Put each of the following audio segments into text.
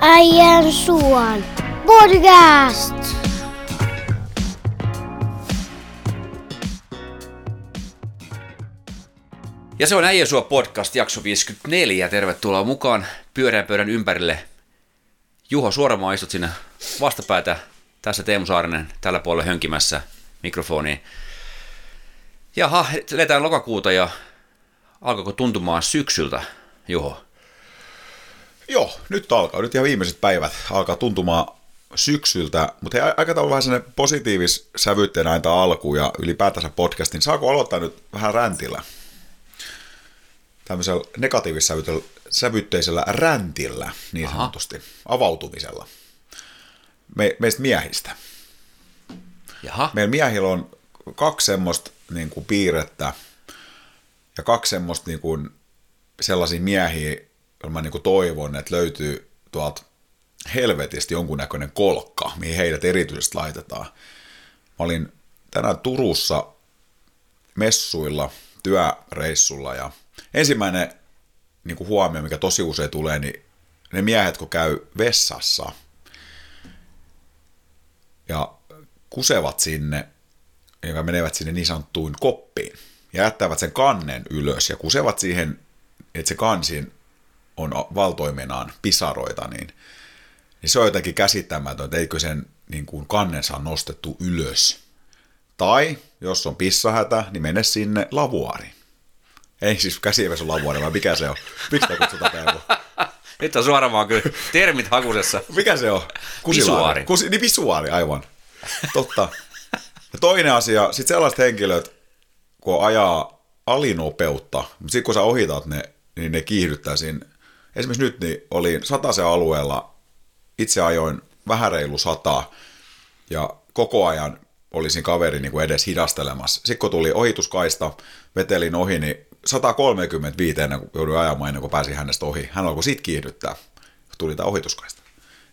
Äijän suon podcast. Ja se on Äijä Sua podcast, jakso 54. Tervetuloa mukaan pyöreän pöydän ympärille. Juho Suoramaa istut sinne vastapäätä. Tässä Teemu Saarinen tällä puolella hönkimässä mikrofoniin. Jaha, eletään lokakuuta ja alkoiko tuntumaan syksyltä, Juho? Joo, nyt alkaa. Nyt ihan viimeiset päivät alkaa tuntumaan syksyltä, mutta hei, aikataulu vähän sellainen positiivis sävytteen aina alkuun ja ylipäätänsä podcastin. Saako aloittaa nyt vähän räntillä? Tämmöisellä negatiivissävytteisellä räntillä, niin Aha. sanotusti, avautumisella. Me, meistä miehistä. Jaha, Meillä miehillä on kaksi semmoista niin kuin, piirrettä ja kaksi semmoista niin kuin, sellaisia miehiä, mä niin kuin, toivon, että löytyy tuolta helvetistä jonkunnäköinen kolkka, mihin heidät erityisesti laitetaan. Mä olin tänään Turussa messuilla, työreissulla ja ensimmäinen niin kuin huomio, mikä tosi usein tulee, niin ne miehet, kun käy vessassa ja kusevat sinne, joka menevät sinne niin sanottuun koppiin ja jättävät sen kannen ylös ja kusevat siihen, että se kansin on valtoimenaan pisaroita, niin, niin se on jotenkin käsittämätöntä, että eikö sen niin kuin kannen saa nostettu ylös. Tai jos on pissahätä, niin mene sinne lavuariin. Ei siis käsivesu lavuari, vaan mikä se on? Miksi sitä kutsutaan Teemu? nyt on Suoramaa kyllä termit hakusessa. Mikä se on? Pisuaari. Kusi, niin pisuaari, aivan. Totta. Ja toinen asia, sitten sellaiset henkilöt, kun ajaa alinopeutta, mutta sitten kun sä ohitat ne, niin ne kiihdyttää siinä. Esimerkiksi nyt niin oli sataisen alueella, itse ajoin vähän reilu sata, ja koko ajan olisin kaveri niin kuin edes hidastelemassa. Sitten kun tuli ohituskaista, vetelin ohi, niin 135 ennen kuin jouduin ajamaan ennen kuin pääsin hänestä ohi. Hän alkoi sit kiihdyttää, kun tuli tämä ohituskaista.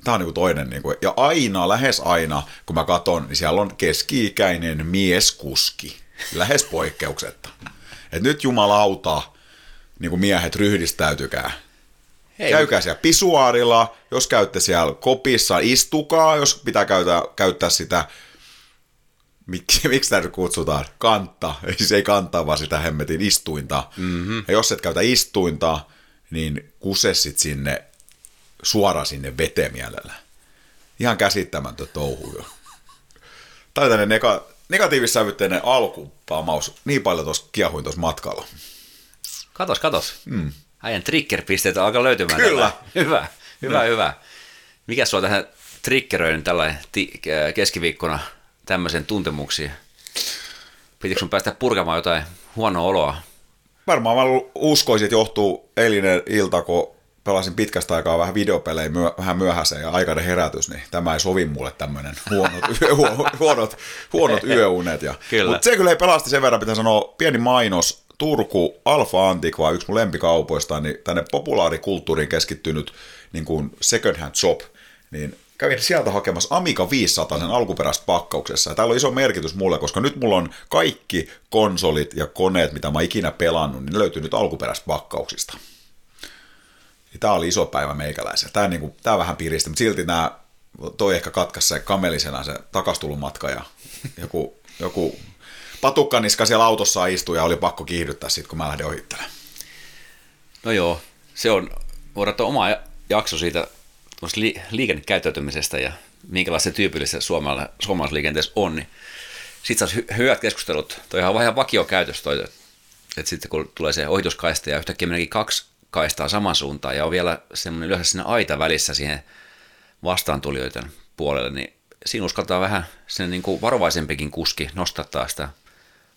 Tämä on niin kuin toinen. Niin kuin, ja aina, lähes aina, kun mä katson, niin siellä on keski-ikäinen mieskuski. Lähes poikkeuksetta. Et nyt jumalauta, niin kuin miehet ryhdistäytykää. Hei, Käykää siellä pisuaarilla, jos käytte siellä kopissa, istukaa, jos pitää käyttää, käyttää sitä, miksi, miksi nyt kutsutaan, kantta, siis ei kantaa, vaan sitä hemmetin istuinta. Mm-hmm. Ja jos et käytä istuinta, niin kusessit sinne, suoraan sinne veteen mielellä. Ihan käsittämätön touhu jo. Tai tämmöinen nega, negatiivissävytteinen alkupamaus, niin paljon tuossa kiehuin tuossa matkalla. Katos, katos. Mm. Äijän trigger-pisteitä alkaa löytymään. Kyllä. tällä. Hyvä, hyvä, hyvä. Mikä sua tähän triggeröinyt tällä ti- äh, keskiviikkona tämmöisen tuntemuksiin? Pitikö sun päästä purkamaan jotain huonoa oloa? Varmaan mä uskoisin, että johtuu eilinen ilta, kun pelasin pitkästä aikaa vähän videopelejä myö, vähän myöhäisen ja aikainen herätys, niin tämä ei sovi mulle tämmöinen huonot, yö, huonot, huonot yöunet. Ja, Kyllä. Mutta se kyllä ei pelasti sen verran, pitää sanoa, pieni mainos, Turku Alfa Antiqua, yksi mun lempikaupoista, niin tänne populaarikulttuuriin keskittynyt niin kuin second hand shop, niin kävin sieltä hakemassa Amiga 500 sen alkuperäistä pakkauksessa. Ja täällä on iso merkitys mulle, koska nyt mulla on kaikki konsolit ja koneet, mitä mä ikinä pelannut, niin ne löytyy nyt alkuperäistä pakkauksista. Ja tää oli iso päivä meikäläisen. Tää, niinku, tää vähän piristi, mutta silti nää, toi ehkä katkas se kamelisena se takastulumatka ja joku, joku patukkaniska siellä autossa istui ja oli pakko kiihdyttää sit, kun mä lähdin ohittelemaan. No joo, se on, voidaan oma jakso siitä li- liikennekäyttäytymisestä ja minkälaista tyypillistä suomala- suomalaisliikenteessä on, niin sitten saisi hy- hyvät keskustelut. Toi on ihan vakiokäytös toi, että sitten kun tulee se ohituskaista ja yhtäkkiä meneekin kaksi kaistaa saman suuntaan ja on vielä semmoinen yleensä siinä aita välissä siihen vastaantulijoiden puolelle, niin siinä uskaltaa vähän sen niin kuin varovaisempikin kuski nostattaa sitä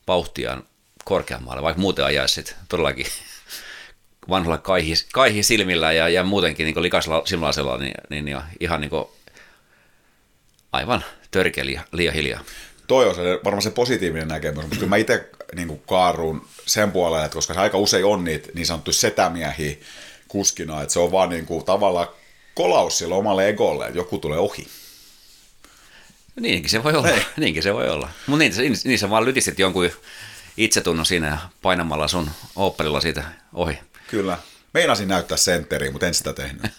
vauhtiaan korkeammalle, vaikka muuten ajaisi todellakin vanhalla kaihi, kaihi silmillä ja, ja muutenkin niin likaisella silmälasella, niin, niin, niin ihan niin kuin aivan törkeä liian, liian hiljaa. Toi on se, varmaan se positiivinen näkemys, mutta kyllä mä itse niin kaarun sen puolelle, että koska se aika usein on niitä niin sanottuja setämiehiä kuskina, että se on vaan niin kuin, tavallaan kolaus sille omalle egolle, että joku tulee ohi. Niinkin se voi olla, Ei. niinkin se voi olla. Mutta niin, niin, niin sä vaan lytistit jonkun itsetunnon siinä ja painamalla sun Opelilla siitä ohi. Kyllä. Meinasin näyttää sentteriä, mutta en sitä tehnyt.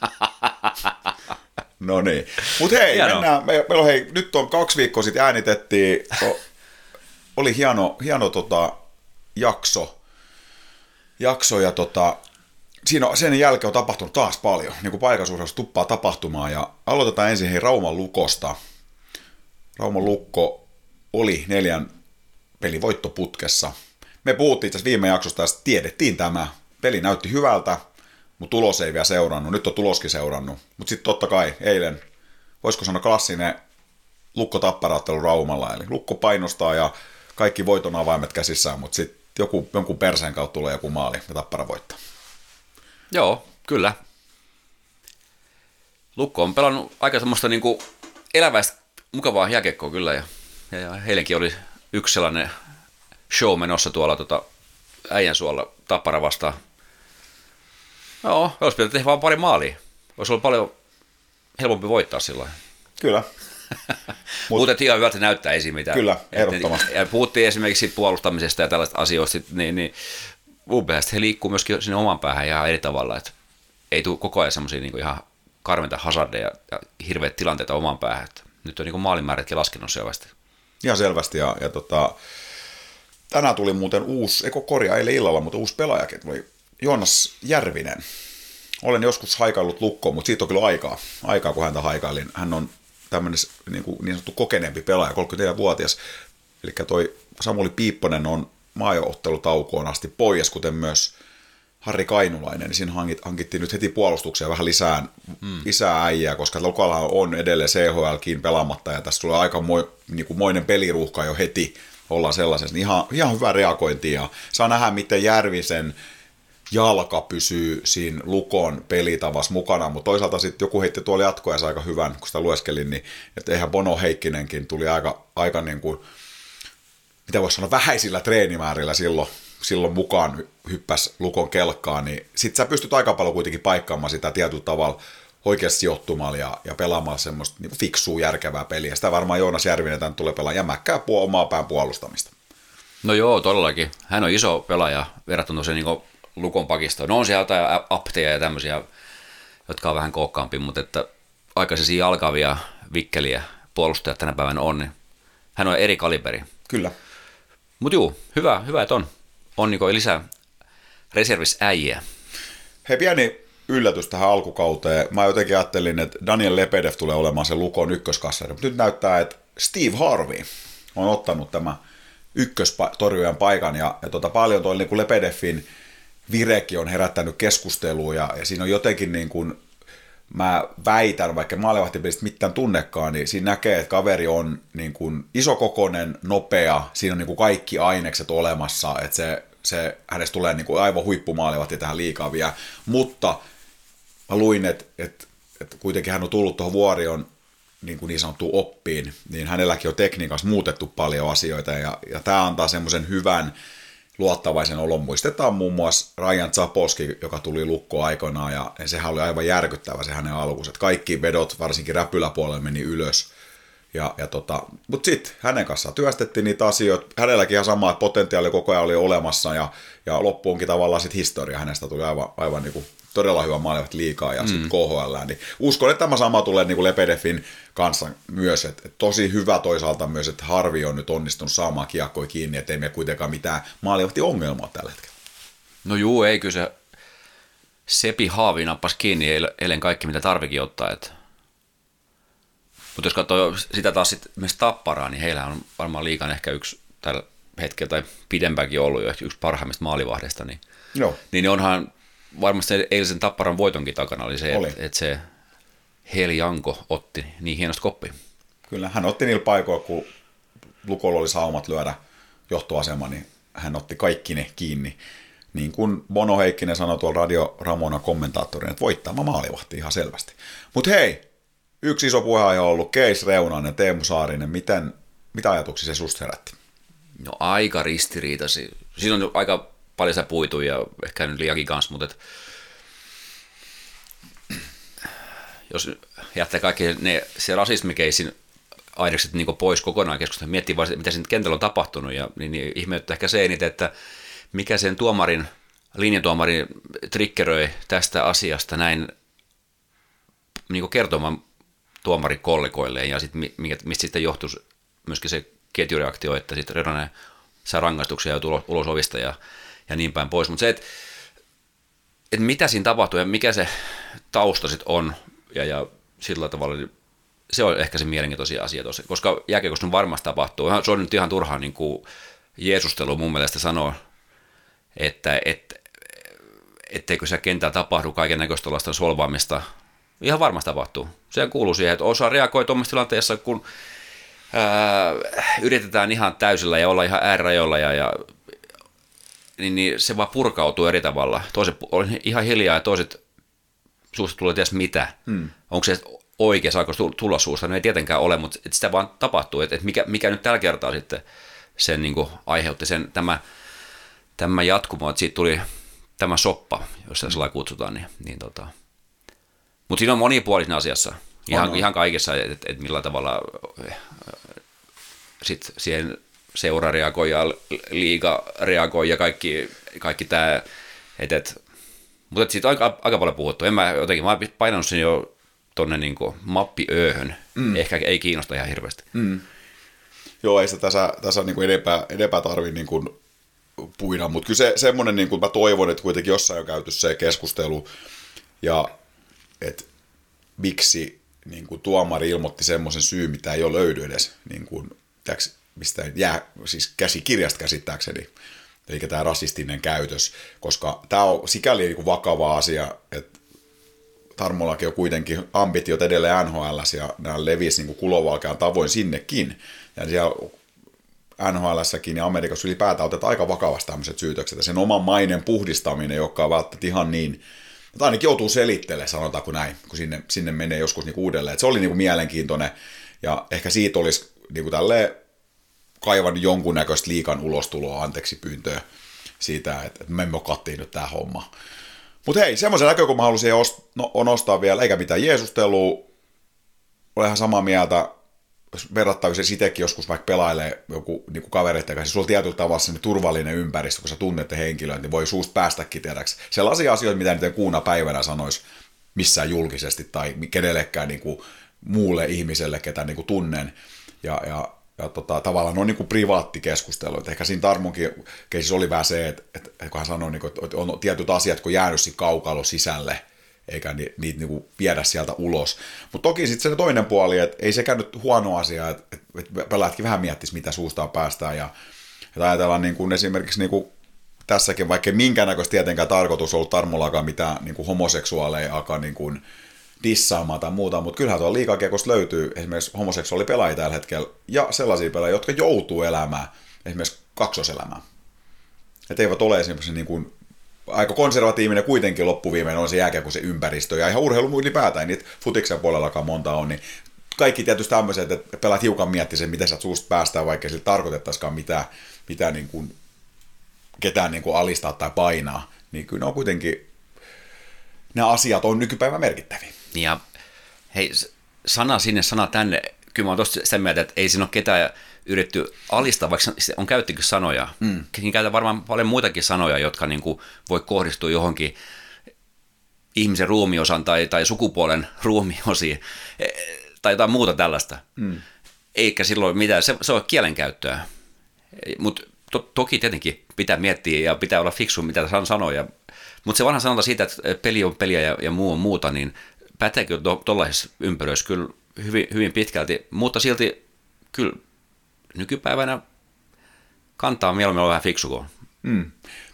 No niin. Mutta hei, Hienoa. mennään. Me, meillä on, hei, nyt on kaksi viikkoa sitten äänitettiin. O, oli hieno, hieno tota, jakso. Jakso ja tota, siinä on, sen jälkeen on tapahtunut taas paljon. Niin kuin tuppaa tapahtumaan. Ja aloitetaan ensin hei Rauman lukosta. Rauman lukko oli neljän pelin voittoputkessa. Me puhuttiin asiassa viime jaksosta ja sitten tiedettiin tämä. Peli näytti hyvältä, mutta tulos ei vielä seurannut. Nyt on tuloskin seurannut. Mutta sitten totta kai eilen, voisiko sanoa klassinen lukko tapparauttelu Raumalla. Eli lukko painostaa ja kaikki voiton avaimet käsissään, mutta sitten joku, jonkun perseen kautta tulee joku maali ja tappara voittaa. Joo, kyllä. Lukko on pelannut aika semmoista niin kuin eläväistä, mukavaa jääkiekkoa kyllä. Ja, ja, ja oli yksi sellainen show menossa tuolla tota, äijän suolla tappara vastaan. Joo, olisi pitänyt tehdä vaan pari maalia. Olisi ollut paljon helpompi voittaa silloin. Kyllä. Mut, Mutta ihan hyvältä näyttää esiin mitä. Kyllä, ehdottomasti. Ja puhuttiin esimerkiksi puolustamisesta ja tällaista asioista, niin, niin mielestä he liikkuu myöskin sinne oman päähän ihan eri tavalla. Että ei tule koko ajan semmoisia niin ihan karmeita hazardeja ja hirveät tilanteita oman päähän. Että nyt on niin maalimäärätkin laskenut selvästi. Ihan selvästi. Ja, ja tota, tänään tuli muuten uusi, eikö korjaa eilen illalla, mutta uusi pelaajakin tuli Joonas Järvinen. Olen joskus haikaillut lukkoon, mutta siitä on kyllä aikaa, aikaa kun häntä haikailin. Hän on tämmöinen niin, kuin niin sanottu kokeneempi pelaaja, 34-vuotias. Eli toi Samuli Piipponen on maajoottelutaukoon asti pois, kuten myös Harri Kainulainen, niin siinä hankit, hankittiin nyt heti puolustuksia vähän lisää, mm. lisää äijää, koska Lukalla on edelleen CHLkin pelaamatta ja tässä tulee aika moi, niin kuin moinen peliruuhka jo heti ollaan sellaisessa. Niin ihan, ihan hyvä reagointi ja saa nähdä, miten Järvisen jalka pysyy siinä Lukon pelitavassa mukana, mutta toisaalta sitten joku heitti tuolla jatkoajassa aika hyvän, kun sitä lueskelin, niin että eihän Bono Heikkinenkin tuli aika, aika niin kuin, mitä voisi sanoa, vähäisillä treenimäärillä silloin, silloin mukaan hy- hyppäs Lukon kelkkaan, niin sit sä pystyt aika paljon kuitenkin paikkaamaan sitä tietyllä tavalla oikeasti sijoittumalla ja, ja pelaamaan semmoista niin fiksua, järkevää peliä. Sitä varmaan Joonas Järvinen tämän tulee pelaamaan jämäkkää puol- omaa pään puolustamista. No joo, todellakin. Hän on iso pelaaja verrattuna se niin Lukon pakistoon. No on siellä jotain apteja ja tämmöisiä, jotka on vähän kookkaampi, mutta että aikaisisia alkavia vikkeliä puolustajat tänä päivänä on, niin hän on eri kaliberi. Kyllä. Mutta juu, hyvä, hyvä, että on. On niin lisää reservisäjiä. Hei, pieni yllätys tähän alkukauteen. Mä jotenkin ajattelin, että Daniel Lepedev tulee olemaan se Lukon ykköskassari, mutta nyt näyttää, että Steve Harvey on ottanut tämä ykköstorjujan paikan, ja, ja tota, paljon tuo niin kuin virekin on herättänyt keskustelua, ja, ja siinä on jotenkin niin kuin, mä väitän, vaikka maalevahtipelistä mitään tunnekaan, niin siinä näkee, että kaveri on niin kuin isokokoinen, nopea, siinä on niin kuin kaikki ainekset olemassa, että se, se hänestä tulee niin kuin aivan huippumaalivahti tähän liikaa vielä, mutta mä luin, että, että, että kuitenkin hän on tullut tuohon vuorion niin, kuin niin sanottuun oppiin, niin hänelläkin on tekniikassa muutettu paljon asioita, ja, ja tämä antaa semmoisen hyvän luottavaisen olon. Muistetaan muun muassa Ryan Zapolski, joka tuli lukkoon aikoinaan, ja sehän oli aivan järkyttävä se hänen alkuus, että kaikki vedot, varsinkin räpyläpuolella, meni ylös. Ja, ja tota, Mutta sitten hänen kanssaan työstettiin niitä asioita, hänelläkin ihan sama potentiaali koko ajan oli olemassa, ja, ja loppuunkin tavallaan sitten historia hänestä tuli aivan, aivan niin kuin todella hyvä maalivahti liikaa ja sitten KHL, niin uskon, että tämä sama tulee niin kuin Lepedefin kanssa myös, että, että tosi hyvä toisaalta myös, että Harvi on nyt onnistunut saamaan kiekkoja kiinni, että ei meillä kuitenkaan mitään maalivahti ongelmaa tällä hetkellä. No juu, ei kyllä se Sepi Haavi nappasi kiinni eil- eilen kaikki, mitä tarvikin ottaa. Että. Mutta jos katsoo sitä taas sit myös tapparaa, niin heillä on varmaan liikan ehkä yksi tällä hetkellä tai pidempäänkin ollut jo yksi parhaimmista maalivahdeista. Niin, Joo. niin onhan varmasti eilisen tapparan voitonkin takana oli se, että, että se Heli Janko otti niin hienosti koppi. Kyllä, hän otti niillä paikoilla, kun Lukolla oli saumat lyödä johtoasema, niin hän otti kaikki ne kiinni. Niin kuin Bono Heikkinen sanoi tuolla Radio Ramona kommentaattorina, että voittama maalivahti ihan selvästi. Mutta hei, yksi iso puheenaihe on ollut Keis Reunanen, Teemu Saarinen. Miten, mitä ajatuksia se susta herätti? No aika ristiriitasi. Siinä on aika paljon sitä puitu ja ehkä nyt liiankin kanssa, mutta et, jos jättää kaikki ne, se rasismikeisin ainekset niin pois kokonaan keskustelua, miettii vaan, mitä siinä kentällä on tapahtunut, ja, niin, niin ihmetyttää ehkä se eniten, että mikä sen tuomarin, linjatuomarin triggeröi tästä asiasta näin niin kertomaan tuomarikollegoilleen ja sitten mistä sitten johtuu myöskin se ketjureaktio, että sitten Redonen saa rangaistuksia ja ulos, ulos ovista ja, ja niin päin pois. Mutta se, että et mitä siinä tapahtuu ja mikä se tausta sitten on ja, ja sillä tavalla, niin se on ehkä se mielenkiintoisia asia tosi, koska jääkiekossa varmasti tapahtuu. Se on nyt ihan turhaa niin kuin Jeesustelu mun mielestä sanoa, että et, etteikö se kentällä tapahdu kaiken näköistä solvaamista. Ihan varmasti tapahtuu. Se kuuluu siihen, että osa reagoi tuommoisessa tilanteessa, kun ää, yritetään ihan täysillä ja olla ihan äärirajoilla ja, ja niin, niin, se vaan purkautuu eri tavalla. Toiset on ihan hiljaa ja toiset suusta tulee ties mitä. Hmm. Onko se oikea, saako tulla suusta? No ei tietenkään ole, mutta että sitä vaan tapahtuu. Että, että mikä, mikä nyt tällä kertaa sitten sen niin kuin aiheutti sen, tämä, tämä jatkumo, että siitä tuli tämä soppa, jos sitä sellainen kutsutaan, niin, niin tota. Mutta siinä on monipuolisen asiassa, ihan, ihan kaikessa, että et millä tavalla äh, sit siihen seura reagoi ja liiga reagoi ja kaikki, kaikki tämä, että et, mutta siitä on aika, aika paljon puhuttu. En mä jotenkin, mä oon painanut sen jo tonne niin mappiööhön. Mm. Ehkä ei kiinnosta ihan hirveästi. Mm. Joo, ei sitä tässä, tässä niin kuin enempää, enempää tarvitse niin kuin puina, mutta kyllä se semmoinen, niin kuin mä toivon, että kuitenkin jossain on käyty se keskustelu, ja että miksi niin kuin tuomari ilmoitti semmoisen syy, mitä ei ole löydy edes, niin kuin, täks, mistä jää, siis käsikirjasta käsittääkseni, eli tämä rasistinen käytös, koska tämä on sikäli niin kuin vakava asia, että Tarmollakin on kuitenkin ambitiot edelleen NHL ja nämä levisi niin kulovalkean tavoin sinnekin. Ja siellä NHLssäkin ja Amerikassa ylipäätään otetaan aika vakavasti tämmöiset syytökset. Ja sen oman mainen puhdistaminen, joka on välttämättä ihan niin, että ainakin joutuu selittelemään, sanotaanko näin, kun sinne, sinne menee joskus niin uudelleen. Että se oli niin kuin mielenkiintoinen ja ehkä siitä olisi niin kuin tälleen kaivan jonkunnäköistä liikan ulostuloa, anteeksi pyyntöä siitä, että me emme kattiin nyt tämä homma. Mutta hei, semmoisen näkökulman halusin no, nostaa vielä, eikä mitään Jeesustelua. Olen ihan samaa mieltä, jos verrattavissa se itsekin joskus vaikka pelailee joku niin kuin kavereiden kanssa, sulla on tietyllä tavalla se turvallinen ympäristö, kun sä tunnette henkilöä, niin voi suusta päästäkin tiedäksi. Sellaisia asioita, mitä nyt kuuna päivänä sanoisi missään julkisesti tai kenellekään niin kuin muulle ihmiselle, ketä niin kuin tunnen. Ja, ja, ja tota, tavallaan on niin kuin privaattikeskustelu. Et ehkä siinä Tarmonkin keisissä oli vähän se, että, että kun hän sanoi, niin kuin, että on tietyt asiat, kun jäänyt kaukalo sisälle, eikä ni, niitä niinku viedä sieltä ulos. Mutta toki sitten se toinen puoli, että ei sekään nyt huono asia, että et pelaajatkin vähän miettis, mitä suustaan päästään, ja että ajatellaan niin kuin esimerkiksi niin kuin tässäkin, vaikka minkäännäköistä tietenkään tarkoitus ollut Tarmollakaan mitään niin kuin homoseksuaaleja alkaa niin kuin dissaamaan tai muuta, mutta kyllähän tuolla liikakiekosta löytyy esimerkiksi homoseksuaalipelaajia tällä hetkellä, ja sellaisia pelaajia, jotka joutuu elämään esimerkiksi kaksoselämään. Että eivät ole esimerkiksi niin kuin aika konservatiivinen kuitenkin loppuviimeinen on se kuin se ympäristö ja ihan urheilu ylipäätään, niin futiksen puolellakaan monta on, niin kaikki tietysti tämmöiset, että pelaat hiukan miettisen, miten sä suusta päästään, vaikka sillä tarkoitettaisikaan mitään, mitään niin kuin, ketään niin kuin alistaa tai painaa, niin kyllä ne on kuitenkin, nämä asiat on nykypäivän merkittäviä. Ja hei, sana sinne, sana tänne, kyllä mä oon tosta sitä mieltä, että ei siinä ole ketään yritetty alistaa, vaikka on käyttikin sanoja. Mm. Käytetään varmaan paljon muitakin sanoja, jotka niin kuin voi kohdistua johonkin ihmisen ruumiosan tai, tai sukupuolen ruumiosiin e, tai jotain muuta tällaista. Mm. Eikä silloin mitään, se, se on kielenkäyttöä. Mutta to, toki tietenkin pitää miettiä ja pitää olla fiksu, mitä sanoja. Mutta se vanha sanonta siitä, että peli on peliä ja, ja muu on muuta, niin päteekö tuollaisessa ympäröissä kyllä hyvin, hyvin pitkälti, mutta silti kyllä nykypäivänä kantaa mieluummin olla vähän fiksu kuin mm.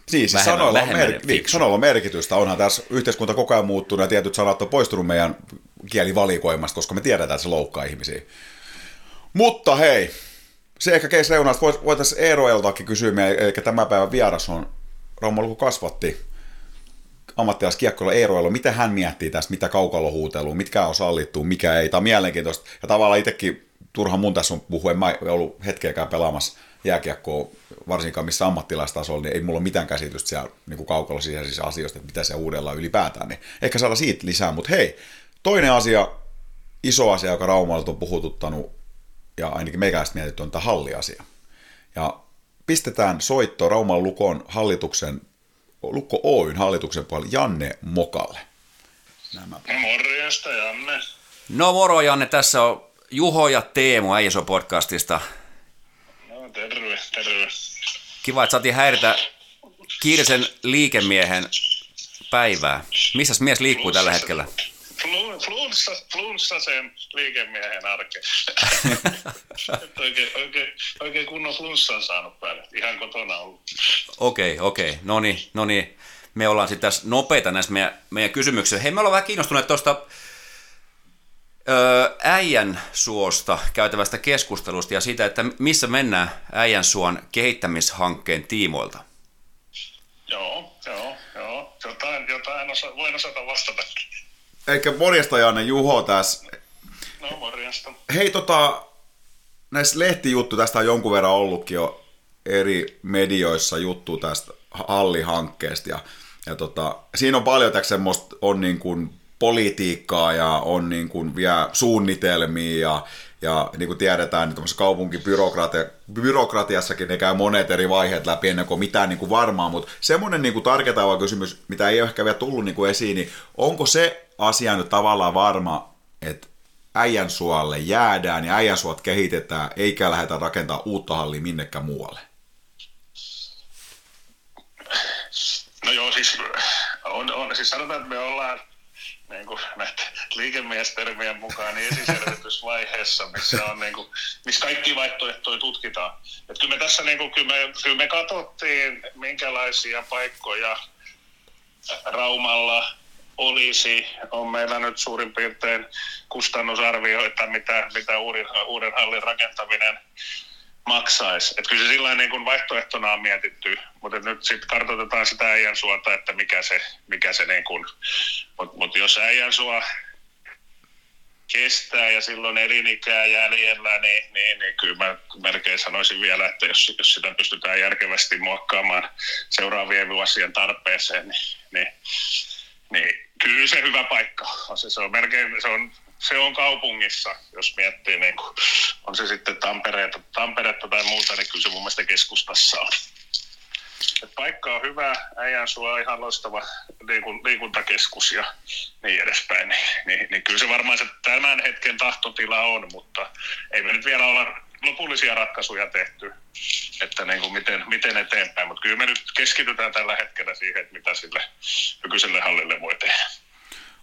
Siis, siis sanoilla, on mer- niin, sanoilla on merkitystä. Onhan tässä yhteiskunta koko ajan muuttunut ja tietyt sanat on poistunut meidän kielivalikoimasta, koska me tiedetään, että se loukkaa ihmisiä. Mutta hei, se ehkä keis reunasta voitaisiin Eeroeltakin kysyä, eli tämä päivän vieras on Rauma Luku kasvatti ammattilaiskiekkoilla Eeroella, mitä hän miettii tästä, mitä kaukalohuutelua, mitkä on sallittu, mikä ei. Tämä on mielenkiintoista. Ja tavallaan itsekin turha mun tässä on puhua, en mä ollut hetkeäkään pelaamassa jääkiekkoa, varsinkaan missä ammattilaistasolla, niin ei mulla ole mitään käsitystä siellä niin kaukalla sisäisissä asioista, että mitä se uudella ylipäätään, niin ehkä saada siitä lisää, mutta hei, toinen asia, iso asia, joka Raumalta on puhututtanut, ja ainakin meikäläistä mietitty, on tämä halliasia. Ja pistetään soitto Rauman Lukon hallituksen, Lukko Oyn hallituksen puolella Janne Mokalle. Nämä. Morjesta Janne. No moro Janne, tässä on Juho ja Teemu Äijäso-podcastista. No terve, terve. Kiva, että saatiin häiritä kiireisen liikemiehen päivää. Missäs mies liikkuu tällä hetkellä? Flu- Flunssa, flunssa sen liikemiehen arkeen. oikein, oikein, oikein kunnon flunssa on saanut päälle. Ihan kotona ollut. Okei, okei. No niin, no niin. Me ollaan sitten tässä nopeita näissä meidän, meidän kysymyksissä. Hei, me ollaan vähän kiinnostuneet tuosta äijän suosta käytävästä keskustelusta ja siitä, että missä mennään äijän suon kehittämishankkeen tiimoilta. Joo, joo, joo. Jotain, jotain osa, voin osata vastatakin. Eikä morjesta Janne Juho tässä. No morjesta. Hei tota, näissä lehtijuttu, tästä on jonkun verran ollutkin jo eri medioissa juttu tästä hallihankkeesta ja, ja tota, siinä on paljon semmoista, on niin kuin politiikkaa ja on niin kuin vielä suunnitelmia ja, ja niin kuin tiedetään, niin kaupunkibyrokratiassakin ne käy monet eri vaiheet läpi ennen kuin mitään niin kuin varmaa, mutta semmoinen niin kuin tarkentava kysymys, mitä ei ole ehkä vielä tullut niin kuin esiin, niin onko se asia nyt tavallaan varma, että äijänsuolle jäädään ja äijänsuot kehitetään, eikä lähdetä rakentaa uutta hallia minnekään muualle? No joo, siis, on, on, siis sanotaan, että me ollaan niin kuin näitä liikemiestermien mukaan niin esiselvitysvaiheessa, missä, on, niin kuin, missä kaikki vaihtoehtoja tutkitaan. Et kyllä me tässä niin kuin, kyllä me, kyllä me katsottiin, minkälaisia paikkoja Raumalla olisi. On meillä nyt suurin piirtein kustannusarvioita, mitä, mitä uuden, uuden hallin rakentaminen maksaisi. Että kyllä se sillä niin kuin vaihtoehtona on mietitty, mutta nyt sitten kartoitetaan sitä äijän suota, että mikä se, mikä se niin kuin, mutta mut jos äijän sua kestää ja silloin elinikää jäljellä, niin, niin, niin kyllä mä melkein sanoisin vielä, että jos, jos sitä pystytään järkevästi muokkaamaan seuraavien vuosien tarpeeseen, niin, niin, niin kyllä se hyvä paikka on. Se, se on melkein, se on se on kaupungissa, jos miettii, niin kuin, on se sitten Tampereetta, Tamperetta tai muuta, niin kyllä se mun mielestä keskustassa on. Et paikka on hyvä, Äijänsuo on ihan loistava liikun, liikuntakeskus ja niin edespäin. Niin, niin, niin kyllä se varmaan se tämän hetken tahtotila on, mutta ei me nyt vielä olla lopullisia ratkaisuja tehty, että niin kuin miten, miten eteenpäin. Mutta kyllä me nyt keskitytään tällä hetkellä siihen, että mitä sille nykyiselle hallille voi tehdä.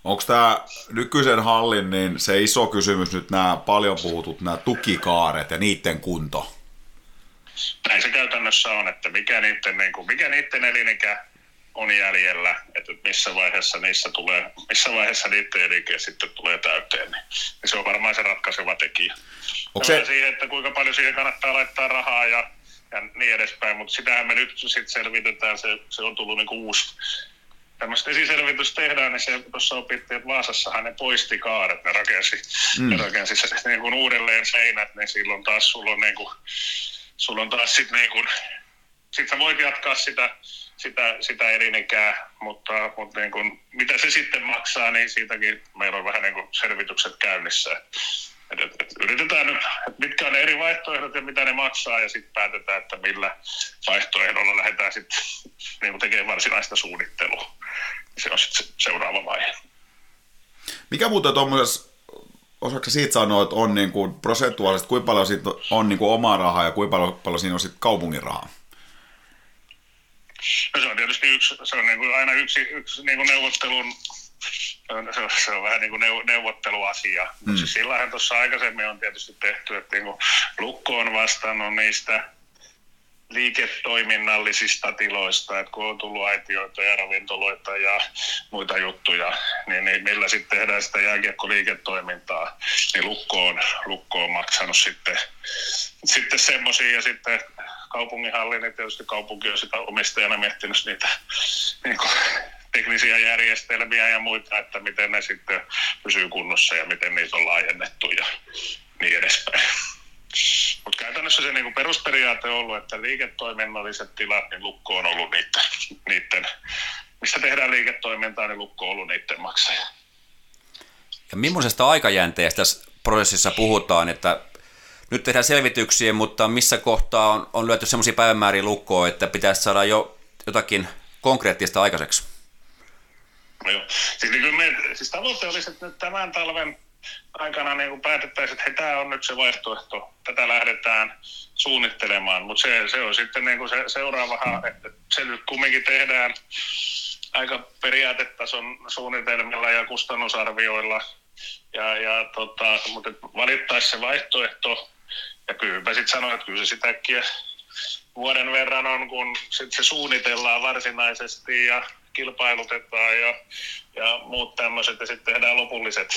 Onko tämä nykyisen hallin niin se iso kysymys nyt nämä paljon puhutut nämä tukikaaret ja niiden kunto? Näin se käytännössä on, että mikä niiden, niin kuin, mikä niiden elinikä on jäljellä, että missä vaiheessa niissä tulee, missä vaiheessa niiden elinikä sitten tulee täyteen, niin, niin se on varmaan se ratkaiseva tekijä. Onko se... siihen, että kuinka paljon siihen kannattaa laittaa rahaa ja, ja niin edespäin, mutta sitähän me nyt sitten selvitetään, se, se on tullut niin kuin uusi tämmöistä esiselvitys tehdään, niin se tuossa opittiin, että Vaasassahan ne poisti kaaret, ne rakensi, mm. ne rakensi se, niin kuin uudelleen seinät, niin silloin taas sulla on, niin kuin, sulla on taas sit niin kuin, sit sä voit jatkaa sitä, sitä, sitä elinikää, mutta, mutta niin kuin, mitä se sitten maksaa, niin siitäkin meillä on vähän niin kuin selvitykset käynnissä. Et, et, et yritetään nyt, että mitkä on ne eri vaihtoehdot ja mitä ne maksaa ja sitten päätetään, että millä vaihtoehdolla lähdetään sitten niin tekemään varsinaista suunnittelua. Se on sitten seuraava vaihe. Mikä muuten tuommoisessa, osaatko siitä sanoa, että on niin kuin prosentuaalisesti, kuinka paljon siitä on niin kuin omaa rahaa ja kuinka paljon, paljon siinä on sitten kaupungin rahaa? No se on tietysti yksi, se on niin kuin aina yksi, yksi niin kuin neuvottelun se on, se on vähän niin kuin neuvotteluasia. Mm. Siis sillähän tuossa aikaisemmin on tietysti tehty, että niin kuin Lukko on vastannut niistä liiketoiminnallisista tiloista, että kun on tullut aitioita ja ravintoloita ja muita juttuja, niin, niin millä sitten tehdään sitä jääkiekkoliiketoimintaa, niin Lukko on, Lukko on maksanut sitten, sitten semmoisia ja sitten kaupunginhalli, niin tietysti kaupunki on sitä omistajana miettinyt niitä niin kuin, teknisiä järjestelmiä ja muita, että miten ne sitten pysyy kunnossa ja miten niitä on laajennettu ja niin edespäin. Mutta käytännössä se niinku perusperiaate on ollut, että liiketoiminnalliset tilat, niin lukko on ollut niiden, niiden missä tehdään liiketoimintaa, niin lukko on ollut niiden maksaja. Ja millaisesta aikajänteestä tässä prosessissa puhutaan, että nyt tehdään selvityksiä, mutta missä kohtaa on, on lyöty sellaisia päivämääriä lukkoon, että pitäisi saada jo jotakin konkreettista aikaiseksi? No joo. Siis, niin me, siis tavoite olisi, että nyt tämän talven aikana niin päätettäisiin, että hei, tämä on nyt se vaihtoehto, tätä lähdetään suunnittelemaan, mutta se, se on sitten niin kuin se seuraava, että se nyt kumminkin tehdään aika periaatetason suunnitelmilla ja kustannusarvioilla, ja, ja tota, mutta valittaisi se vaihtoehto, ja kyllä mä sitten sanoin, että kyllä se sitäkin vuoden verran on, kun sit se suunnitellaan varsinaisesti ja kilpailutetaan ja, ja muut tämmöiset, ja sitten tehdään lopulliset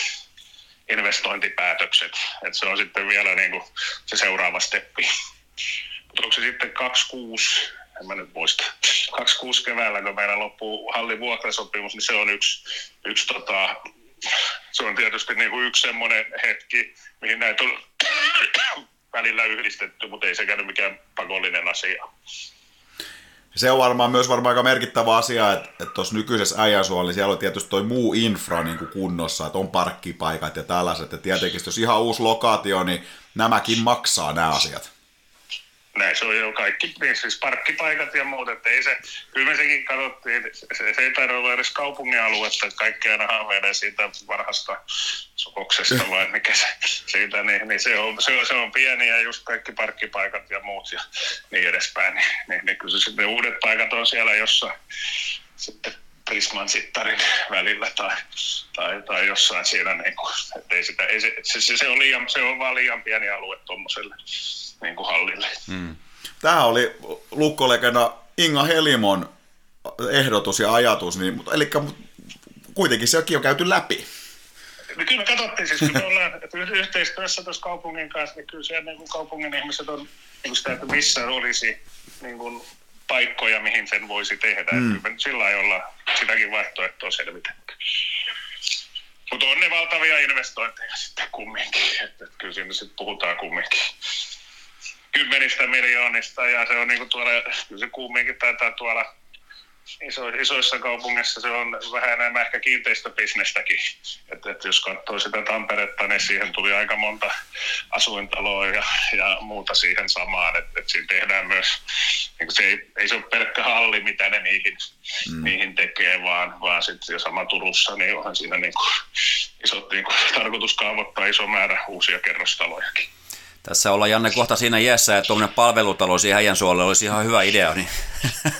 investointipäätökset. että se on sitten vielä niin kuin se seuraava steppi. Mutta onko se sitten 26, en mä nyt muista, 26 keväällä, kun meillä loppuu hallin vuokrasopimus, niin se on yksi, yksi tota, se on tietysti niin kuin yksi semmoinen hetki, mihin näitä on välillä yhdistetty, mutta ei sekään mikään pakollinen asia. Se on varmaan myös varmaan aika merkittävä asia, että tuossa nykyisessä äijäsuolla, niin siellä on tietysti toi muu infra niin kuin kunnossa, että on parkkipaikat ja tällaiset. Ja tietenkin, jos ihan uusi lokaatio, niin nämäkin maksaa nämä asiat näin se on jo kaikki, niin siis parkkipaikat ja muut, että ei se, kyllä me sekin katsottiin, se, se ei taida olla edes kaupungin aluetta, että kaikki aina haaveilee siitä varhasta sokoksesta vai mikä se, siitä, niin, niin se, on, se, on, se on pieni ja just kaikki parkkipaikat ja muut ja niin edespäin, niin, niin, niin kyllä se sitten uudet paikat on siellä, jossa sitten Prisman sittarin välillä tai, tai, tai jossain siinä, niin kuin, että ei sitä, ei se, se, se, on liian, se on vaan liian pieni alue tuommoiselle niin kuin hallille. Hmm. Tämä oli lukkolegenda Inga Helimon ehdotus ja ajatus, niin, mutta, eli kuitenkin sekin on käyty läpi. No kyllä me katsottiin, siis kun me ollaan yhteistyössä tuossa kaupungin kanssa, niin kyllä siellä niin kuin kaupungin ihmiset on niin sitä, että missä olisi niin kuin paikkoja, mihin sen voisi tehdä. Mm. Kyllä sillä lailla sitäkin vaihtoehtoa selvitetty. Mutta on ne valtavia investointeja sitten kumminkin, että, että kyllä siinä sitten puhutaan kumminkin kymmenistä miljoonista ja se on niin kuin tuolla, se kumminkin taitaa tuolla iso, isoissa kaupungeissa se on vähän enemmän ehkä kiinteistöbisnestäkin. Että, että jos katsoo sitä Tamperetta, niin siihen tuli aika monta asuintaloa ja, ja muuta siihen samaan. Että, että siinä tehdään myös, niin se ei, ei se ole pelkkä halli, mitä ne niihin, mm. niihin tekee, vaan, vaan sitten jo sama Turussa, niin onhan siinä niin kuin, isot, niin kuin, tarkoitus kaavoittaa iso määrä uusia kerrostalojakin. Tässä ollaan Janne kohta siinä iässä, että tuommoinen palvelutalo siihen äijän suolle olisi ihan hyvä idea. Niin.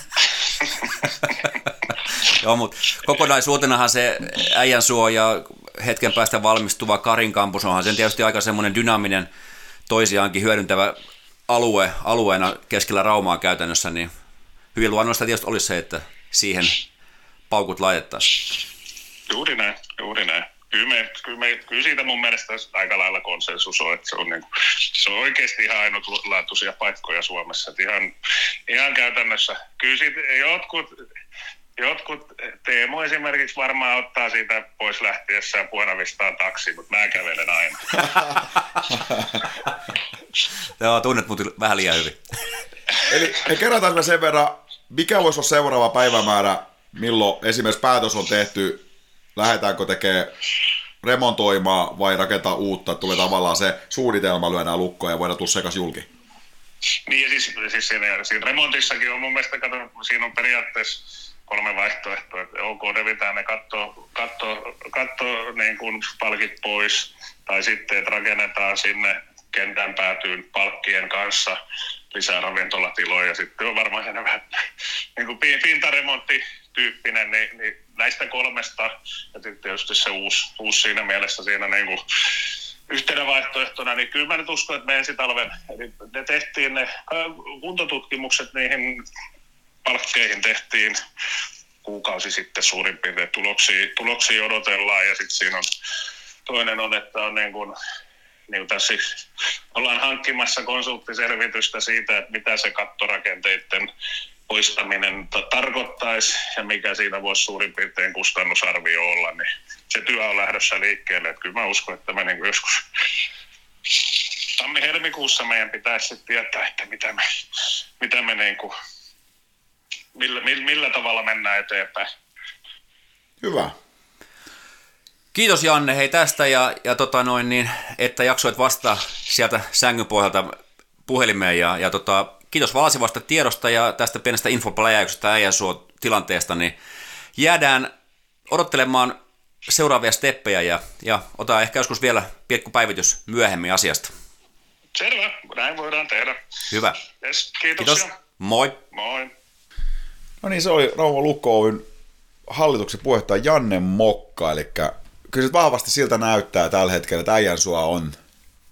Joo, mutta kokonaisuutenahan se äijän suo ja hetken päästä valmistuva Karin kampus onhan sen tietysti aika semmoinen dynaaminen, toisiaankin hyödyntävä alue, alueena keskellä Raumaa käytännössä, niin hyvin luonnollista tietysti olisi se, että siihen paukut laitettaisiin. Juuri näin, juuri näin kyllä, me, kyllä, me, kyllä siitä mun mielestä aika lailla konsensus on, että se on, niin kuin, se on oikeasti ihan ainutlaatuisia paikkoja Suomessa. Että ihan, ihan käytännössä, kyllä siitä jotkut, jotkut, Teemu esimerkiksi varmaan ottaa siitä pois lähtiessään Puonavistaan taksi, mutta mä kävelen aina. Joo, tunnet mut vähän liian hyvin. Eli me kerrotaan sen verran, mikä voisi olla seuraava päivämäärä, milloin esimerkiksi päätös on tehty lähdetäänkö tekemään remontoimaan vai rakentaa uutta, tulee tavallaan se suunnitelma lyödään lukkoon ja voidaan tulla sekas julki. Niin ja siis, siis siinä, siinä remontissakin on mun mielestä, kato, siinä on periaatteessa kolme vaihtoehtoa, että OK, revitään ne katto, katto, katto niin kuin palkit pois, tai sitten, että rakennetaan sinne kentän päätyyn palkkien kanssa lisää ravintolatiloja, ja sitten on varmaan siinä vähän niin kuin pintaremontti tyyppinen, niin, niin näistä kolmesta, ja tietysti se uusi, uusi siinä mielessä siinä niin kuin yhtenä vaihtoehtona, niin kyllä mä nyt uskon, että me ensi talven, eli ne tehtiin ne kuntotutkimukset niihin palkkeihin tehtiin kuukausi sitten suurin piirtein. Tuloksia, tuloksia odotellaan ja sitten siinä on toinen on, että on niin kuin, niin tässä ollaan hankkimassa konsulttiselvitystä siitä, että mitä se kattorakenteiden poistaminen tarkoittaisi ja mikä siinä voisi suurin piirtein kustannusarvio olla, niin se työ on lähdössä liikkeelle. Että kyllä mä uskon, että me niin joskus tammi-helmikuussa meidän pitäisi sitten tietää, että mitä me, mitä me niin kuin, millä, millä tavalla mennään eteenpäin. Hyvä. Kiitos Janne hei tästä ja, ja tota noin, niin, että jaksoit vastata sieltä sängyn pohjalta puhelimeen ja, ja tota, kiitos valsivasta tiedosta ja tästä pienestä infopläjäyksestä äijänsuo tilanteesta, niin jäädään odottelemaan seuraavia steppejä ja, ja ota ehkä joskus vielä pikku päivitys myöhemmin asiasta. Selvä, näin voidaan tehdä. Hyvä. Yes, kiitoksia. Kiitos. Moi. Moi. No niin, se oli Rauma Lukko Oyn hallituksen puheenjohtaja Janne Mokka, eli kyllä se vahvasti siltä näyttää tällä hetkellä, että Äijänsua on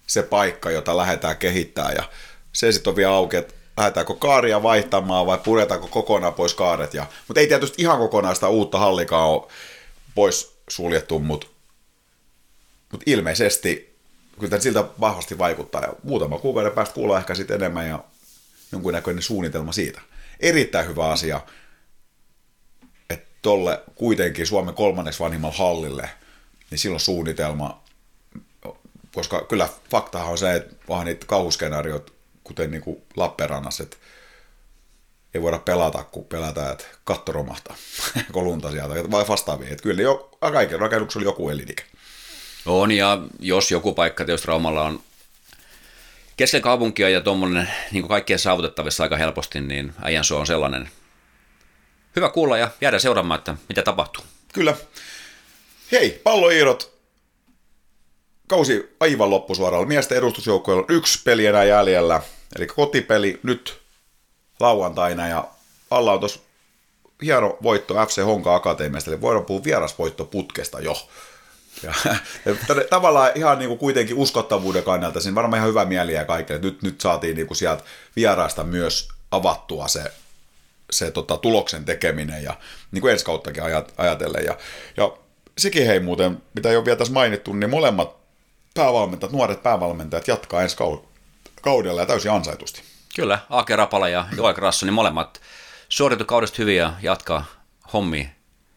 se paikka, jota lähdetään kehittämään, ja se sitten on vielä auki, että lähdetäänkö kaaria vaihtamaan vai puretaanko kokonaan pois kaaret, ja, mutta ei tietysti ihan kokonaista uutta hallikaa ole pois suljettu, mutta, mutta ilmeisesti kyllä tämä siltä vahvasti vaikuttaa, ja muutama kuukauden päästä kuullaan ehkä sitten enemmän, ja jonkunnäköinen suunnitelma siitä. Erittäin hyvä asia, että tolle kuitenkin Suomen kolmanneksi vanhimmalle hallille, niin silloin suunnitelma, koska kyllä faktahan on se, että vaan niitä kauhuskenaariot, kuten niin kuin Lappeenrannassa, että ei voida pelata, kun pelätään, että katto romahtaa, kolunta sieltä, vai vastaavia. Että kyllä jo, kaikilla rakennuksella oli joku elinikä. On, ja jos joku paikka tietysti Raumalla on keskellä kaupunkia ja tuommoinen niin kaikkien saavutettavissa aika helposti, niin Äijänsuo on sellainen. Hyvä kuulla ja jäädä seuraamaan, että mitä tapahtuu. Kyllä. Hei, palloiirot. Kausi aivan loppusuoralla. Miesten edustusjoukkoilla on yksi peli enää jäljellä. Eli kotipeli nyt lauantaina ja alla on tuossa hieno voitto FC Honka Akatemiasta, eli voidaan puhua vierasvoitto putkesta jo. Ja, tavallaan ihan niin kuin kuitenkin uskottavuuden kannalta, siinä varmaan ihan hyvä mieli ja kaikille. Nyt, nyt saatiin niin kuin sieltä vieraasta myös avattua se, se tota, tuloksen tekeminen ja niin kuin ensi kauttakin ajat, ajatellen. Ja, ja sekin hei muuten, mitä ole vielä tässä mainittu, niin molemmat päävalmentajat, nuoret päävalmentajat jatkaa ensi kaudella ja täysin ansaitusti. Kyllä, Aake Rapala ja Joel Grasson, niin molemmat suoritu kaudesta hyvin ja jatkaa hommi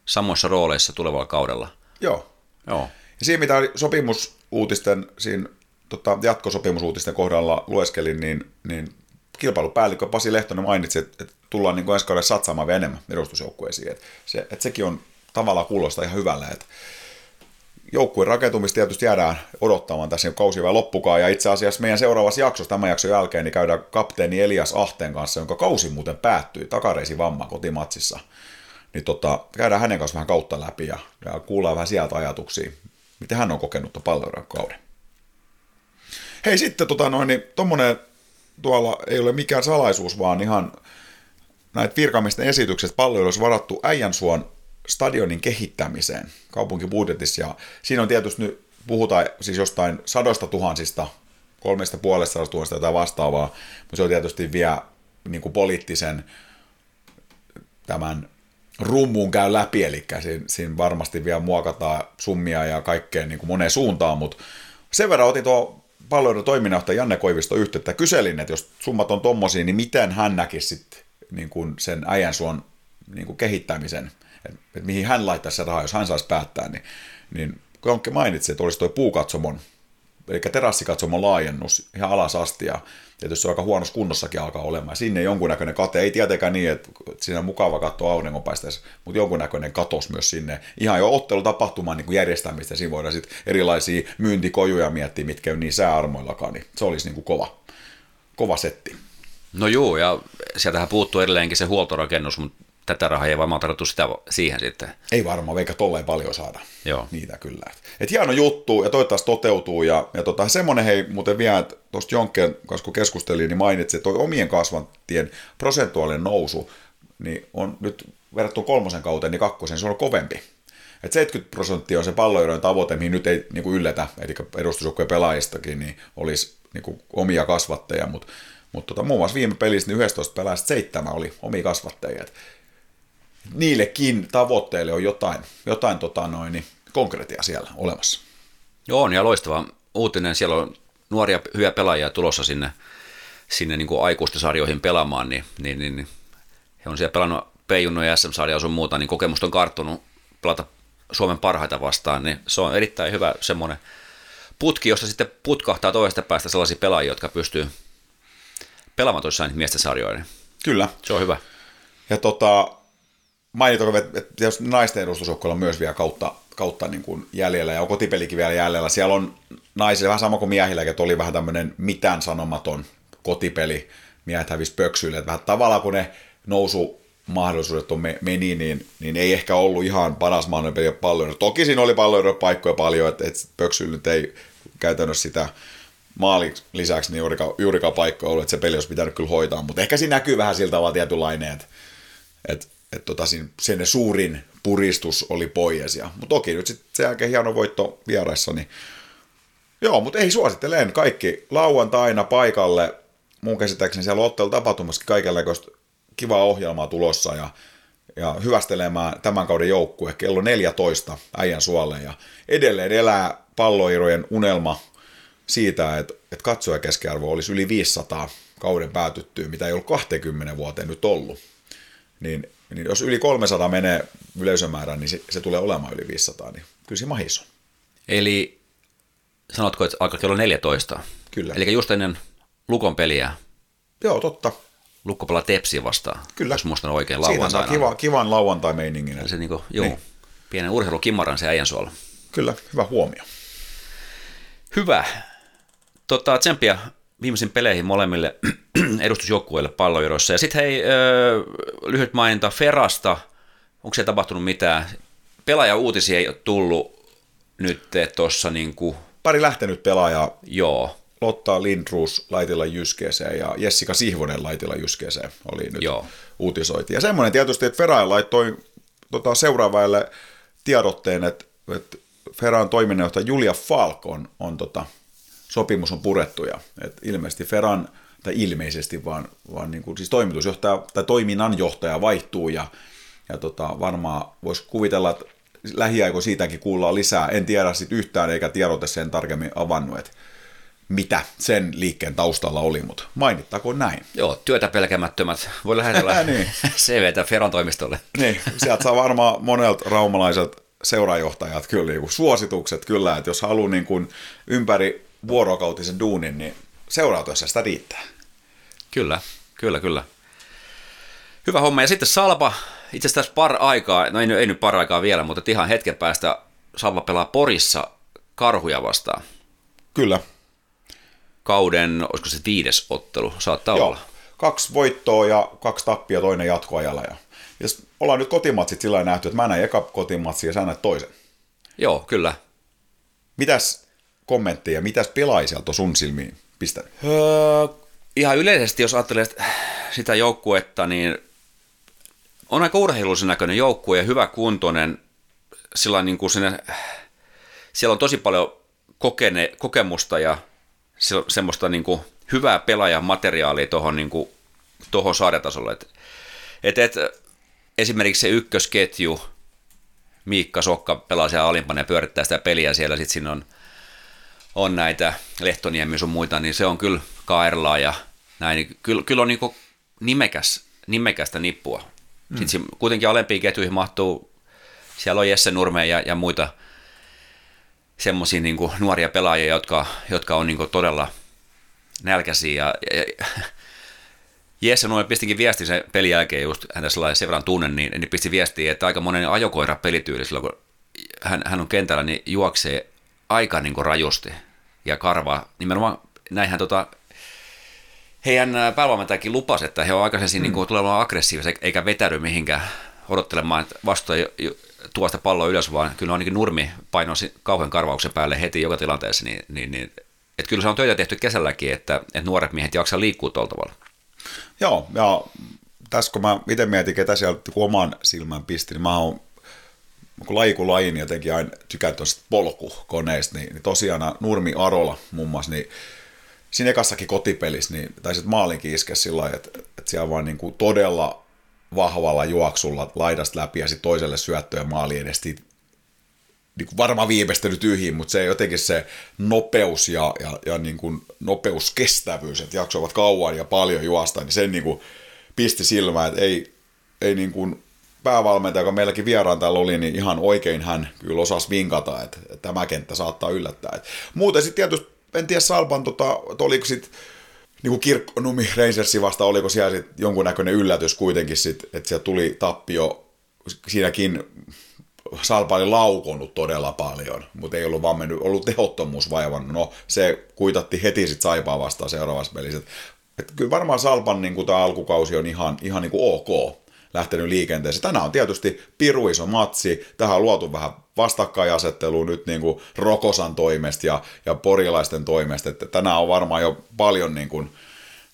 samoissa rooleissa tulevalla kaudella. Joo. Joo. Ja siinä mitä sopimusuutisten, siinä tota, jatkosopimusuutisten kohdalla lueskelin, niin, niin kilpailupäällikkö Pasi Lehtonen mainitsi, että, että tullaan niin ensi kaudella satsaamaan vielä enemmän edustusjoukkueisiin. Että, se, että sekin on tavallaan kuulostaa ihan hyvälle, että joukkueen rakentumista tietysti jäädään odottamaan tässä kausi vielä loppukaan, ja itse asiassa meidän seuraavassa jaksossa tämän jakson jälkeen niin käydään kapteeni Elias Ahteen kanssa, jonka kausi muuten päättyi takareisi vamma kotimatsissa. Niin tota, käydään hänen kanssa vähän kautta läpi ja, ja kuullaan vähän sieltä ajatuksia, miten hän on kokenut paljon kauden. Hei sitten tota noin, niin tommonen tuolla ei ole mikään salaisuus, vaan ihan näitä virkamisten esitykset olisi varattu Äijänsuon stadionin kehittämiseen kaupunkibudjetissa. Ja siinä on tietysti nyt, puhutaan siis jostain sadoista tuhansista, kolmesta puolesta tuhannesta tai vastaavaa, mutta se on tietysti vielä niin kuin poliittisen tämän rummuun käy läpi, eli siinä, siinä varmasti vielä muokataan summia ja kaikkea niin kuin moneen suuntaan, mutta sen verran otin tuo palveluiden toiminnanjohtaja Janne Koivisto yhteyttä. Kyselin, että jos summat on tommosia, niin miten hän näkisi sit, niin kuin sen äijänsuon niin kuin kehittämisen, että, mihin hän laittaisi se rahaa, jos hän saisi päättää, niin, niin Jonkke mainitsi, että olisi tuo puukatsomon, eli terassikatsomon laajennus ihan alas asti, ja tietysti se on aika huonossa kunnossakin alkaa olemaan. Sinne jonkunnäköinen kate, ei tietenkään niin, että siinä on mukava katsoa auringonpaisteessa, mutta jonkunnäköinen katos myös sinne. Ihan jo ottelutapahtumaan niin kuin järjestämistä, siinä voidaan sitten erilaisia myyntikojuja miettiä, mitkä on niin sääarmoillakaan, niin se olisi niin kuin kova, kova setti. No joo, ja sieltähän puuttuu edelleenkin se huoltorakennus, mutta tätä rahaa ei varmaan tarvittu sitä siihen sitten. Ei varmaan, veikä tolleen paljon saada Joo. niitä kyllä. Et hieno juttu ja toivottavasti toteutuu. Ja, ja tota, semmoinen hei muuten vielä, että tuosta Jonkkeen kanssa kun keskustelin, niin mainitsi, että toi omien kasvantien prosentuaalinen nousu niin on nyt verrattuna kolmosen kauteen, niin kakkosen se on kovempi. Et 70 prosenttia on se palloirojen tavoite, mihin nyt ei niin kuin yllätä, eli edustusjoukkojen pelaajistakin, niin olisi niin kuin omia kasvatteja, mutta mutta tota, muun muassa viime pelissä niin 11 pelaajista seitsemän oli omia kasvattajia. Et niillekin tavoitteille on jotain, jotain tota noin, niin konkreettia siellä olemassa. Joo, on ja loistava uutinen. Siellä on nuoria hyviä pelaajia tulossa sinne, sinne niin kuin aikuisten sarjoihin pelaamaan, niin, niin, niin, niin he on siellä pelannut P-junno ja SM-sarja ja sun muuta, niin kokemusta on karttunut pelata Suomen parhaita vastaan, niin se on erittäin hyvä semmoinen putki, josta sitten putkahtaa toisesta päästä sellaisia pelaajia, jotka pystyy pelaamaan tuossa miesten sarjoja. Kyllä. Se on hyvä. Ja tota, mainitaanko, että, jos naisten edustusjoukkoilla on myös vielä kautta, kautta niin kuin jäljellä ja on kotipelikin vielä jäljellä. Siellä on naisilla vähän sama kuin miehillä, että oli vähän tämmöinen mitään sanomaton kotipeli. Miehet hävisi pöksyille. Että vähän tavallaan kun ne nousu mahdollisuudet on me, meni, niin, niin ei ehkä ollut ihan paras mahdollinen peli paljon. Toki siinä oli paljon paikkoja paljon, että, että Pöksyllä nyt ei käytännössä sitä maalin lisäksi niin juurikaan, juurikaan paikkoja ollut, että se peli olisi pitänyt kyllä hoitaa, mutta ehkä siinä näkyy vähän siltä tavalla tietynlainen, että, että, että tota, sen suurin puristus oli pois. Ja, mutta toki nyt sitten sen jälkeen hieno voitto vieraissa, niin joo, mutta ei suosittelen kaikki lauantaina paikalle. Mun käsittääkseni siellä ottelu tapahtumassakin kaikenlaista kivaa ohjelmaa tulossa ja, ja hyvästelemään tämän kauden joukkue kello 14 äijän suolle ja edelleen elää palloirojen unelma siitä, että, että katsoja keskiarvo olisi yli 500 kauden päätyttyä, mitä ei ollut 20 vuoteen nyt ollut. Niin, niin jos yli 300 menee yleisömäärään, niin se, se tulee olemaan yli 500, niin kyllä se mahis on. Eli sanotko, että alkaa kello 14? Kyllä. Eli just ennen Lukon peliä. Joo, totta. Lukko pelaa Tepsi vastaan, Kyllä. jos muistan oikein Siitä lauantaina. saa kiva, kivan lauantai-meiningin. Se niinku, joo, Niin. niin. pienen urheilukimmaran se äijän suolla. Kyllä, hyvä huomio. Hyvä. Tota, tsemppiä viimeisiin peleihin molemmille edustusjoukkueille palloiroissa. Ja sitten hei, öö, lyhyt maininta Ferasta. Onko siellä tapahtunut mitään? Pelaaja-uutisia ei ole tullut nyt tuossa niinku, Pari lähtenyt pelaajaa, joo, Lotta Lindruus laitilla Jyskeeseen ja Jessica Sihvonen laitilla Jyskeeseen oli nyt Joo. uutisoiti. Ja semmoinen tietysti, että Ferain laittoi tota, seuraavalle tiedotteen, että, että Feran toiminnanjohtaja Julia Falk on, on tota, sopimus on purettu ja että ilmeisesti Feran, tai ilmeisesti vaan, vaan niin kuin, siis toimitusjohtaja tai toiminnanjohtaja vaihtuu ja, ja tota, varmaan voisi kuvitella, että lähiaikoina siitäkin kuullaan lisää. En tiedä sit yhtään eikä tiedote sen tarkemmin avannut, että mitä sen liikkeen taustalla oli, mutta mainittakoon näin. joo, työtä pelkämättömät. Voi lähetellä Niin. CVtä Feran toimistolle. Niin, sieltä saa varmaan monelta raumalaiselta seurajohtajat kyllä niin kuin suositukset kyllä, että jos haluaa niin kuin ympäri vuorokautisen duunin, niin seurautuessa sitä riittää. Kyllä, kyllä, kyllä. Hyvä homma. Ja sitten Salpa, itse asiassa par aikaa, no ei, ei nyt par aikaa vielä, mutta ihan hetken päästä Salpa pelaa Porissa karhuja vastaan. Kyllä, Kauden, olisiko se viides ottelu, saattaa joo. olla. Kaksi voittoa ja kaksi tappia toinen jatkoajalla. Ja, sit ollaan nyt kotimatsit sillä nähty, että mä näin eka kotimatsi ja sä näet toisen. Joo, kyllä. Mitäs kommentteja, mitäs on sun silmiin pistänyt? Öö, ihan yleisesti, jos ajattelee sitä joukkuetta, niin on aika urheilullisen näköinen joukkue ja hyvä kuntoinen. Sillä niin kuin sinne, siellä on tosi paljon kokene, kokemusta ja se- semmoista niin kuin hyvää pelaajamateriaalia tuohon niin tohon sarjatasolle. Et, et, et, esimerkiksi se ykkösketju, Miikka Sokka pelaa siellä alimpana ja pyörittää sitä peliä siellä, sitten siinä on on näitä Lehtoniemi sun muita, niin se on kyllä Kaerlaa ja näin. Niin Kyllä, kyllä on niin nimekäs, nimekästä nippua. Mm. Sitten kuitenkin alempiin ketjuihin mahtuu, siellä on Jesse Nurme ja, ja muita semmoisia niin nuoria pelaajia, jotka, jotka on niin todella nälkäisiä. Ja, ja, Jesse Nurme pistikin viesti sen pelin jälkeen, just häntä sellainen sen verran tunnen, niin, niin pisti viestiä, että aika monen ajokoira pelityyli silloin, kun hän, hän on kentällä, niin juoksee aika niin rajusti ja karvaa. Nimenomaan näinhän tota, heidän ää, päävalmentajakin lupasi, että he on aikaisemmin mm. niin kuin, tulemaan aggressiivisia eikä vetäydy mihinkään odottelemaan, että vastustaja jo- jo- tuo sitä palloa ylös, vaan kyllä ainakin nurmi painoi kauhean karvauksen päälle heti joka tilanteessa, niin, niin, niin että kyllä se on töitä tehty kesälläkin, että, että nuoret miehet jaksaa liikkua tuolla tavalla. Joo, ja tässä kun mä itse mietin, ketä sieltä oman silmän pisti, niin mä oon kun laji kuin laji, niin jotenkin aina tykään tuosta polkukoneista, niin, niin tosiaan Nurmi Arola muun muassa, niin siinä ekassakin kotipelissä, niin taisit maalinkin iskeä sillä lailla, että, että siellä vaan niin kuin todella vahvalla juoksulla laidasta läpi ja sitten toiselle syöttöä maali edestä niin kuin varmaan viimeistely tyhjiin, mutta se jotenkin se nopeus ja, ja, ja niin kuin nopeuskestävyys, että jaksoivat kauan ja paljon juosta, niin sen niin kuin pisti silmään, että ei, ei niin kuin päävalmentaja, joka meilläkin vieraan täällä oli, niin ihan oikein hän kyllä osasi vinkata, että, tämä kenttä saattaa yllättää. Et muuten sitten tietysti, en tiedä Salpan, tota, oliko sitten niin kuin Kirkkonumi Rangersi vasta, oliko siellä sit jonkunnäköinen yllätys kuitenkin, sit, että siellä tuli tappio, siinäkin Salpa oli laukonut todella paljon, mutta ei ollut vaan mennyt, ollut tehottomuus vaivannut. No, se kuitatti heti sitten Saipaa vastaan seuraavassa pelissä. Et, kyllä varmaan Salpan niin tämä alkukausi on ihan, ihan niin kuin ok. Lähtenyt liikenteeseen. Tänään on tietysti piru iso matsi, tähän on luotu vähän vastakkainasettelua nyt niin kuin Rokosan toimesta ja, ja porilaisten toimesta, että tänään on varmaan jo paljon niin kuin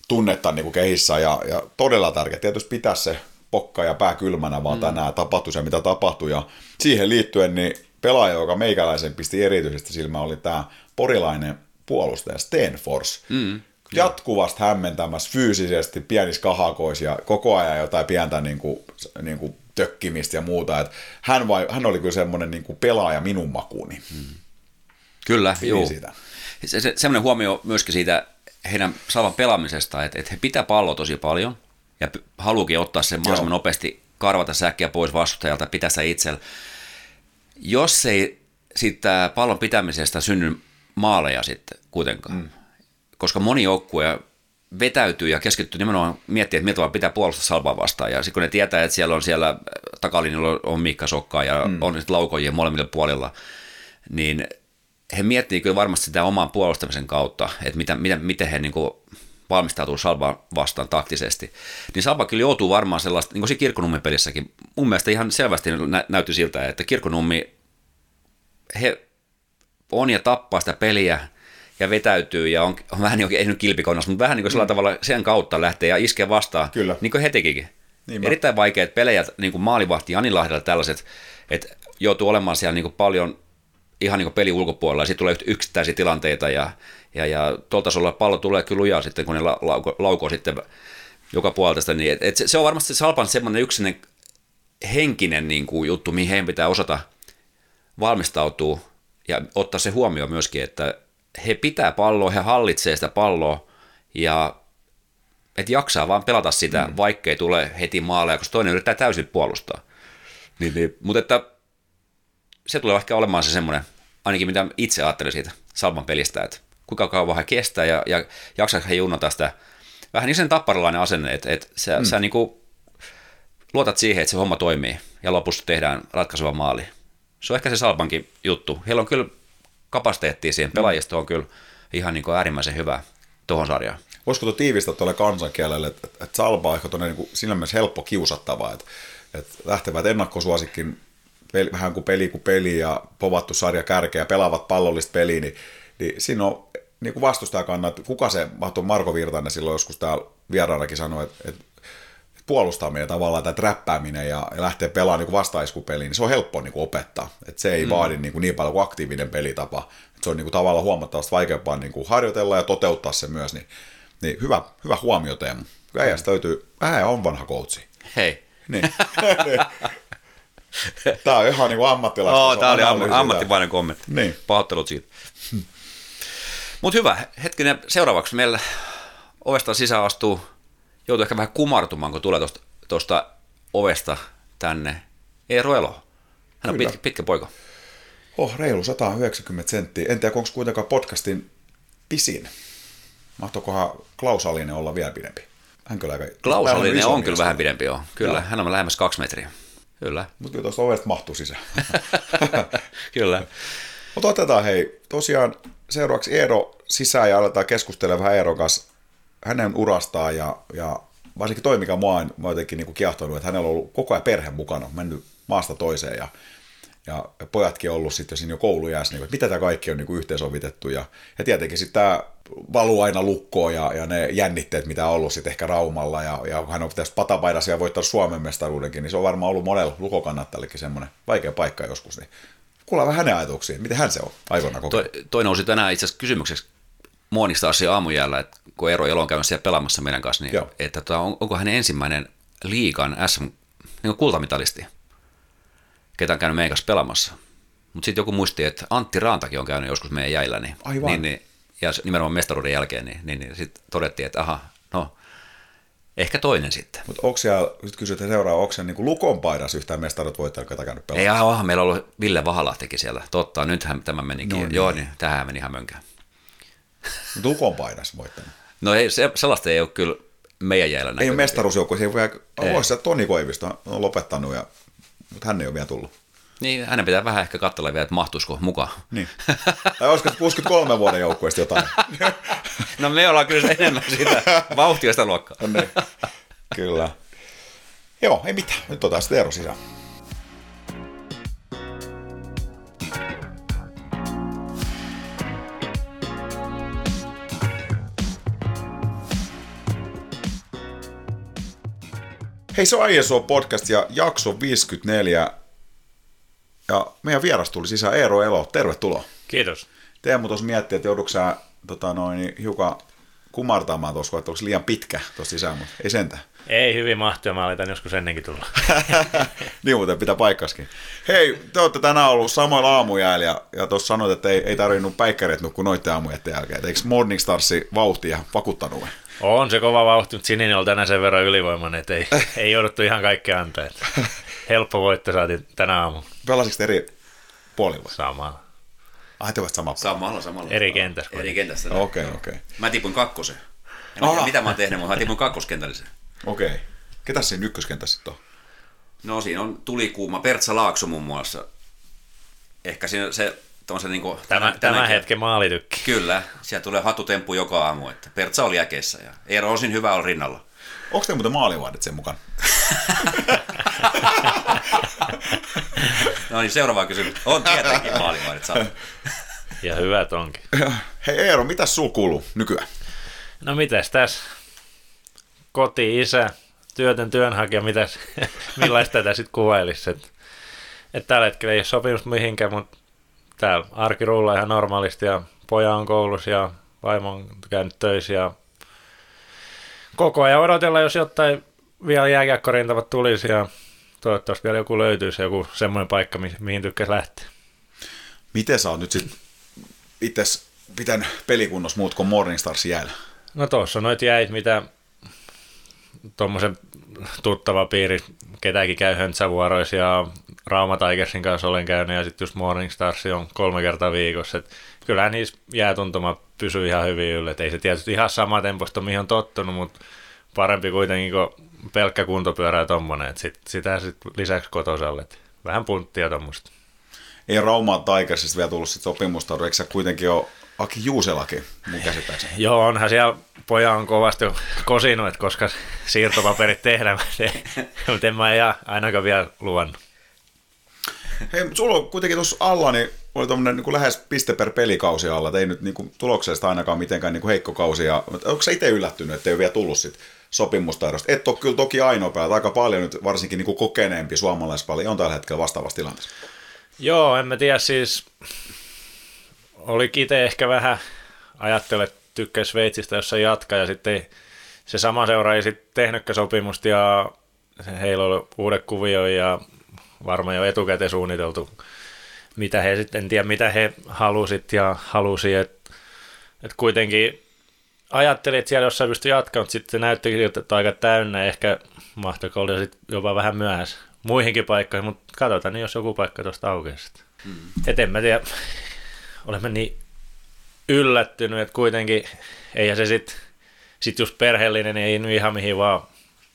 tunnetta niin kuin kehissä ja, ja todella tärkeää tietysti pitää se pokka ja pää kylmänä, vaan mm. tänään tapahtui se, mitä tapahtui ja siihen liittyen niin pelaaja, joka meikäläisen pisti erityisesti silmään, oli tämä porilainen puolustaja Stenfors. Mm jatkuvasti hämmentämässä fyysisesti pienissä kahakoissa ja koko ajan jotain pientä niin kuin, niin kuin tökkimistä ja muuta. Et hän, vai, hän oli kyllä semmoinen niin kuin pelaaja minun makuuni. Hmm. Kyllä, joo. Sitä. Se, se, semmoinen huomio myöskin siitä heidän saavan pelaamisesta, että, että he pitää palloa tosi paljon ja haluukin ottaa sen mahdollisimman joo. nopeasti, karvata säkkiä pois vastustajalta, pitää sitä itsellä. Jos ei siitä pallon pitämisestä synny maaleja sitten kuitenkaan, mm koska moni joukkue vetäytyy ja keskittyy nimenomaan miettiä, että miltä pitää puolustaa salvaa vastaan. Ja sitten kun ne tietää, että siellä on siellä takalinjalla on Mikka Sokkaa ja mm. on sitten laukojia molemmilla puolilla, niin he miettii kyllä varmasti sitä oman puolustamisen kautta, että mitä, mitä, miten he niin kuin valmistautuu Salvaa vastaan taktisesti. Niin Salva kyllä joutuu varmaan sellaista, niin kuin siinä Kirkkonummin pelissäkin, mun mielestä ihan selvästi nä- näytti siltä, että Kirkkonummi, he on ja tappaa sitä peliä, ja vetäytyy ja on, on vähän niin kuin, ei nyt kilpikonnassa, mutta vähän niin kuin sillä mm. tavalla sen kautta lähtee ja iskee vastaan, Kyllä. niin kuin he tekikin. Niinpä. Erittäin vaikeat pelejä, niin kuin maalivahti Lahdella tällaiset, että joutuu olemaan siellä niin kuin paljon ihan niin kuin peli ulkopuolella ja sitten tulee yksittäisiä tilanteita ja, ja, ja tuolta tasolla pallo tulee kyllä lujaa sitten, kun ne la, lauko, laukoo sitten joka puolelta niin et, et se, se, on varmasti Salpan semmoinen yksinen henkinen niin kuin juttu, mihin heidän pitää osata valmistautua ja ottaa se huomioon myöskin, että he pitää palloa, he hallitsee sitä palloa ja että jaksaa vaan pelata sitä, mm. vaikkei tule heti maaleja, koska toinen yrittää täysin puolustaa. Niin, niin. Mutta että se tulee ehkä olemaan se semmoinen, ainakin mitä itse ajattelin siitä Salman pelistä, että kuinka kauan he kestää ja, ja jaksaa he junnata sitä vähän niin sen tapparalainen asenne, että, että sä, mm. sä niin kuin luotat siihen, että se homma toimii ja lopussa tehdään ratkaiseva maali. Se on ehkä se Salpankin juttu. Heillä on kyllä kapasiteettia siihen. Pelaajisto on kyllä ihan niin kuin äärimmäisen hyvä tuohon sarjaan. Voisiko tuo tiivistää tuolle kansankielelle, että, että, Salpa on ehkä niin kuin siinä mielessä helppo kiusattava, että, että lähtevät ennakkosuosikin peli, vähän kuin peli kuin peli ja povattu sarja kärkeä pelaavat pallollista peliä, niin, niin siinä on niin kuin vastustaja kannat, kuka se, Marko Virtanen silloin joskus täällä vieraanakin sanoi, että, että puolustaminen tavallaan tai räppääminen ja, lähtee pelaamaan niin vastaiskupeliin, niin se on helppo niin kuin opettaa. Et se ei mm. vaadi niin, kuin niin paljon kuin aktiivinen pelitapa. Et se on niin kuin tavallaan huomattavasti vaikeampaa niin kuin harjoitella ja toteuttaa se myös. Niin, niin hyvä, hyvä huomio Teemu. Äijästä löytyy, äijä on vanha koutsi. Hei. Niin. Tämä on ihan niin kuin ammattilaista. Oh, tämä oli am- ammattimainen kommentti. Niin. Pahoittelut siitä. Mutta hyvä, hetkinen, seuraavaksi meillä ovesta sisään astuu joutuu ehkä vähän kumartumaan, kun tulee tuosta ovesta tänne Eero Elo. Hän on pitkä, pitkä poika. Oh, reilu 190 senttiä. En tiedä, onko kuitenkaan podcastin pisin. Mahtoikohan Klaus Alinen olla vielä pidempi? Hän kyllä aika... Klaus Alinen on kyllä vähän pidempi, joo. Kyllä, joo. hän on lähemmäs kaksi metriä. Kyllä. Mutta kyllä tuosta ovesta mahtuu sisään. kyllä. Mutta otetaan hei, tosiaan seuraavaksi Eero sisään ja aletaan keskustella vähän Eeron kanssa hänen urastaan ja, ja varsinkin toi, mikä mua on, mä jotenkin niin kiehtonut, että hänellä on ollut koko ajan perhe mukana, mennyt maasta toiseen ja, ja pojatkin on ollut sitten siinä jo koulujäässä, niin, että mitä tämä kaikki on niin kuin yhteensovitettu ja, ja tietenkin sitten tämä valuu aina lukkoon ja, ja ne jännitteet, mitä on ollut sitten ehkä Raumalla ja, ja hän on pitäisi patapaidasia ja voittaa Suomen mestaruudenkin, niin se on varmaan ollut monella lukokannattajallekin semmoinen vaikea paikka joskus, niin kuulla vähän hänen ajatuksiin, miten hän se on aikoinaan koko toi, toi nousi tänään itse asiassa kysymykseksi Muonista asia aamujäällä, että kun Eero Elo on käynyt siellä pelaamassa meidän kanssa, niin että tota, on, onko hän ensimmäinen liikan SM niin kultamitalisti, ketä on käynyt meidän kanssa pelaamassa. Mutta sitten joku muisti, että Antti Raantakin on käynyt joskus meidän jäillä, niin, Aivan. niin, niin ja nimenomaan mestaruuden jälkeen, niin, niin, niin sitten todettiin, että aha, no, ehkä toinen sitten. Mutta onko siellä, nyt kysytään seuraava, onko siellä niin Lukon paidassa yhtään mestarut voittajaa, ketä käynyt pelaamassa? Ei, aha, meillä on ollut Ville Vahalahtikin siellä. Totta, nythän tämä menikin. No, niin. Joo, niin tähän meni ihan Lukon paidassa voittanut. No ei, se, sellaista ei ole kyllä meidän jäillä Ei ole mestaruusjoukko, se voisi se Toni Koivisto on lopettanut, ja, mutta hän ei ole vielä tullut. Niin, hänen pitää vähän ehkä katsella vielä, että mahtuisiko mukaan. Niin. Tai olisiko 63 vuoden joukkueesta jotain? no me ollaan kyllä enemmän sitä vauhtia sitä luokkaa. niin. Kyllä. Joo, ei mitään. Nyt otetaan sitten Eero sisään. Hei, se on ISO podcast ja jakso 54. Ja meidän vieras tuli sisään Eero Elo. Tervetuloa. Kiitos. Teemu tuossa miettii, että joudutko sä tota noin, hiukan kumartamaan tuossa, että onko liian pitkä tuossa sisään, mutta ei sentään. Ei hyvin mahtua, mä aletan joskus ennenkin tulla. niin muuten pitää paikkaskin. Hei, te olette tänään ollut samoilla aamujäällä ja, ja tuossa sanoit, että ei, ei tarvinnut päikkäreet nukkua noiden aamujen jälkeen. Eikö Morningstarsi vauhtia vakuuttanut? On se kova vauhti, mutta Sininen oli tänään sen verran ylivoimainen, että ei, ei jouduttu ihan kaikkea antaa. Että helppo voitto saatiin tänä aamulla Pelasitko eri puolilla? samalla. Ai te ovat sama. Samalla, samalla. Eri kentässä Eri kentässä. Okei, okei. Okay, Mä tipun kakkosen. En mä tiedä, mitä mä oon tehnyt, mutta mä tipun kakkoskentällisen. okei. Okay. Ketäs siinä ykköskentässä sitten on? No siinä on tulikuuma Pertsa Laakso muun muassa. Ehkä siinä se tommosen niinku... Tämä, tänä- tämä tänäkin- hetken maalitykki. Kyllä, siellä tulee hatutemppu joka aamu, että Pertsa oli jäkeissä ja Eero on siinä hyvä olla rinnalla. Onko te muuten maalivahdit sen mukaan? No niin, seuraava kysymys. On tietenkin maalivahdit saa. Ja hyvät onkin. Hei Eero, mitä sul kuuluu nykyään? No mitäs tässä? Koti, isä, työtön työnhakija, mitäs, millaista tätä sitten kuvailisi? Et, et tällä hetkellä ei ole sopimus mihinkään, mutta täällä arki rullaa ihan normaalisti ja poja on koulussa ja vaimo on käynyt töissä ja koko ajan odotella, jos jotain vielä jääkiekkorintavat tulisi ja toivottavasti vielä joku löytyisi, joku semmoinen paikka, mi- mihin tykkäisi lähteä. Miten sä oot nyt sit itses pitänyt pelikunnossa muut kuin Morningstarsin jäällä? No tuossa noit jäit, mitä tuommoisen tuttava piiri, ketäkin käy höntsävuoroissa ja Rauma Tigersin kanssa olen käynyt ja sitten just Morning Stars on kolme kertaa viikossa. Et kyllä niissä jäätuntuma pysyy ihan hyvin yllä. Et ei se tietysti ihan sama temposta, mihin on tottunut, mutta parempi kuitenkin kuin pelkkä kuntopyörä ja tommonen. Et sit, sitä sit lisäksi kotosalle. Vähän punttia tuommoista. Ei Raumaa Tigersista vielä tullut sit sopimusta, eikö sä kuitenkin ole Aki Juuselakin, mun käsittääkseni? Joo, onhan siellä poja on kovasti kosinut, että koska siirtopaperit tehdään, mutta en mä ihan ainakaan vielä luvannut. Hei, sulla on kuitenkin tuossa alla, niin oli tuommoinen niin lähes piste per pelikausi alla, et ei nyt niin kuin, tuloksesta ainakaan mitenkään niin kuin heikko kausi. Ja, onko sä itse yllättynyt, että ei ole vielä tullut sit sopimustaidosta? Et ole kyllä toki ainoa päivä, aika paljon nyt varsinkin niin kuin kokeneempi suomalaispalli on tällä hetkellä vastaavassa tilanteessa. Joo, en mä tiedä siis, oli itse ehkä vähän ajattele, että tykkäisi Sveitsistä, jos se jatkaa ja sitten se sama seura ei sitten tehnytkään sopimusta ja heillä oli uudet kuvio ja varmaan jo etukäteen suunniteltu, mitä he sitten, en tiedä mitä he halusit ja halusi, että et kuitenkin ajattelin, että siellä jossain pystyi jatkamaan, mutta sitten se näyttikin siltä, että aika täynnä, ehkä mahtoiko olla sitten jopa vähän myöhässä muihinkin paikkoihin, mutta katsotaan, niin jos joku paikka tuosta aukeaa sitten. Mm. Et en mä tiedä, olemme niin yllättynyt, että kuitenkin, eihän se sitten sit just perheellinen, niin ei nyt ihan mihin vaan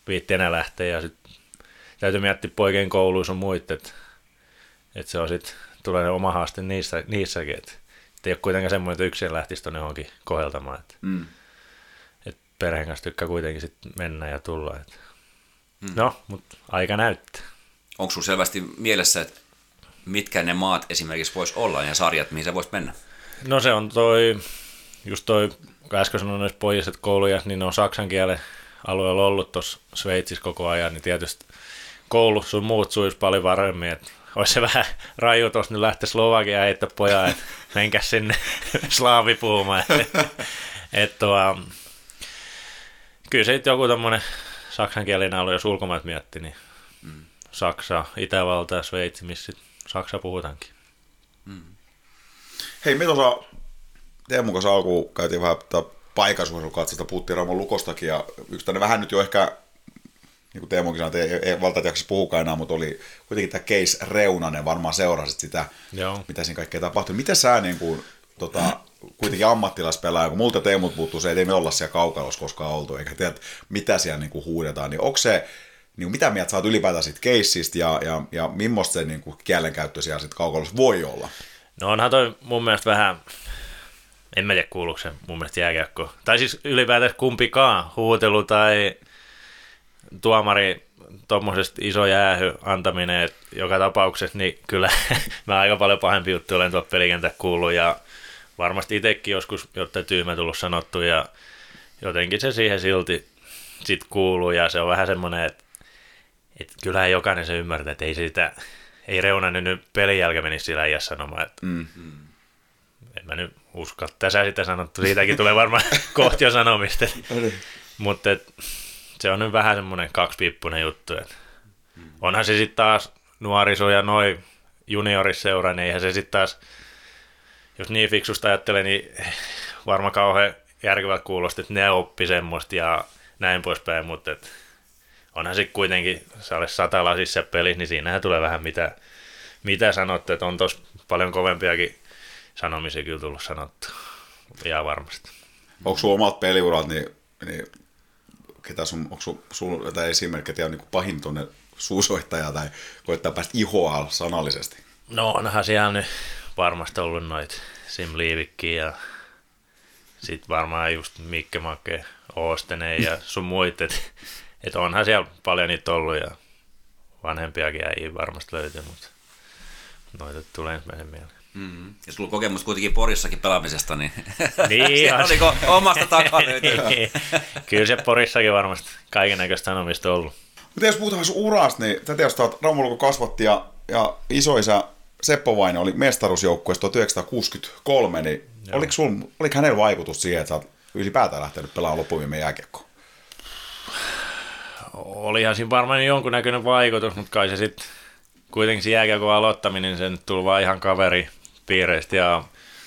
viitti enää lähteä ja sitten täytyy miettiä poikien kouluissa on muita, että et se on sitten, tulee oma haaste niissä, niissäkin, että et ei ole kuitenkaan semmoinen, että yksin lähtisi tuonne johonkin koheltamaan, että Mm. et perheen kanssa tykkää kuitenkin sitten mennä ja tulla. Et. Mm. No, mutta aika näyttää. Onko sinulla selvästi mielessä, että mitkä ne maat esimerkiksi vois olla ja sarjat, mihin sä voisit mennä? No se on toi, just toi, kun äsken sanoin noista pojista kouluja, niin ne on saksan kielen alueella ollut tuossa Sveitsissä koko ajan, niin tietysti koulu sun muut sujuisi paljon paremmin, että olisi se vähän raju tuossa nyt lähteä Slovakiaan heittää pojaa, että menkäs sinne slaavipuumaan. että et, tuo, kyllä se joku tommonen saksankielinen alue, jos ulkomaat mietti, niin Saksa, Itävalta ja Sveitsi, missä Saksa puhutaankin. Hei, me tuossa Teemun kanssa alkuun käytiin vähän paikasuojelukatsosta, puhuttiin Ramon Lukostakin ja yksi tänne vähän nyt jo ehkä, niin kuin Teemunkin sanoi, että ei, ei valtaat jaksa puhukaan enää, mutta oli kuitenkin tämä Case Reunanen, varmaan seurasit sitä, Joo. mitä siinä kaikkea tapahtui. Miten sä niin kuin, tota, kuitenkin ammattilaispelaaja, kun multa Teemut puuttuu se, että ei me olla siellä kaukalossa koskaan oltu, eikä tiedä, mitä siellä niin kuin huudetaan, niin onko se, niin kuin, mitä mieltä sä oot ylipäätään siitä keissistä ja, ja, ja millaista se niin kuin kielenkäyttö siellä sit kaukalossa voi olla? No onhan toi mun mielestä vähän, en mä tiedä kuuluuko se mun mielestä jääkiekko. Tai siis ylipäätään kumpikaan huutelu tai tuomari tuommoisesta iso jäähy antaminen, joka tapauksessa, niin kyllä mä aika paljon pahempi juttu olen tuolla pelikentä kuullut ja varmasti itsekin joskus jotta tyhmä tullut sanottu ja jotenkin se siihen silti sit kuuluu ja se on vähän semmoinen, että, että kyllähän jokainen se ymmärtää, että ei sitä, ei Reunanen nyt pelin jälkeen menisi sillä iässä sanomaan, että mm. en mä nyt usko, tässä sitä sanottu, siitäkin tulee varmaan kohti jo sanomista, mutta et, se on nyt vähän semmoinen kaksipiippunen juttu, että onhan se sitten taas nuoriso ja noin juniorisseura, niin eihän se sitten taas, jos niin fiksusta ajattelee, niin varmaan kauhean järkevältä kuulosti, että ne oppi semmoista ja näin poispäin, mutta et, onhan sitten kuitenkin, se olisi sata lasissa pelissä, niin siinähän tulee vähän mitä, mitä sanotte, että on tos paljon kovempiakin sanomisia kyllä tullut sanottu, ja varmasti. Onko sulla omat peliurat, niin, niin ketä sun, onko sun, sun jotain esimerkkejä, että on niin pahin tuonne suusoittaja tai koittaa päästä ihoa sanallisesti? No onhan siellä nyt varmasti ollut noita Sim Liivikkiä ja sitten varmaan just Mikke Make, Oostenen ja sun muit, että et onhan siellä paljon niitä ollut ja vanhempiakin ei varmasti löytyy, mutta noita tulee ensimmäisen mieleen. Mm-hmm. Ja sulla on kokemus kuitenkin Porissakin pelaamisesta, niin, niin oliko omasta takaa Kyllä se Porissakin varmasti kaiken näköistä sanomista on ollut. Mutta jos puhutaan sun urasta, niin tiedät, että Raumulko kasvatti ja, ja isoisä Seppo Vaino oli mestaruusjoukkueessa 1963, niin oliko, sul, oliko hänellä vaikutus siihen, että sä oot ylipäätään lähtenyt pelaamaan loppuviimein jääkiekkoa? Olihan siinä varmaan jonkunnäköinen vaikutus, mutta kai se sitten kuitenkin se jääkiekon aloittaminen, sen tuli vaan ihan kaveri piireistä ja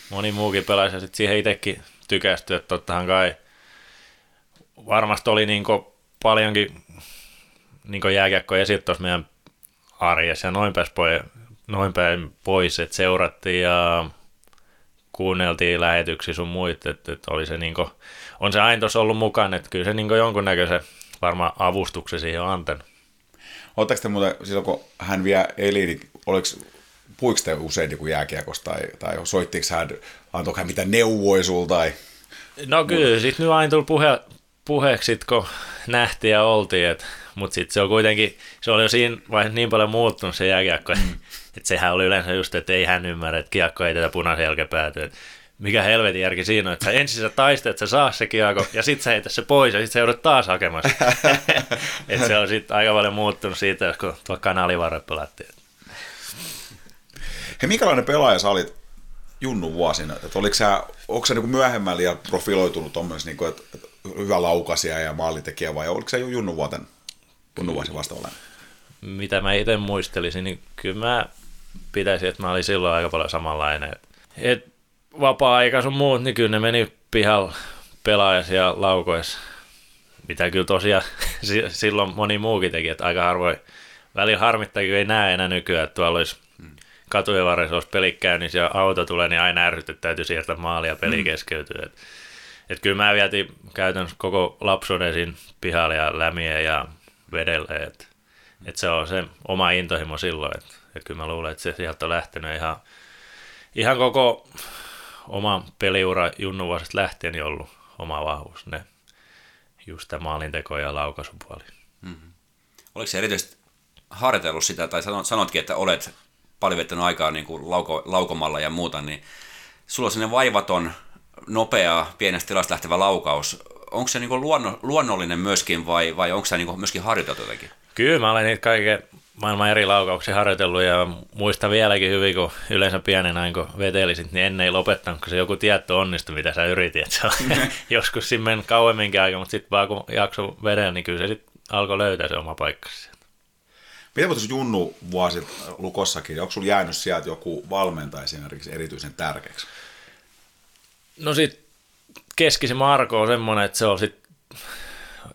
moni muukin pelaisi ja sitten siihen itsekin tykästyi, että tottahan kai varmasti oli niin paljonkin niin jääkiekko esit tuossa meidän arjessa ja noin päin pois, noin päin pois että seurattiin ja kuunneltiin lähetyksiä sun muita, että, että oli se niin kuin, on se aina tuossa ollut mukana, että kyllä se niin jonkunnäköisen varmaan avustuksen siihen on antanut. Oletteko te muuten, silloin kun hän vielä eli, niin oliko, puiko te usein niin jääkiekosta tai, tai soittiko hän, antoiko hän mitä neuvoja sulta? Tai... No kyllä, sitten nyt aina tuli puhe, puheeksi, kun nähtiin ja oltiin, että mutta sitten se on kuitenkin, se oli jo siinä vaiheessa niin paljon muuttunut se jääkiekko, mm. että sehän oli yleensä just, että ei hän ymmärrä, että kiekko ei tätä punaisen jälkeen pääty. Mikä helvetin järki siinä on, että ensin sä taistat, että sä saa se kiekko, ja sitten sä heitä se pois, ja sitten sä joudut taas hakemaan että se on sitten aika paljon muuttunut siitä, kun tuo kanalivarre pelattiin. Hei, minkälainen pelaaja sä olit Junnu vuosina? Että oliko sä, onko sä niin myöhemmällä ja profiloitunut tuommoisessa, niin että, että hyvä laukasia ja maalintekijä, vai oliko se Junnu vuoten Junnu vuosi vasta olemaan? Mitä mä itse muistelisin, niin kyllä mä pitäisin, että mä olin silloin aika paljon samanlainen. Et vapaa-aika sun muut, niin kyllä ne meni pihalla pelaajas ja laukois. Mitä kyllä tosiaan silloin moni muukin teki, että aika harvoin välillä harmittaa, kun ei näe enää nykyään, että tuolla olisi katujen varressa olisi pelit käynnissä ja auto tulee, niin aina ärsyt, että täytyy siirtää maalia ja peli mm. keskeytyy. Et, et kyllä mä vietin käytännössä koko lapsuuden siinä pihalla ja lämiä ja vedelle, että et se on se oma intohimo silloin, että et kyllä mä luulen, että se sieltä on lähtenyt ihan, ihan koko oma peliura junnuvuosesta lähtien niin ollut oma vahvuus, ne just tämä maalinteko ja laukaisupuoli. Mm-hmm. Oliko se erityisesti harjoitellut sitä, tai sanotkin, että olet paljon vettänyt aikaa niin kuin lauko, laukomalla ja muuta, niin sulla on sellainen vaivaton, nopea, pienestä tilasta lähtevä laukaus. Onko se niin kuin luonno, luonnollinen myöskin vai, vai onko se niin kuin myöskin harjoiteltu jotenkin? Kyllä, mä olen niitä kaiken maailman eri laukauksia harjoitellut ja muistan vieläkin hyvin, kun yleensä pienenä kun vetelisit, niin ennen ei lopettanut, kun se joku tietty onnistui, mitä sä yritit. Se on joskus siinä meni kauemminkin aika, mutta sitten vaan kun jakso vedellä, niin kyllä se sitten alkoi löytää se oma paikkansa. Miten mutta Junnu vuosi Lukossakin, onko sulla jäänyt sieltä joku valmentaja esimerkiksi erityisen tärkeäksi? No sitten keskisi Marko on semmoinen, että se on sit,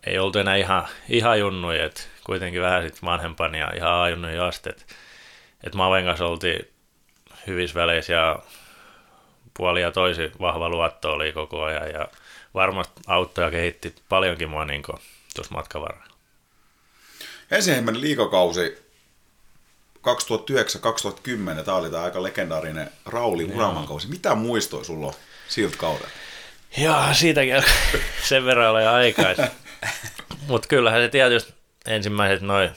ei oltu enää ihan, ihan junnuja, että kuitenkin vähän sitten vanhempani ja ihan ajunnuja asti. Että et Maven kanssa oltiin hyvissä väleissä ja puoli ja toisi vahva luotto oli koko ajan ja varmasti auttoi ja kehitti paljonkin mua niin tuossa matkan varrella. Ensimmäinen liikakausi 2009-2010, tämä oli tämä aika legendaarinen Rauli Uraman kausi. Mitä muistoja sulla on siltä kaudelta? Joo, siitäkin sen verran oli aikaa. Mutta kyllähän se tietysti ensimmäiset noin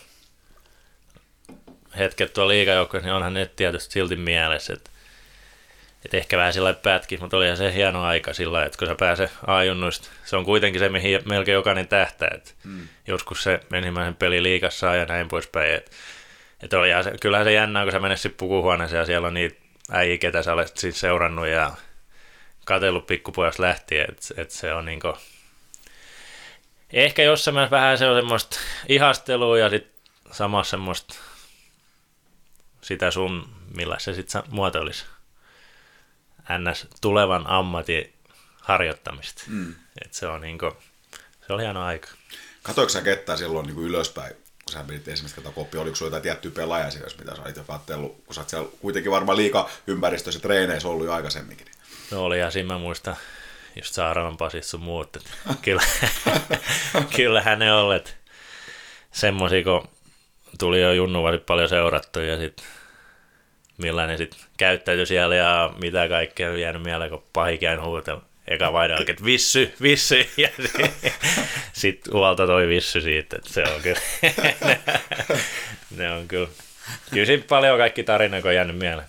hetket tuolla liikajoukkueessa, niin onhan ne tietysti silti mielessä, että et ehkä vähän sillä pätki, mutta olihan se hieno aika sillä että kun sä pääse ajunnuista, se on kuitenkin se, mihin melkein jokainen tähtää, että mm. joskus se ensimmäisen peli liikassa ja näin poispäin, että et oli se, kyllähän se jännää, kun sä menet sitten pukuhuoneeseen ja siellä on niitä äijä, ketä sä olet siis seurannut ja katsellut pikkupojasta lähtien, että et se on niinku, ehkä jossain mielessä vähän se on semmoista ihastelua ja sitten samassa semmoista sitä sun, millä se sitten muotoilisi ns. tulevan ammatin harjoittamista. Mm. Et se on niinku, se oli hieno aika. Katoiko sä ketään silloin niin kuin ylöspäin, kun sä menit ensimmäistä kertaa koppi, oliko sulla jotain tiettyä pelaajaa siellä, mitä sä olit jo katsellut, kun sä oot siellä kuitenkin varmaan liika ympäristössä treeneissä ollut jo aikaisemminkin. No oli ja siinä mä muistan just Saaravan Pasit sun muut, kyllä, kyllähän ne olleet semmosia, kun tuli jo junnuvasit paljon seurattu ja sitten millainen sitten käyttäytyi siellä ja mitä kaikkea on jäänyt mieleen, kun pahikäin huutelu. Eka vaihde että vissy, vissy, ja sitten huolta toi vissy siitä, että se on kyllä, ne, ne on kyllä, kyllä siinä paljon kaikki tarinoja on jäänyt mieleen.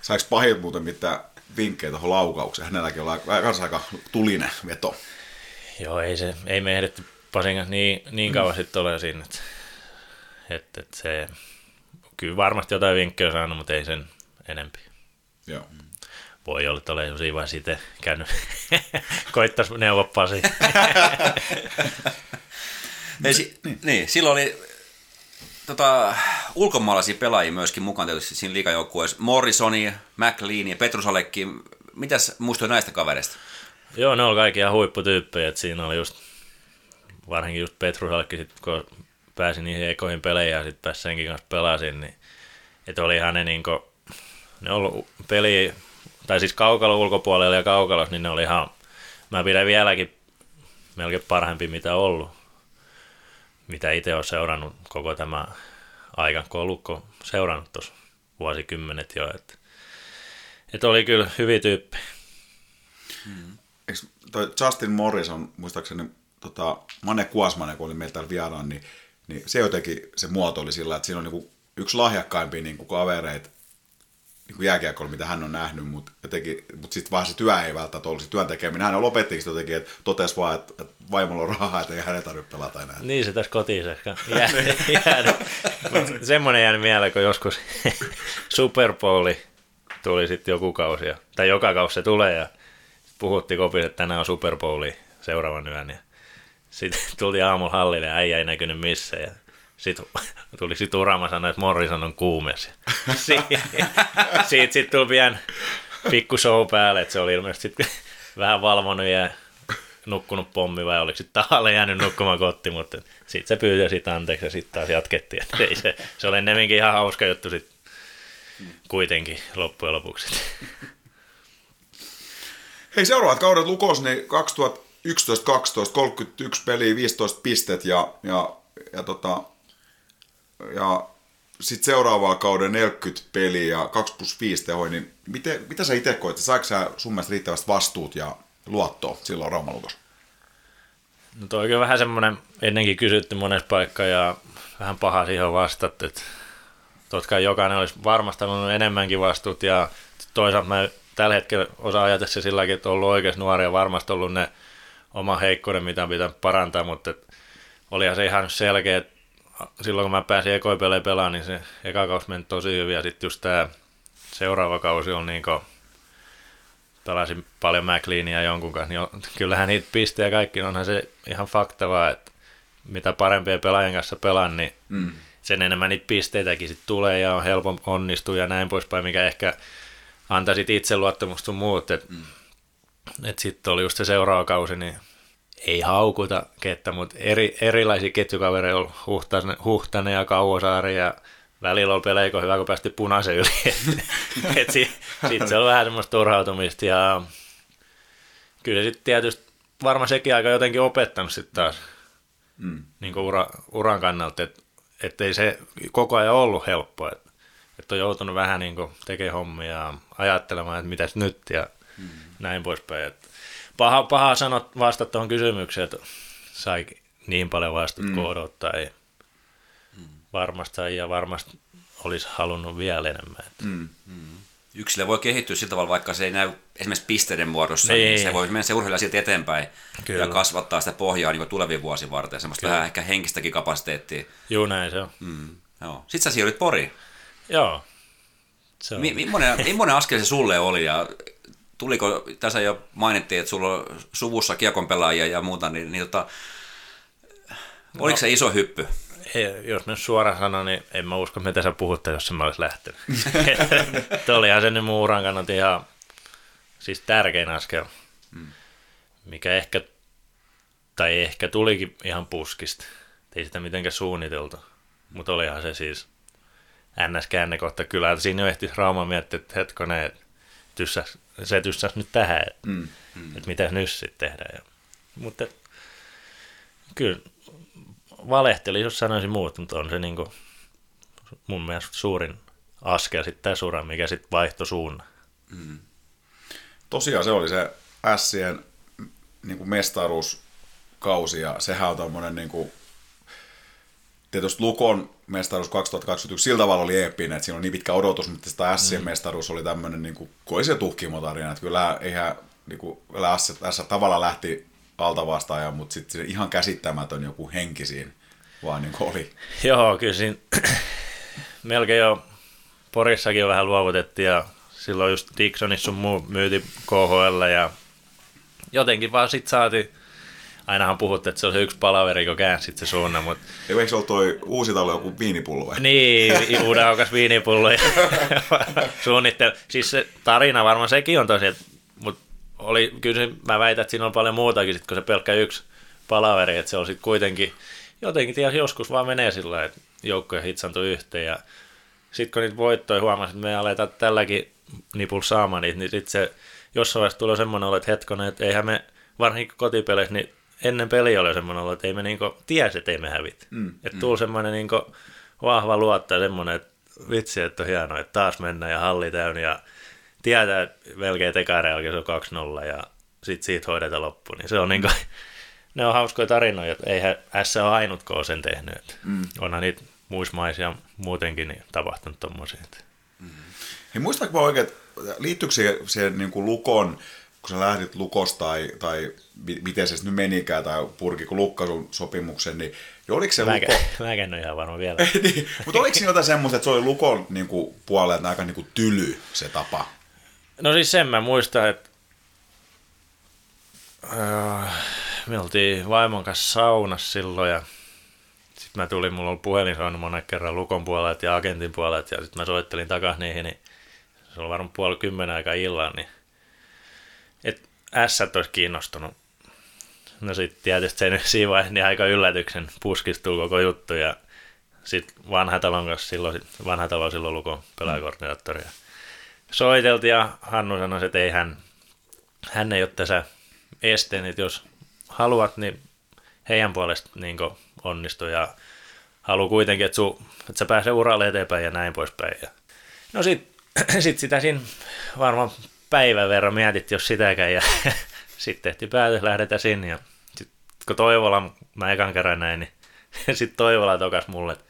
Saiko pahit muuten mitään vinkkejä tuohon laukaukseen? Hänelläkin on kanssa aika tulinen veto. Joo, ei, se, ei me ehditty Pasin kanssa niin, niin kauan mm. sitten ole siinä, että, että, että se, kyllä varmasti jotain vinkkejä saanut, mutta ei sen enempi. Joo. Voi olla, että olen siinä vaiheessa itse käynyt, koittaisi neuvoa Pasi. ei, si- niin. niin, silloin oli tota, ulkomaalaisia pelaajia myöskin mukaan tietysti siinä liikajoukkueessa. Morrisoni, McLean ja Petrusalekki. Mitäs muistuit näistä kavereista? Joo, ne oli kaikki ihan huipputyyppejä. Että siinä oli just, varsinkin just Petrusalekki, sit, kun pääsin niihin ekoihin peleihin ja sitten pääsi senkin kanssa pelasin, niin että oli ne niin kuin, ne ollut peli, tai siis kaukalo ulkopuolella ja kaukalos, niin ne oli ihan, mä pidän vieläkin melkein parempi mitä ollut, mitä itse olen seurannut koko tämä aika, kun Lukko seurannut tuossa vuosikymmenet jo, että, että oli kyllä hyvin tyyppi. Hmm. Eikö toi Justin Morrison, muistaakseni tota, Mane Kuasmanen, kun oli meillä täällä vieraan, niin niin se jotenkin se muoto oli sillä, että siinä on niin yksi lahjakkaimpia niin kuin kavereita niin jääkiekolla, mitä hän on nähnyt, mutta, jotenkin, mutta sitten vaan se työ ei välttämättä ollut se työn tekeminen. Hän lopettikin sitä jotenkin, että totesi vaan, että, että vaimolla on rahaa, että ei hänen tarvitse pelata enää. Niin se tässä kotiin ehkä jäänyt. Semmoinen jäänyt mieleen, kun joskus Super Bowli tuli sitten joku kausi, tai joka kausi se tulee, ja puhuttiin kopissa, että tänään on Super Bowli seuraavan yön, ja sitten tultiin aamulla hallille ja äijä ei näkynyt missään. Ja sitten tuli sit Urama sanoi, että Morrison on kuumes. Siitä sit, sit tuli pian pikku show päälle, että se oli ilmeisesti sit vähän valvonut ja nukkunut pommi vai oliko sitten tahalle jäänyt nukkumaan kotti, mutta sitten se pyytää sitä anteeksi ja sitten taas jatkettiin. Ei se, se oli ennemminkin ihan hauska juttu sitten kuitenkin loppujen lopuksi. Hei, seuraavat kaudet Lukos, niin 2000 11, 12, 31 peliä, 15 pistet ja, ja, ja, tota, ja sitten seuraavaa kauden 40 peliä ja 2 plus 5 tehoja, niin miten, mitä sä itse koet, saiko sä sun mielestä riittävästi vastuut ja luottoa silloin Raumalukos? No toi on vähän semmoinen ennenkin kysytty monessa paikkaa ja vähän paha siihen vastata, että totta jokainen olisi varmasti enemmänkin vastuut ja toisaalta mä tällä hetkellä osaan ajatella se silläkin, että on ollut oikeasti nuoria varmasti ollut ne oma heikkouden, mitä pitää parantaa, mutta et olihan se ihan selkeä, että silloin kun mä pääsin ekoipelejä pelaamaan, niin se eka kausi meni tosi hyvin ja sitten just tämä seuraava kausi on niin kuin, pelasin paljon McLeania jonkun kanssa, niin on, kyllähän niitä pistejä kaikki, onhan se ihan faktavaa, että mitä parempia pelaajien kanssa pelaan, niin mm. sen enemmän niitä pisteitäkin sit tulee ja on helpompi onnistua ja näin poispäin, mikä ehkä antaisi itseluottamusta sun muut, että mm että sitten oli just se seuraava kausi, niin ei haukuta kettä, mutta eri, erilaisia ketjukavereja oli Huhtanen, Huhtanen ja Kauosaari ja välillä oli peleiko hyvä, kun päästi punaisen yli. sitten sit se on vähän semmoista turhautumista ja kyllä sitten tietysti varmaan sekin aika jotenkin opettanut sitten taas mm. niin ura, uran kannalta, että et ei se koko ajan ollut helppoa, että et on joutunut vähän niin tekemään hommia ja ajattelemaan, että mitäs nyt ja näin poispäin. Että paha, paha sanoa vastata tuohon kysymykseen, että sai niin paljon vastut mm. kuin odottaa. Ei. Varmasti ja varmasti olisi halunnut vielä enemmän. Mm. Yksilö voi kehittyä sillä tavalla, vaikka se ei näy esimerkiksi pisteiden muodossa, niin, Niin. niin se voi mennä se urheilija silti eteenpäin Kyllä. ja kasvattaa sitä pohjaa niin tuleviin vuosiin varten, semmoista Kyllä. vähän ehkä henkistäkin kapasiteettia. Juu, näin se on. Mm. Joo. Sitten sä siirryt Poriin. Joo. Se on. Mi- millainen, millainen askel se sulle oli ja tuliko, tässä jo mainittiin, että sulla on suvussa kiekon pelaajia ja muuta, niin, niin tota, oliko se iso hyppy? Ei, jos nyt suoraan sanon, niin en mä usko, mitä sä puhutte, jos mä olisi lähtenyt. Että olihan se nyt mun uran kannalta ihan siis tärkein askel, mikä ehkä, tai ehkä tulikin ihan puskista. Ei sitä mitenkään suunniteltu, mutta olihan se siis NS-käännekohta kyllä. että Siinä jo ehti Rauma miettiä, että hetkonen, että tyssäs, se tyssäs nyt tähän, että, Mm. että mitä nyt sitten tehdään. Ja, mutta kyllä valehteli, jos sanoisin muut, mutta on se niin kuin mun mielestä suurin askel sitten tässä uran, mikä sitten vaihtoi suunnan. Tosiaan se oli se Sien niin kuin mestaruuskausi ja sehän on tommonen niin kuin, tietysti Lukon mestaruus 2021 sillä tavalla oli eeppinen, että siinä on niin pitkä odotus, mutta sitä Sien mm. mestaruus oli tämmöinen, niin kuin, kun oli se tuhkimotarina, että kyllä eihän, niin kuin, kyllä S, S tavalla lähti alta vastaajan, mutta sitten ihan käsittämätön joku henki siinä vaan niin oli. Joo, kyllä siinä melkein jo Porissakin vähän luovutettiin ja silloin just Dixonissa sun muu myyti KHL ja jotenkin vaan sit saatiin, ainahan puhuttiin, että se on se yksi palaveri, kun käänsit se suunnan, mutta Eikö se ollut toi uusi talo joku viinipullo vai? Niin, uudaukas viinipullo suunnittelu. Siis se tarina varmaan sekin on tosiaan, mutta oli, kyllä se, mä väitän, että siinä on paljon muutakin, sit, kun se pelkkä yksi palaveri, että se on sitten kuitenkin, jotenkin ties joskus vaan menee sillä lailla, että joukkoja hitsantuu yhteen ja sitten kun niitä voittoja huomasin, että me aletaan tälläkin nipulla saamaan niitä, niin sitten se jossain vaiheessa tulee semmoinen olo, että hetkonen, että eihän me varsinkin kotipeleissä, niin ennen peliä oli semmoinen olo, että ei me niinku tiesi, että ei me hävitä. Mm, Että tuli semmoinen niinku vahva luotto ja semmoinen, että vitsi, että on hienoa, että taas mennään ja halli täynnä ja tietää, että melkein tekaan jälkeen se on 2-0 ja sitten siitä hoidetaan loppu. Niin se on niinku, ne on hauskoja tarinoja, että eihän S ole ainut, kun on sen tehnyt. Että Mm. Onhan niitä ja muutenkin niin tapahtunut tommosia. että- Hei, muistatko mä oikein, että liittyykö siihen, siihen niin kuin Lukon, kun sä lähdit Lukosta tai, tai mi- miten se nyt menikään, tai purkiko Lukka sun sopimuksen, niin ja oliko se Mä, Luko... mä en ole ihan varma vielä. niin, mutta oliko siinä jotain semmoista, että se oli Lukon niin kuin, puolelta aika niin kuin, tyly se tapa? No siis sen mä muistan, että äh, me oltiin vaimon kanssa saunassa silloin ja sitten mä tulin, mulla oli puhelin saanut monen kerran Lukon puolelta ja agentin puolelta ja sitten mä soittelin takaisin niihin, niin se oli varmaan puoli kymmenen aikaa illan, niin että ässät olisi kiinnostunut. No sitten tietysti se nyt siinä vaiheessa niin aika yllätyksen puskistuu koko juttu ja sitten vanhatalon kanssa silloin, sit vanhatalo on silloin Lukon pelaajakoordinaattori ja soiteltiin ja Hannu sanoi, että ei hän, hän ei ole tässä esteen, että jos haluat, niin heidän puolesta niin onnistu ja haluaa kuitenkin, että, su, että sä pääsee uralle eteenpäin ja näin poispäin. Ja no sit, sit sitä siinä varmaan päivän verran mietittiin, jos sitäkään ja sitten tehtiin päätös, lähdetään sinne ja sit, kun Toivola, mä ekan kerran näin, niin sitten Toivola tokas mulle, että,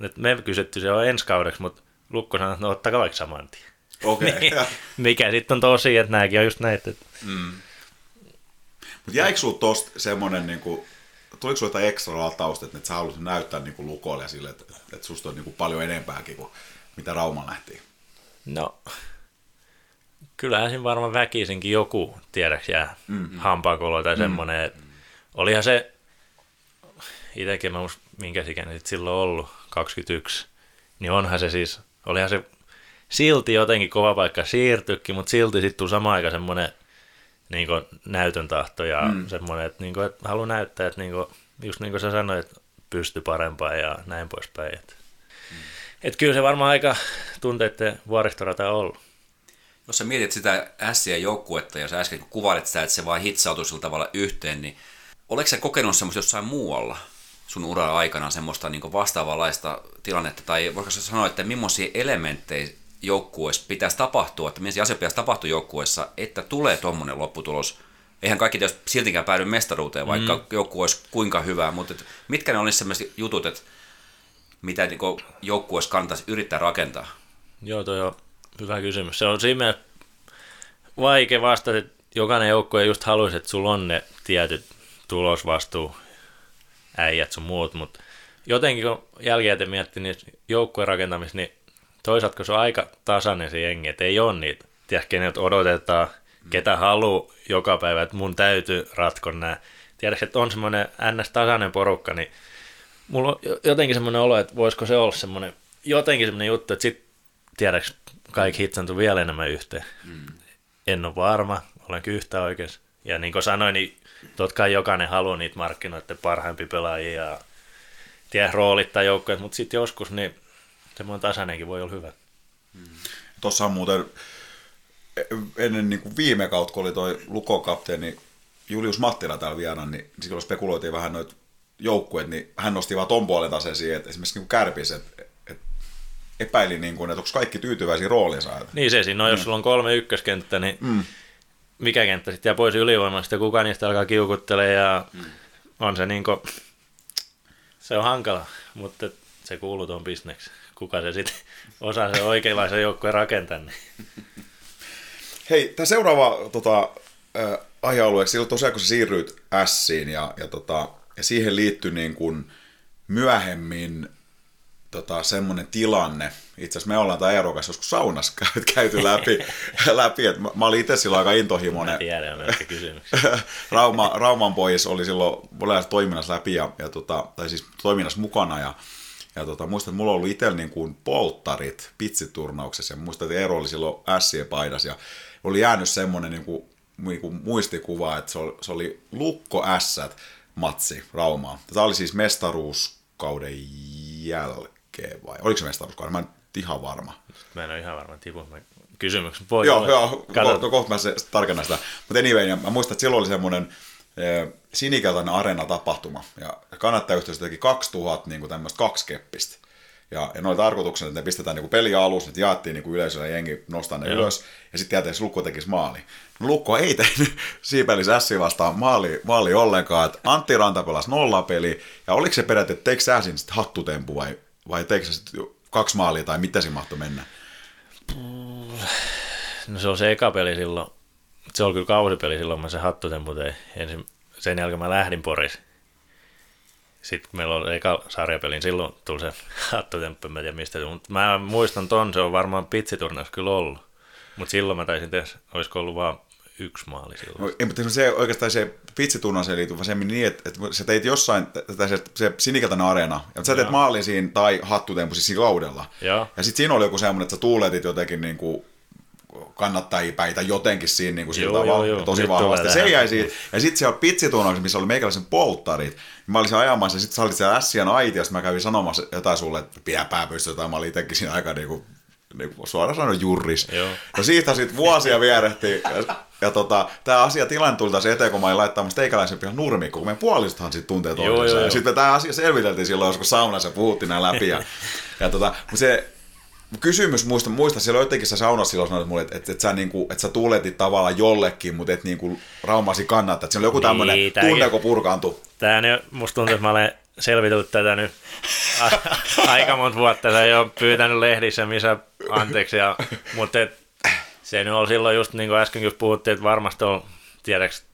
että me kysyttiin se on ensi kaudeksi, mutta Lukko sanoi, että no ottakaa vaikka saman tien. Okei. Niin, mikä sitten on tosi, että nämäkin on just näitä. Että Mutta jäikö sulla tosta semmoinen, niin kuin, tuliko sulla jotain ekstra latausta, että sä haluaisit näyttää niin kuin Lukolle sille, että, että susta on niin kuin paljon enempääkin kuin mitä Rauma nähtiin? No, kyllähän siinä varmaan väkisinkin joku, tiedäks jää, mm-hmm. hampaakolo tai semmoinen. Mm-hmm. Olihan se, itsekin mä muista, minkä ikäinen sit silloin ollut, 21, niin onhan se siis, olihan se silti jotenkin kova paikka siirtykin, mutta silti sitten tuli samaan aikaan semmoinen niin näytön tahto ja mm. semmoinen, että, niin kuin, että haluan näyttää, että niin kuin, just niin kuin sä sanoit, että pysty parempaan ja näin poispäin. Että, mm. että kyllä se varmaan aika tunteiden vuoristorata on ollut. Jos sä mietit sitä ässiä joukkuetta ja sä äsken kuvailit sitä, että se vaan hitsautui sillä tavalla yhteen, niin oletko sä kokenut semmoista jossain muualla sun uran aikana semmoista niin vastaavanlaista tilannetta, tai voiko sä sanoa, että millaisia elementtejä joukkueessa pitäisi tapahtua, että millaisia asioita pitäisi tapahtua joukkueessa, että tulee tuommoinen lopputulos, eihän kaikki tietysti siltikään päädy mestaruuteen, vaikka mm. joku olisi kuinka hyvä, mutta et mitkä ne olisi sellaiset jutut, että mitä niin joukkueessa kannattaisi yrittää rakentaa? Joo, toi on hyvä kysymys. Se on siinä mielessä vaikea vastata, että jokainen joukkue just haluaisi, että sulla on ne tietyt tulosvastuu, äijät sun muut, mutta jotenkin kun jälkeen miettii niin joukkueen rakentamista, niin toisaalta kun se on aika tasainen se jengi, että ei ole niitä, tiedä, keneltä odotetaan, ketä haluaa joka päivä, että mun täytyy ratkon nämä. Tiedätkö, että on semmoinen ns-tasainen porukka, niin mulla on jotenkin semmoinen olo, että voisiko se olla semmoinen, jotenkin semmoinen juttu, että sit tiedätkö, kaikki hitsantuu vielä enemmän yhteen. Mm. En ole varma, olen yhtä oikeassa. Ja niin kuin sanoin, niin totta kai jokainen haluaa niitä markkinoiden parhaimpia pelaajia ja tiedä, roolittaa joukkoja, mutta sitten joskus niin semmoinen tasainenkin voi olla hyvä. Mm. Tuossa on muuten ennen niin kuin viime kautta, kun oli toi Lukokapteeni Julius Mattila täällä vieraana, niin silloin spekuloitiin vähän noita joukkueet, niin hän nosti vaan ton puolen taas esiin, että esimerkiksi niin kärpis, että, että epäili, niin kuin, että onko kaikki tyytyväisiä roolinsa. Niin se siinä on, jos mm. sulla on kolme ykköskenttä, niin mm. mikä kenttä sitten jää pois ylivoimasta ja kuka niistä alkaa kiukuttele ja mm. on se niin kuin, se on hankala, mutta se kuuluu tuon bisneksi. Kuka se sitten osaa se oikeanlaisen joukkueen rakentaa. Niin. Hei, tämä seuraava tota, äh, aihealue, silloin tosiaan kun sä siirryit Siin ja, ja, tota, ja siihen liittyi niin kuin myöhemmin tota, semmoinen tilanne, itse asiassa me ollaan tämä Eero kanssa joskus saunassa käyty läpi, läpi että mä, mä olin itse silloin aika intohimoinen. Mä tiedän, Rauma, Rauman pois oli silloin toiminnassa läpi, ja, ja tota, tai siis toiminnassa mukana, ja, ja tota, muistan, että mulla ollut itsellä niin kuin polttarit pitsiturnauksessa, ja muistan, että Eero oli silloin ässien paidas, ja oli jäänyt semmoinen niin kuin, niin kuin muistikuva, että se oli, se oli Lukko Ässät matsi Raumaa. Tämä oli siis mestaruuskauden jälkeen vai? Oliko se mestaruuskauden? Mä en ihan varma. Mä en ole ihan varma, Tipu. Mä kysymyksen voi Joo, olla. joo kohta, kohta mä se, tarkennan sitä. Mutta anyway, mä muistan, että silloin oli semmoinen sinikeltainen arena-tapahtuma. Ja kannattajayhteisö teki 2000 niin tämmöistä kaksikeppistä. Ja, ja noin tarkoituksena, että ne pistetään niin peli alussa, että jaettiin niin yleisölle jengi nostaa ne Joo. ylös, ja sitten jätetään, Lukko tekisi maali. No, Lukko ei tehnyt Siipelis Ässi vastaan maali, maali ollenkaan, että Antti Ranta pelasi nollapeli, ja oliko se periaate, että teikö sä sitten hattutempu vai, vai teikö sitten kaksi maalia, tai mitä se mahtoi mennä? No se on se eka peli silloin, se oli kyllä kausipeli silloin, mä se hattutempu tein. Ensin, sen jälkeen mä lähdin Poris sitten meillä oli eka sarjapelin, silloin tuli se hattutemppu, mä tiedä mistä mutta mä muistan ton, se on varmaan pitsiturnaus kyllä ollut. Mutta silloin mä taisin tehdä, olisiko ollut vaan yksi maali silloin. No, ei, mutta se oikeastaan se vaan se niin, että, että sä teit jossain, tai se, se sinikeltainen areena, ja sä teet maalin siinä tai hattutemppu siis siinä kaudella. Ja, ja sitten siinä oli joku semmoinen, että sä tuuletit jotenkin niin kuin kannattajia päitä jotenkin siinä niin kuin sillä tavalla, joo, tosi vahvasti. Se jäi siitä. Ja sitten siellä pitsituunnauksessa, missä oli meikäläisen polttarit, niin mä olisin ajamassa, ja sitten sä olit siellä Ässien aitiossa, mä kävin sanomassa jotain sulle, että pidä pää jotain, mä olin itsekin siinä aika niin kuin, niin kuin suoraan sanoen jurris. Joo. No siitä sitten vuosia vierehti, ja, ja tota, tämä asia tilanne tuli taas eteen, kun mä olin laittaa teikäläisen pihan nurmikko, kun meidän puolistothan sitten tuntee toisensa. Ja sitten tämä asia selviteltiin silloin, joskus saunassa puhuttiin näin läpi. Ja, ja tota, se, kysymys, muista, muista siellä jotenkin sä saunassa silloin sanoit mulle, että, että, että, sä, niinku, että sä tuletit tavallaan jollekin, mutta et niinku raumasi kannattaa. Että siinä oli joku tämmöinen niin, tunne, kun purkaantui. Tämä nyt, musta tuntuu, että mä olen selvitellyt tätä nyt aika monta vuotta. Sä ei ole pyytänyt lehdissä, missä anteeksi. Ja, mutta et, se nyt oli silloin just niin kuin äsken puhuttiin, että varmasti on, tiedäks,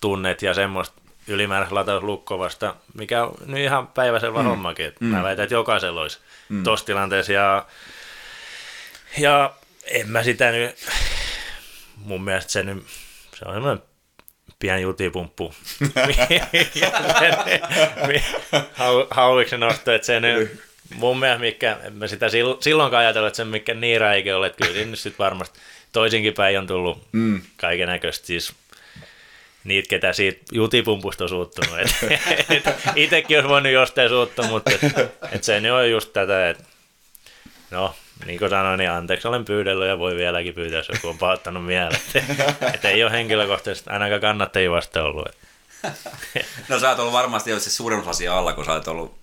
tunnet ja semmoista ylimääräistä latauslukkoa vasta, mikä on nyt ihan päiväselvä mm. hommakin. Mm. Mä väitän, että jokaisella olisi mm. tuossa tilanteessa. Ja, ja en mä sitä nyt, mun mielestä se nyt, se on semmoinen pieni jutipumppu. Hauviksen nosto, että se nyt, mun mielestä mikä, en mä sitä silloinkaan ajatellut, että se mikä niin räikeä ole, että kyllä sinne sitten varmasti toisinkin päin on tullut mm. kaiken näköistä, siis niitä, ketä siitä jutipumpusta on suuttunut. Et, et, itekin olisi voinut jostain suuttua, mutta et, et se nyt on just tätä, että no, niin kuin sanoin, niin anteeksi olen pyydellyt ja voi vieläkin pyytää, jos joku on pahoittanut mieleen. Että et ei ole henkilökohtaisesti ainakaan kannattajia vasta ollut. Et. No sä oot ollut varmasti jo se suurin asia alla, kun sä oot ollut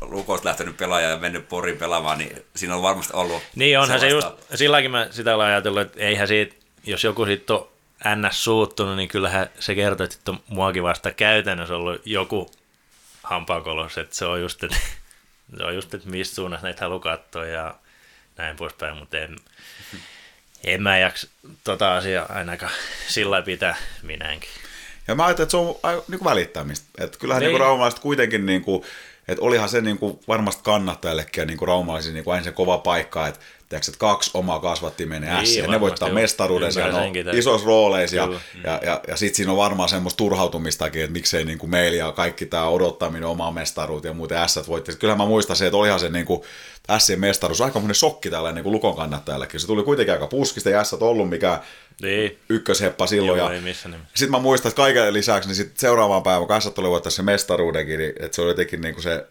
lukosta lähtenyt pelaaja ja mennyt Porin pelaamaan, niin siinä on varmasti ollut Niin onhan se just, silläkin mä sitä olen ajatellut, että eihän siitä, jos joku siitä on ns. suuttunut, niin kyllähän se kertoo, että on muakin vasta käytännössä ollut joku hampaakolos, että se on just, että, se on just, että mistä suunnassa näitä haluaa katsoa ja näin poispäin, mutta en, en mä jaksa tota asiaa ainakaan sillä pitää minäkin. Ja mä ajattelin, että se on niin kuin välittämistä. Että kyllähän niin. Niin. Niin raumalaiset kuitenkin, niin kuin, että olihan se niin kuin varmasti kannattajallekin ja niin kuin raumalaisille niin kuin aina se kova paikka, että, tiedätkö, että kaksi omaa kasvattia menee Niin, ässiin, ja ne voittaa joo. mestaruuden siellä Ymmärrän on isoissa rooleissa ja, Kyllä. ja, ja, ja sitten siinä on varmaan semmoista turhautumistakin, että miksei niin kuin meillä ja kaikki tämä odottaminen omaa mestaruutta ja muuten ässät voitti. Kyllä mä muistan se, että olihan se niin kuin ässien mestaruus aika monen shokki tällainen niin kuin lukon kannattajallekin. Se tuli kuitenkin aika puskista, ei ässät ollut mikään Niin, ykkösheppa silloin. joo, ja sitten mä muistan, että kaiken lisäksi, niin sit seuraavaan päivään kassat oli voittaa se mestaruudenkin, niin että se oli jotenkin niin kuin se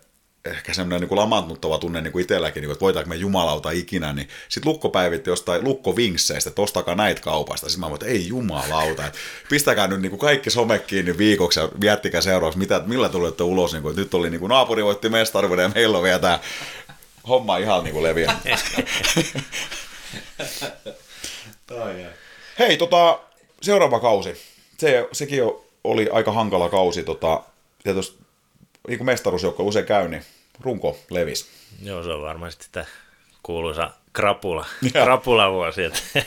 ehkä semmoinen niin kuin lamannuttava tunne niin kuin itselläkin, niin kuin, että voitaanko me jumalauta ikinä, niin sitten Lukko päivitti jostain Lukko-vinkseistä, että ostakaa näitä kaupasta. Sitten mä voin, että ei jumalauta, että pistäkää nyt niin kuin kaikki some kiinni viikoksi ja miettikää seuraavaksi, mitä, millä tulette ulos, niin kuin, että nyt oli niin kuin naapuri voitti mestaruuden ja meillä on vielä tämä homma ihan niin kuin leviä. Hei, tota, seuraava kausi. Se, sekin oli aika hankala kausi. Tota, tietysti, niin kuin mestaruusjoukko usein käy, niin runko levis. Joo, se on varmasti sitä kuuluisa krapula, krapulavuosi.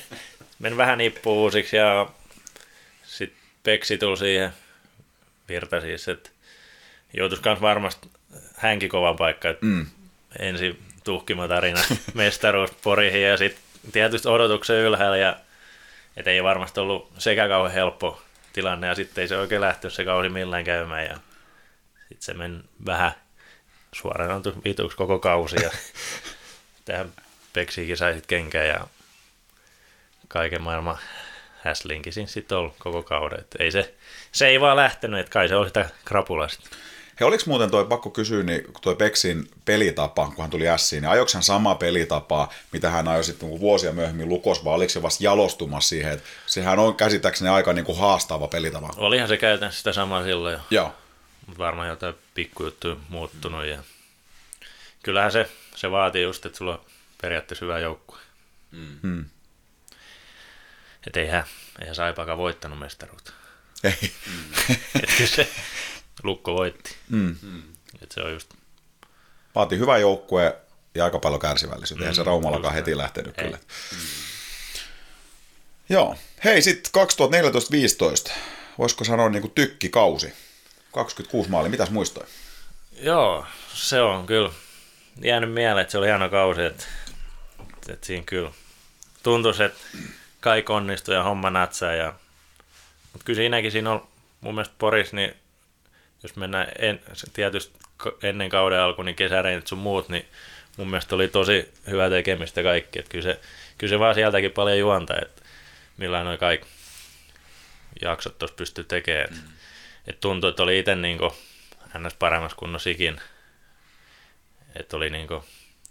Meni vähän nippu uusiksi ja sitten Peksi tuli siihen virta siis, että joutuisi myös varmasti hänkin kovan paikka, että mm. ensin tuhkimatarina mestaruus Porihin ja sitten tietysti odotuksen ylhäällä ja et ei varmasti ollut sekä kauhean helppo tilanne ja sitten ei se oikein lähtenyt se kausi millään käymään ja sitten se meni vähän suoraan vituksi koko kausi ja tähän Peksiinkin sai sitten kenkään ja kaiken maailman häslinki siinä sitten ollut koko kauden. Et ei se, se ei vaan lähtenyt, että kai se oli sitä krapulaa sitten. He oliko muuten toi, pakko kysyä, niin toi Peksin pelitapa, kun hän tuli Siin, niin ajoiko hän sama pelitapaa, mitä hän ajoi sitten niin vuosia myöhemmin Lukos, vai oliko se vasta jalostumassa siihen, että sehän on käsittääkseni aika niin kuin haastava pelitapa. Olihan se käytännössä sitä samaa silloin jo, Joo. Mutta varmaan jotain pikkujuttuja muuttunut. Ja kyllähän se, se vaatii just, että sulla on periaatteessa hyvä joukkue. Hmm. Että eihän, eihän Saipakaan voittanut mestaruutta. Ei. Et kyllä se Lukko voitti. Mm. Et se on just Vaati hyvä joukkue ja aika paljon kärsivällisyyttä. Eihän se Raumallakaan heti lähtenyt Ei. kyllä. Joo. Hei, sitten 2014-15. Voisiko sanoa niin kuin tykkikausi? 26 maali. Mitäs muistoi? Joo, se on kyllä jäänyt mieleen, että se oli hieno kausi, että, että siinä kyllä tuntuisi, että kaikki onnistui ja homma natsaa. Ja, mutta kyllä siinäkin siinä on mun mielestä Poris, niin jos mennään en, tietysti ennen kauden alku, niin kesäreinit sun muut, niin mun mielestä oli tosi hyvä tekemistä kaikki. Että kyllä, se, kyllä se vaan sieltäkin paljon juontaa, että millä noin kaikki jaksot tuossa pystyy tekemään. Mm. Et tuntui, että oli itse niin ns. paremmassa kunnossa ikin. Että oli niin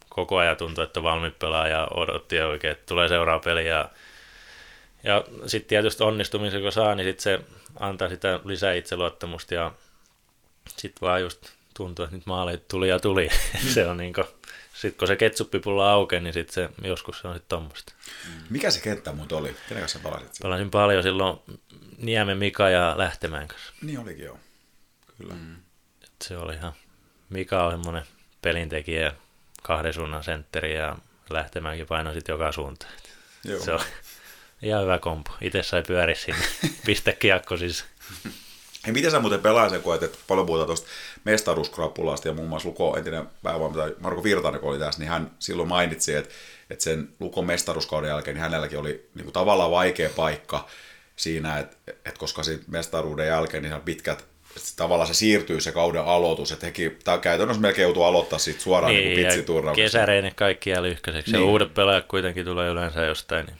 koko ajan tuntui, että on valmiit pelaa ja odotti oikein, että tulee seuraava peli. Ja, ja sitten tietysti onnistumisen kun saa, niin sit se antaa sitä lisää itseluottamusta ja sitten vaan just tuntuu, että nyt maaleja tuli ja tuli. se on niin sitten kun se ketsuppipulla aukeaa, niin sitten se, joskus se on sitten tuommoista. Mikä se kenttä muuten oli? Kenen kanssa siellä? Pelasin paljon silloin Niemen Mika ja Lähtemään kanssa. Niin olikin joo. Kyllä. Mm. Et se oli ihan, Mika on semmoinen pelintekijä, kahden suunnan sentteri ja Lähtemäänkin paino sitten joka suuntaan. Joo. Se on ihan hyvä kompo. Itse sai pyöriä sinne, pistä kiekko siis. Hei, miten sä muuten pelaa sen koet, että paljon puhutaan tuosta mestaruuskrapulasta ja muun muassa Luko, entinen päävalmentaja Marko Virtanen, kun oli tässä, niin hän silloin mainitsi, että, että sen Lukon mestaruuskauden jälkeen niin hänelläkin oli niin kuin tavallaan vaikea paikka siinä, että, että koska siitä mestaruuden jälkeen niin pitkät tavallaan se siirtyy se kauden aloitus, että hekin tää käytännössä melkein joutuu aloittaa siitä suoraan niin, niin ja pitsiturrauksesta. kesäreinen kaikki jää lyhkäiseksi. Niin. Niin. Ja uudet pelaajat kuitenkin tulee yleensä jostain. Niin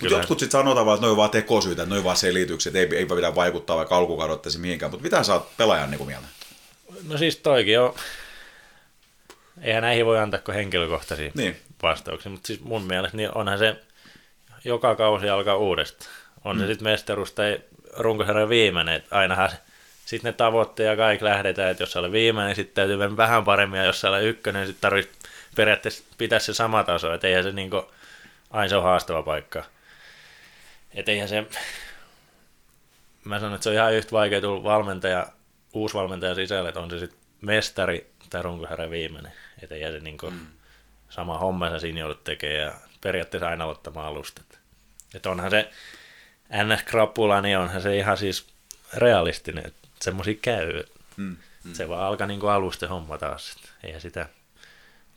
Mutta jotkut sitten sanotaan vaan, että noin vaan tekosyitä, että noin vaan selitykset, ei, ei pidä vaikuttaa vaikka alkukadottaisi mihinkään, mutta mitä sä oot pelaajan niin mieltä? No siis toikin on, eihän näihin voi antaa kuin henkilökohtaisia Niin. vastauksia, mutta siis mun mielestä niin onhan se joka kausi alkaa uudestaan. On mm. se sitten mestaruus tai runkosarjan viimeinen, että ainahan sitten ne tavoitteet ja kaikki lähdetään, että jos sä olet viimeinen, niin sitten täytyy mennä vähän paremmin, ja jos sä olet ykkönen, niin sitten tarvitsisi periaatteessa pitää se sama taso, että eihän se niinku, aina se on haastava paikka. Että eihän se, mä sanon, että se on ihan yhtä vaikea tulla valmentaja, uusi valmentaja sisälle, että on se sitten mestari tai runkoherra viimeinen. Että ei se niin mm. sama homma sä siinä joudut tekemään ja periaatteessa aina ottamaan alusta. Että onhan se NS-krapula, niin onhan se ihan siis realistinen, että semmoisia käy. Mm. Mm. Se vaan alkaa niin alusta homma taas. Että eihän sitä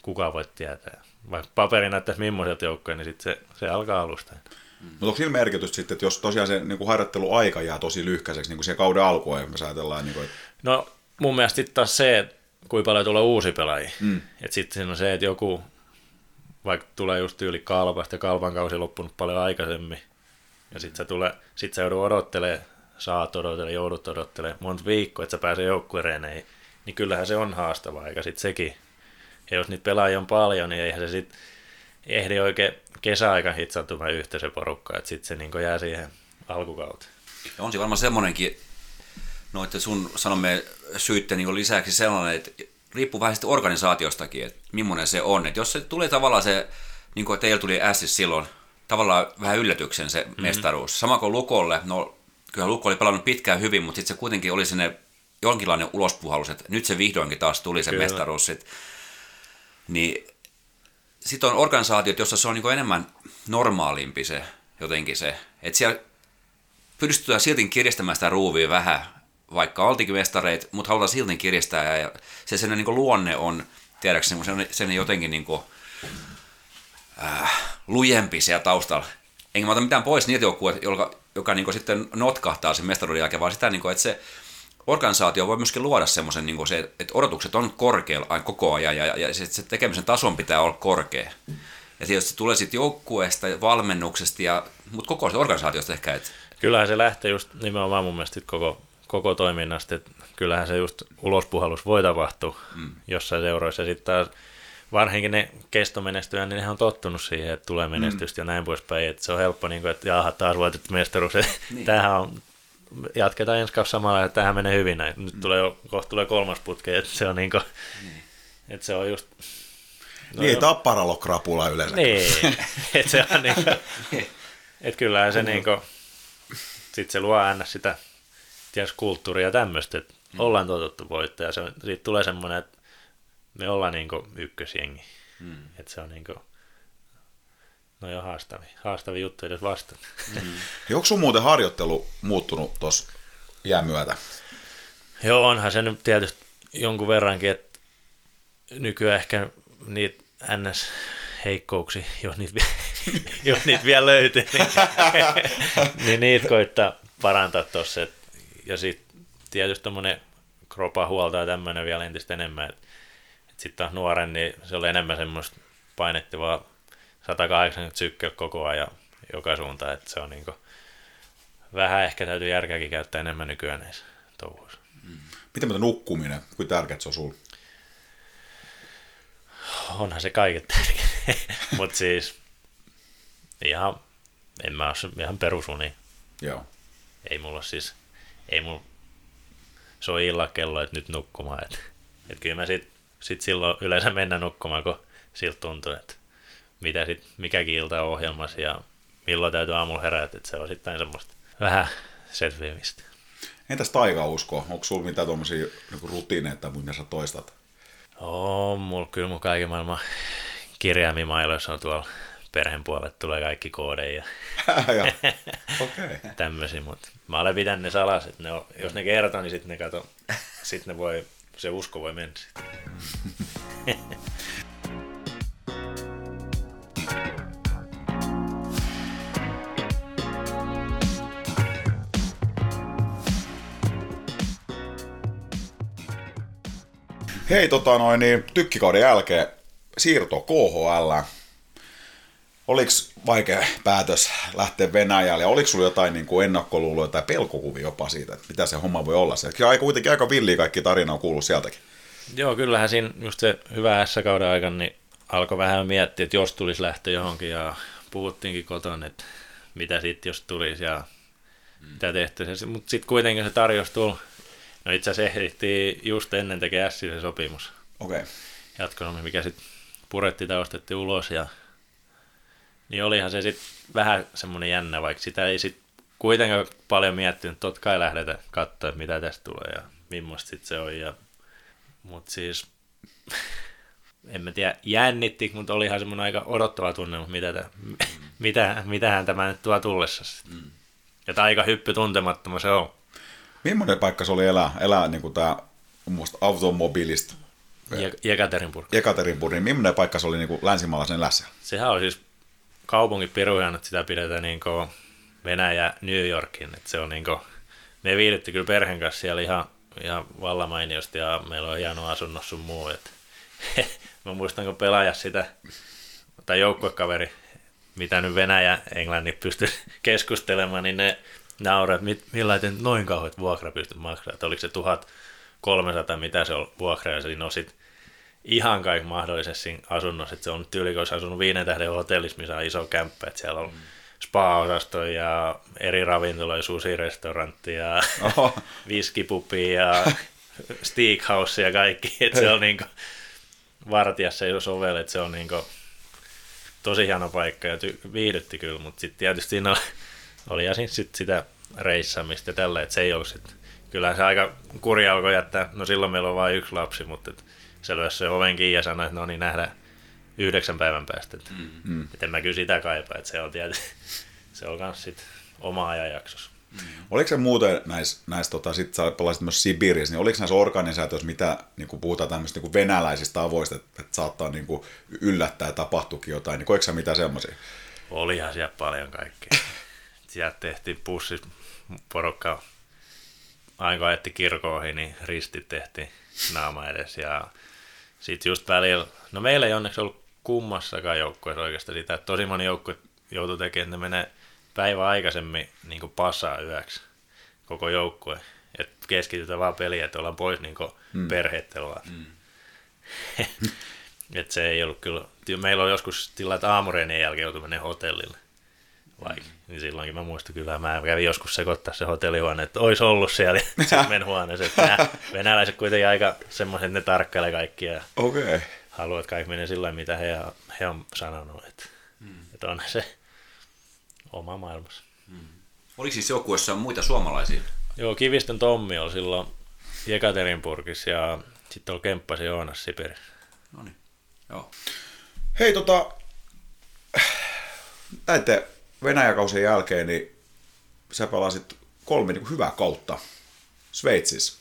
kukaan voi tietää. Vaikka paperi näyttäisi millaiselta joukkoja, niin sit se, se alkaa alusta. Mm. Mutta onko sillä merkitystä sitten, että jos tosiaan se niin kuin harjoitteluaika jää tosi lyhkäiseksi, niin kuin siihen kauden alkuun, jos me ajatellaan... Niin kuin, että... No mun mielestä sitten taas se, että kuinka paljon tulee uusi pelaajia. Mm. Että sitten siinä on se, että joku, vaikka tulee just yli kalpasta ja kalpan kausi loppunut paljon aikaisemmin, ja sitten sä, tulee, sit sä joudut odottelemaan, saat odottelemaan, joudut odottelemaan monta viikkoa, että sä pääsee joukkuereeneihin, niin kyllähän se on haastavaa, eikä sitten sekin. Ja jos niitä pelaajia on paljon, niin eihän se sitten ehdi oikein kesäaika hitsautumaan yhteisen porukka, että sitten se niin jää siihen alkukauteen. Ja on se varmaan semmoinenkin, no että sun sanomme syytte niin lisäksi sellainen, että riippuu vähän sitten organisaatiostakin, että millainen se on. Että jos se tulee tavallaan se, niin kuin teillä tuli Ässis silloin, tavallaan vähän yllätyksen se mm-hmm. mestaruus. Sama kuin Lukolle, no kyllä Lukko oli pelannut pitkään hyvin, mutta sitten se kuitenkin oli sinne jonkinlainen ulospuhallus, että nyt se vihdoinkin taas tuli se kyllä. mestaruus. Sit. Niin sitten on organisaatiot, jossa se on niin enemmän normaalimpi se jotenkin se, että siellä pystytään silti kirjastamaan sitä ruuvia vähän, vaikka oltikin mestareita, mutta halutaan silti kirjastää ja se sen niin luonne on, tiedäkseni, sen, sen jotenkin niin kuin, äh, lujempi siellä taustalla. Enkä mä ota mitään pois niitä joukkueita, joka, joka niin sitten notkahtaa sen mestaruuden jälkeen, vaan sitä, niin kuin, että se organisaatio voi myöskin luoda semmoisen, niin kuin se, että odotukset on korkealla aina koko ajan ja, ja, ja se tekemisen tason pitää olla korkea. Ja tietysti tulee sitten joukkueesta, valmennuksesta, ja, mutta koko organisaatiosta ehkä. Että... Kyllähän se lähtee just nimenomaan mun mielestä koko, koko toiminnasta, että kyllähän se just ulospuhallus voi tapahtua mm. jossain seuroissa. Ja sitten taas varsinkin ne kestomenestyjät, niin ne on tottunut siihen, että tulee menestystä mm. ja näin poispäin. Että se on helppo, niin kuin, että jaha, taas voitettu mestaruus. Niin. Tämähän on jatketaan ensi kausi samalla, että tähän menee hyvin näin. Nyt mm. tulee jo, kohta tulee kolmas putke, että se on niin kuin, niin. että se on just... No niin, tapparalo krapula yleensä. Niin, että se on niin kuin, että kyllähän se niin kuin, sit se luo aina sitä ties, kulttuuria ja tämmöistä, että mm. ollaan totuttu voittaja. Se, siitä tulee semmoinen, että me ollaan niin kuin ykkösjengi. Mm. Että se on niin kuin, No jo haastavia, haastavia juttuja edes vastaan. Mm. Onko sun muuten harjoittelu muuttunut tuossa jää myötä? Joo, onhan se nyt tietysti jonkun verrankin, että nykyään ehkä niitä ns heikkouksia, jos niitä, jos niitä vielä löytyy, niin, niin niitä koittaa parantaa tuossa. Ja sitten tietysti tuommoinen kropa huolta ja tämmöinen vielä entistä enemmän. Sitten taas nuoren, niin se oli enemmän semmoista painettivaa 180 sykkel koko ajan joka suuntaan, että se on niin vähän ehkä täytyy järkeäkin käyttää enemmän nykyään näissä touhuissa. Mm. Miten mutta nukkuminen, kuinka tärkeät se on sulle? Onhan se kaiket tärkeä, mutta siis ihan, en mä ole ihan perusuni. Joo. Ei mulla siis, ei mulla soi illalla kello, että nyt nukkumaan. Että, että kyllä mä sit, sit silloin yleensä mennä nukkumaan, kun siltä tuntuu, että mitä sit mikäkin ilta on ohjelmassa ja milloin täytyy aamulla herätä, että se on sitten semmoista vähän selviämistä. Entäs taikausko? Onko sulla mitään tuommoisia niin rutiineita, mitä sä toistat? On, mulla kyllä mun kaiken maailman kirjaimimailoissa on tuolla perheen puolelle tulee kaikki koodeja ja okay. tämmöisiä, mutta mä olen pitänyt ne salas, että ne on, jos ne kertoo, niin sitten ne kato, sitten ne voi, se usko voi mennä sitten. Hei, tota noin, niin tykkikauden jälkeen siirto KHL. Oliko vaikea päätös lähteä Venäjälle? Ja oliko sulla jotain niin kuin ennakkoluuloja tai pelkokuvia jopa siitä, että mitä se homma voi olla? Se aika, kuitenkin aika villi kaikki tarina on kuullut sieltäkin. Joo, kyllähän siinä just se hyvä S-kauden aikana niin alkoi vähän miettiä, että jos tulisi lähtö johonkin ja puhuttiinkin kotona, että mitä sitten jos tulisi ja mitä tehtäisiin. Mutta sitten kuitenkin se tarjous tuli No itse asiassa ehdittiin just ennen tekee S se sopimus. Okei. Okay. Jatkosopimus, mikä sitten puretti tai ostettiin ulos ja niin olihan se sitten vähän semmoinen jännä, vaikka sitä ei sitten kuitenkaan paljon miettinyt, totta kai lähdetään katsoa, että mitä tästä tulee ja millaista sit se on. Ja, mutta siis, en mä tiedä, jännitti, mutta oli ihan semmoinen aika odottava tunne, mutta mitä, tä, mitä, mitähän tämä nyt tuo tullessa. Mm. Ja aika hyppy tuntemattoма se on. Millainen paikka se oli elää, elää niin kuin tämä muista automobilista Je- Jekaterinburg. Ekaterinburgin, millainen paikka se oli niin kuin länsimaalaisen lässä? Sehän on siis kaupungin pirujan, että sitä pidetään niin kuin Venäjä New Yorkin. Että se on niin kuin, me viihdytti kyllä perheen kanssa siellä ihan, ihan vallamainiosti ja meillä on hieno asunnos sun muu. Että, mä muistan, kun pelaaja sitä, tai joukkuekaveri, mitä nyt Venäjä Englannin pystyy keskustelemaan, niin ne nauraa, että mit, millainen noin kauheat vuokra pystyt maksamaan, että oliko se 1300, mitä se on vuokra, ja siinä on sit ihan kaikki mahdollisessa siinä asunnossa, että se on tyyli, kun olisi asunut viiden tähden hotellissa, missä on iso kämppä, että siellä on mm. spa-osasto ja eri ravintoloja, sushi-restaurantti ja viskipupi ja steakhouse ja kaikki, että se on niinku vartijassa ei sovelle, että se on niinku tosi hieno paikka ja ty- viihdytti kyllä, mutta sitten tietysti siinä oli, oli ja sit, sit sitä reissaamista ja tällä, että se ei ollut sitten, kyllähän se aika kurja alkoi jättää, no silloin meillä on vain yksi lapsi, mutta et se löisi se oven kiinni ja sanoi, että no niin nähdään yhdeksän päivän päästä, että mm. et en mä kyllä sitä kaipaa, että se on tietysti, se on kans sit oma ajanjaksossa. Oliko se muuten näissä, näissä tota, sit sä pelasit myös Sibirissä, niin oliko näissä organisaatioissa mitä, niin kuin puhutaan tämmöistä niin venäläisistä tavoista, että, että saattaa niin kuin yllättää ja tapahtuukin jotain, niin koiko sä mitä semmoisia? Olihan siellä paljon kaikkea. Sieltä tehtiin pussis porukka aina kun ajettiin kirkkoihin, niin ristit tehtiin naama edes. Ja sitten just välillä, no meillä ei onneksi ollut kummassakaan joukkueessa oikeastaan sitä, että tosi moni joukkue joutui tekemään, että ne menee päivä aikaisemmin niin passaa yöksi koko joukkue. Että keskitytään vaan peliin, että ollaan pois niin mm. perheettelua. Mm. että se ei ollut kyllä, meillä on joskus tila, että aamureenien jälkeen joutui mennä hotellille. Mm. niin silloinkin mä muistan kyllä, mä kävin joskus sekoittaa se hotellihuone, että olisi ollut siellä, ja sitten men huoneeseen. Että nämä venäläiset kuitenkin aika semmoiset, että ne tarkkailee kaikkia ja Okei. Okay. haluaa, että kaikki menee sillä mitä he, he on sanonut. Että, mm. että on se oma maailmassa. Oliko siis joukkueessa muita suomalaisia? Joo, Kivistön Tommi oli silloin Jekaterinburgissa ja sitten oli Kemppasi Joonas Siperissä. No niin, joo. Hei tota, näiden Venäjäkausien jälkeen, niin sä pelasit kolme niin hyvää kautta Sveitsissä.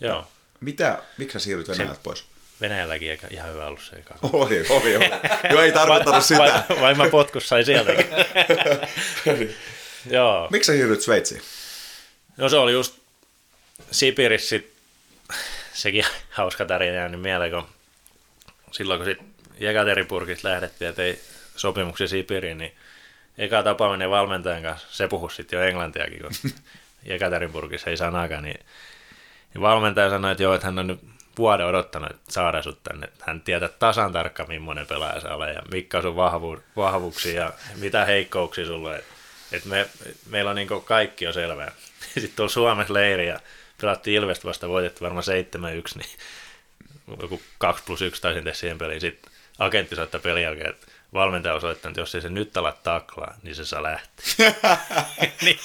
Joo, Mitä, miksi sä siirryt Venäjältä pois? Venäjälläkin eikä ihan hyvä ollut se eka. Oli, oli, oli. Joo, ei tarkoittanut sitä. Vai, vai mä potkus sain sieltäkin. Joo. Miksi sä siirryt Sveitsiin? No se oli just Sipirissä sekin hauska tarina jäänyt mieleen, kun silloin kun sit Jekaterinburgista lähdettiin ja tei sopimuksia Sipiriin, niin eka tapaaminen valmentajan kanssa, se puhui sitten jo englantiakin, kun Jekaterinburgissa ei sanaakaan, niin, niin valmentaja sanoi, että joo, että hän on nyt vuoden odottanut, että saada sut tänne. Hän tietää tasan tarkkaan, millainen pelaaja sä olet ja mikä on sun vahvu, vahvuuksia ja mitä heikkouksia sulla on. Et, et me, meillä on niin kaikki jo selvää. Sitten tuolla Suomessa leiri ja pelattiin Ilvestä vasta voitettu varmaan 7-1, niin joku 2 plus 1 taisin tehdä siihen peliin. Sitten agentti soittaa pelin jälkeen, että valmentaja on soittanut, että jos ei se nyt ala taklaa, niin se saa lähteä. niin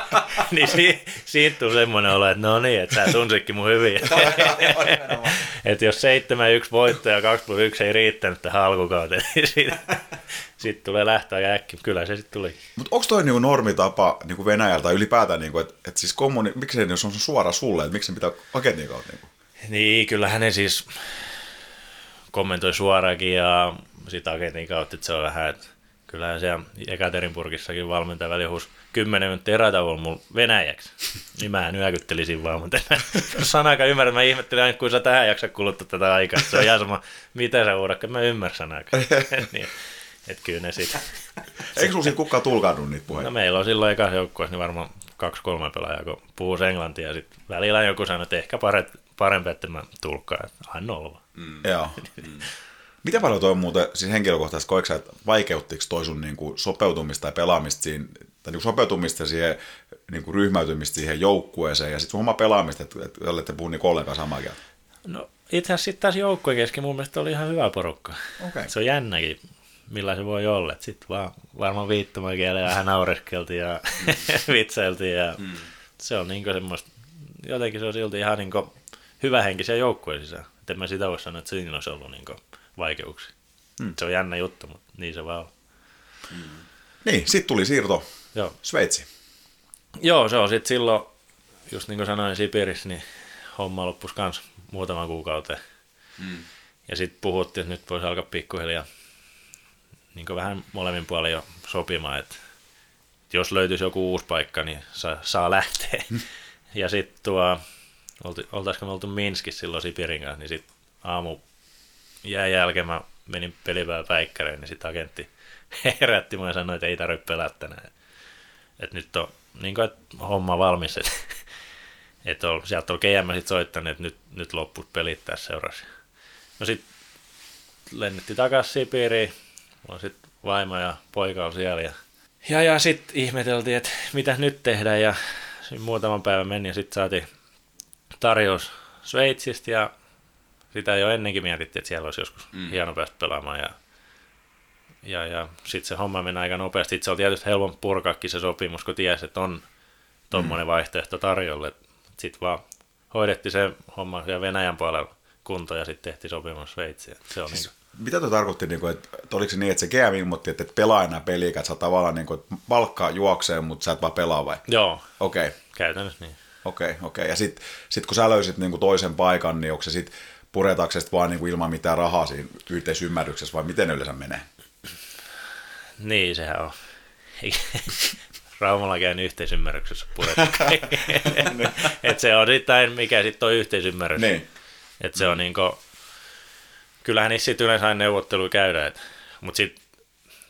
niin si, siitä tuli semmoinen olo, että no niin, että sä tunsitkin mun hyvin. että jos 7-1 voitto ja 2 plus 1 ei riittänyt tähän alkukauteen, niin siitä, siitä tulee lähtö aika äkki. Kyllä se sitten tuli. Mutta onko toi niinku normitapa niinku Venäjältä ylipäätään, niinku, että et siis kommuni, miksi se jos on suora sulle, että miksi se pitää agentin kautta? Niinku? Niin, kyllä hänen siis kommentoi suoraankin ja sitä agentin kautta, että se on vähän, että kyllähän siellä Ekaterinburgissakin valmentaja väli huusi 10 minuuttia erätauolla mulla venäjäksi. Niin mä nyökyttelisin vaan, mutta en mä sanakaan ymmärrä. Mä ihmettelin aina, kun sä tähän jaksa kuluttaa tätä aikaa. Se on ihan sama, mitä sä uudakka, mä ymmärrän sanakaan. niin, että kyllä ne sitten. Eikö siinä kukaan tulkannut niitä No puheita? meillä on silloin ekassa joukkueessa niin varmaan kaksi-kolme pelaajaa, kun puhuu englantia. Ja sitten välillä joku sanoo, että ehkä parempi, että mä tulkkaan. Anna olla. Mm. Joo. Mitä paljon toi on muuten, siis henkilökohtaisesti, koetko sä, että vaikeuttiko toi sun niin kuin sopeutumista ja pelaamista siinä, tai niin kuin sopeutumista siihen niin kuin ryhmäytymistä siihen joukkueeseen ja sitten sun oma pelaamista, että, että olette puhua niin ollenkaan samaa kieltä? No itse asiassa sitten taas joukkueen kesken mun mielestä oli ihan hyvä porukka. Okei. Se on jännäkin. millä se voi olla. Sitten vaan varmaan viittomakielellä vähän naureskeltiin ja vitsailtiin ja mm. se on niin semmoista, jotenkin se on silti ihan niin hyvähenkisiä joukkueen sisään. En mä sitä voi sanoa, että siinä olisi ollut niin vaikeuksia. Mm. Se on jännä juttu, mutta niin se vaan on. Mm. Niin, sitten tuli siirto Joo. Sveitsi. Joo, se on sitten silloin, just niin kuin sanoin Sipirissä, niin homma loppus kans muutaman kuukauteen. Mm. Ja sitten puhuttiin, että nyt voisi alkaa pikkuhiljaa niin vähän molemmin puolin jo sopimaan, että jos löytyisi joku uusi paikka, niin saa, saa lähteä. ja sitten tuo, oltaisiko me oltu Minskissä silloin Sipirin kanssa, niin sitten aamu jää jälkeen mä menin pelipäivä päikkäreen, niin sitten agentti herätti mua ja sanoi, että ei tarvitse pelata tänään. Että nyt on niin kuin, että homma valmis, että, että on, sieltä on GM sitten soittanut, että nyt, nyt lopput pelit tässä seurassa. No sitten lennettiin takaisin Sipiriin, mulla sitten vaimo ja poika on siellä ja, ja, ja sitten ihmeteltiin, että mitä nyt tehdään ja muutaman päivän meni ja sitten saatiin tarjous Sveitsistä ja sitä jo ennenkin mietittiin, että siellä olisi joskus mm. hieno päästä pelaamaan ja, ja, ja sitten se homma meni aika nopeasti. Sitten se on tietysti helpompi purkaakin se sopimus, kun tiesi, että on tuommoinen mm. vaihtoehto tarjolle. Sitten vaan hoidettiin se homma siellä Venäjän puolella kunto ja sitten tehtiin sopimus Sveitsiin. Se on siis, niin mitä tuo tarkoitti, niin kuin, että, että oliko se niin, että se GM ilmoitti, että et pelaa enää peliä, että sä tavallaan niin kuin, palkkaa juoksee, mutta sä et vaan pelaa vai? Joo, Okei. Okay. käytännössä niin. Okei, okay, okei. Okay. Ja sitten sit kun sä löysit niin kuin toisen paikan, niin onko se sitten puretaanko se vaan niin kuin ilman mitään rahaa siinä yhteisymmärryksessä vai miten yleensä menee? Niin, sehän on. Raumalla käyn yhteisymmärryksessä puretaan. Et se on sitten mikä sitten on yhteisymmärrys. Niin. Et se on niin kuin, kyllähän niissä sitten yleensä aina neuvotteluja käydään. Mutta sitten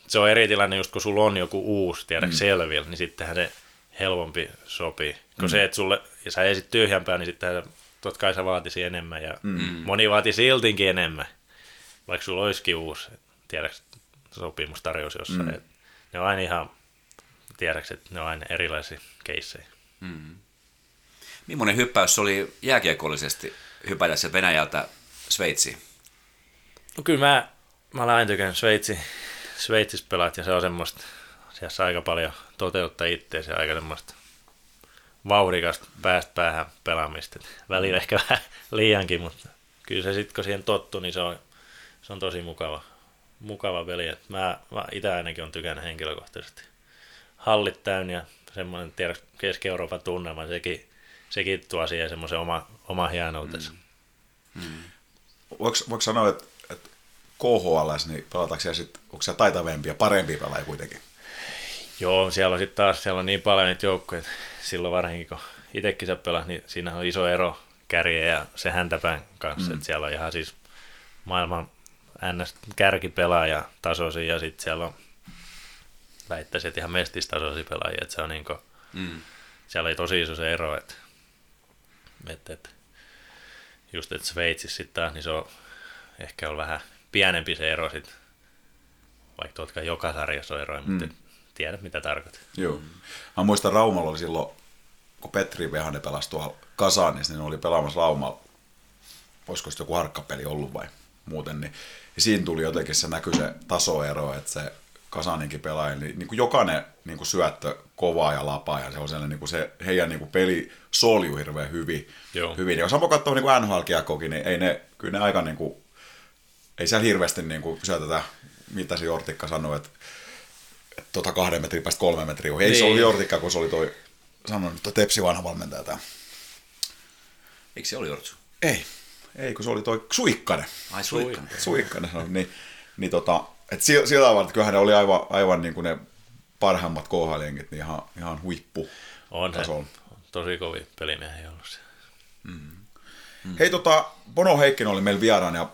se on eri tilanne, just kun sulla on joku uusi, tiedätkö, mm. selvillä, niin sittenhän se helpompi sopii. Kun mm. se, että sulle, ja sä esit tyhjämpää, niin sitten totta kai sä vaatisi enemmän, ja mm. moni vaati siltinkin enemmän, vaikka sulla olisikin uusi, tiedätkö, sopimustarjous jossain. Mm. Ne on aina ihan, tiedätkö, että ne on aina erilaisia keissejä. Mm. Millainen hyppäys oli jääkiekollisesti hypätä sieltä Venäjältä Sveitsiin? No kyllä mä, mä olen aina tykännyt Sveitsi, Sveitsissä pelaat ja se on semmoista, siellä aika paljon toteuttaa itseäsi aika semmoista vauhdikasta päästä päähän pelaamista. Välillä ehkä vähän liiankin, mutta kyllä se sitten kun siihen tottu, niin se on, se on tosi mukava, mukava peli. Et mä, mä itse ainakin on tykännyt henkilökohtaisesti. Hallit täynnä ja semmoinen tiedä, Keski-Euroopan tunnelma, sekin, sekin tuo siihen semmoisen oma, oma hienoutensa. Mm. Mm. Voiko, voiko sanoa, että KHL, niin pelataanko siellä sitten, onko siellä taitavempia, parempia pelaajia kuitenkin? Joo, siellä on sitten taas siellä on niin paljon niitä joukkoja, että silloin varsinkin kun itsekin sä pelat, niin siinä on iso ero kärjen ja se häntäpään kanssa, mm. että siellä on ihan siis maailman ns. kärkipelaaja tasoisia ja sitten siellä on väittäisin, että ihan mestistasoisia pelaajia, että se on niin kuin, mm. siellä ei tosi iso se ero, että, että, että just että Sveitsissä sitten taas, niin se on ehkä on vähän pienempi se ero sitten, vaikka tuotka joka sarjassa on eroja, mm. mutta tiedät mitä tarkoitat. Joo. Mä muistan Raumalla oli silloin, kun Petri Vehanen pelasi tuolla Kasanissa, niin oli pelaamassa Raumalla, olisiko sitten joku harkkapeli ollut vai muuten, niin ja siinä tuli jotenkin se näkyy se tasoero, että se Kasaninkin pelaaja, niin, niin kuin jokainen niin kuin syöttö kovaa ja lapaa, ja se on sellainen, niin kuin se, heidän niin kuin peli soljuu hirveän hyvin. Joo. hyvin. Ja jos on katsoa niin nhl niin ei ne, kyllä ne aika niin kuin, ei siellä hirveästi niin kuin syötetä, mitä se Jortikka sanoi, että tota kahden metrin päästä kolme metriä Ei niin. se ollut Jortikka, kun se oli toi, sanonut, että Tepsi vanha valmentaja tämä. Miksi se oli Jortsu? Ei, ei, kun se oli toi Suikkanen. Ai Suikkanen. Suikkanen, no, niin, niin tota, että sillä, sillä tavalla, että kyllähän ne oli aivan, aivan niin kuin ne parhaimmat khl niin ihan, ihan huippu. On on tosi kovin pelimiehiä ollut se. Mm. Mm. Hei, tota, Bono Heikkinen oli meillä vieraana ja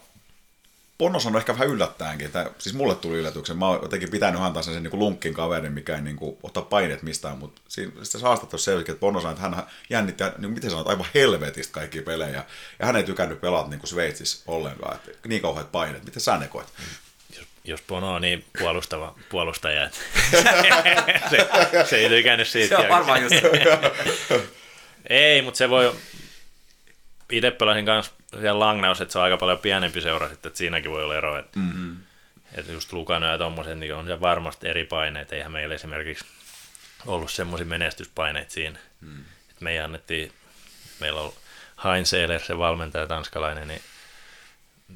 Ponno sanoi ehkä vähän yllättäenkin, että siis mulle tuli yllätyksen. Mä oon jotenkin pitänyt antaa sen, sen niin kuin lunkkin kaverin, mikä ei niin kuin, ottaa paineet mistään, mutta siinä sitten haastattelussa selkeä, että Ponno sanoi, että hän jännitti, niin miten sanoit, aivan helvetistä kaikki pelejä. Ja hän ei tykännyt pelata niin kuin Sveitsissä ollenkaan, että niin kauheat paineet. Miten sä ne koet? Jos, jos Bono on niin puolustava puolustaja, että se, se, ei tykännyt siitä. Se on varmaan just. ei, mutta se voi, itse pelasin kanssa siellä Langnaus, että se on aika paljon pienempi seura sitten, että siinäkin voi olla ero. Että, mm-hmm. että just Lukano ja tommoset, niin on se varmasti eri paineet. Eihän meillä esimerkiksi ollut semmoisia menestyspaineita siinä. Hmm. Et me annettiin, meillä on Heinz Ehler, se valmentaja tanskalainen, niin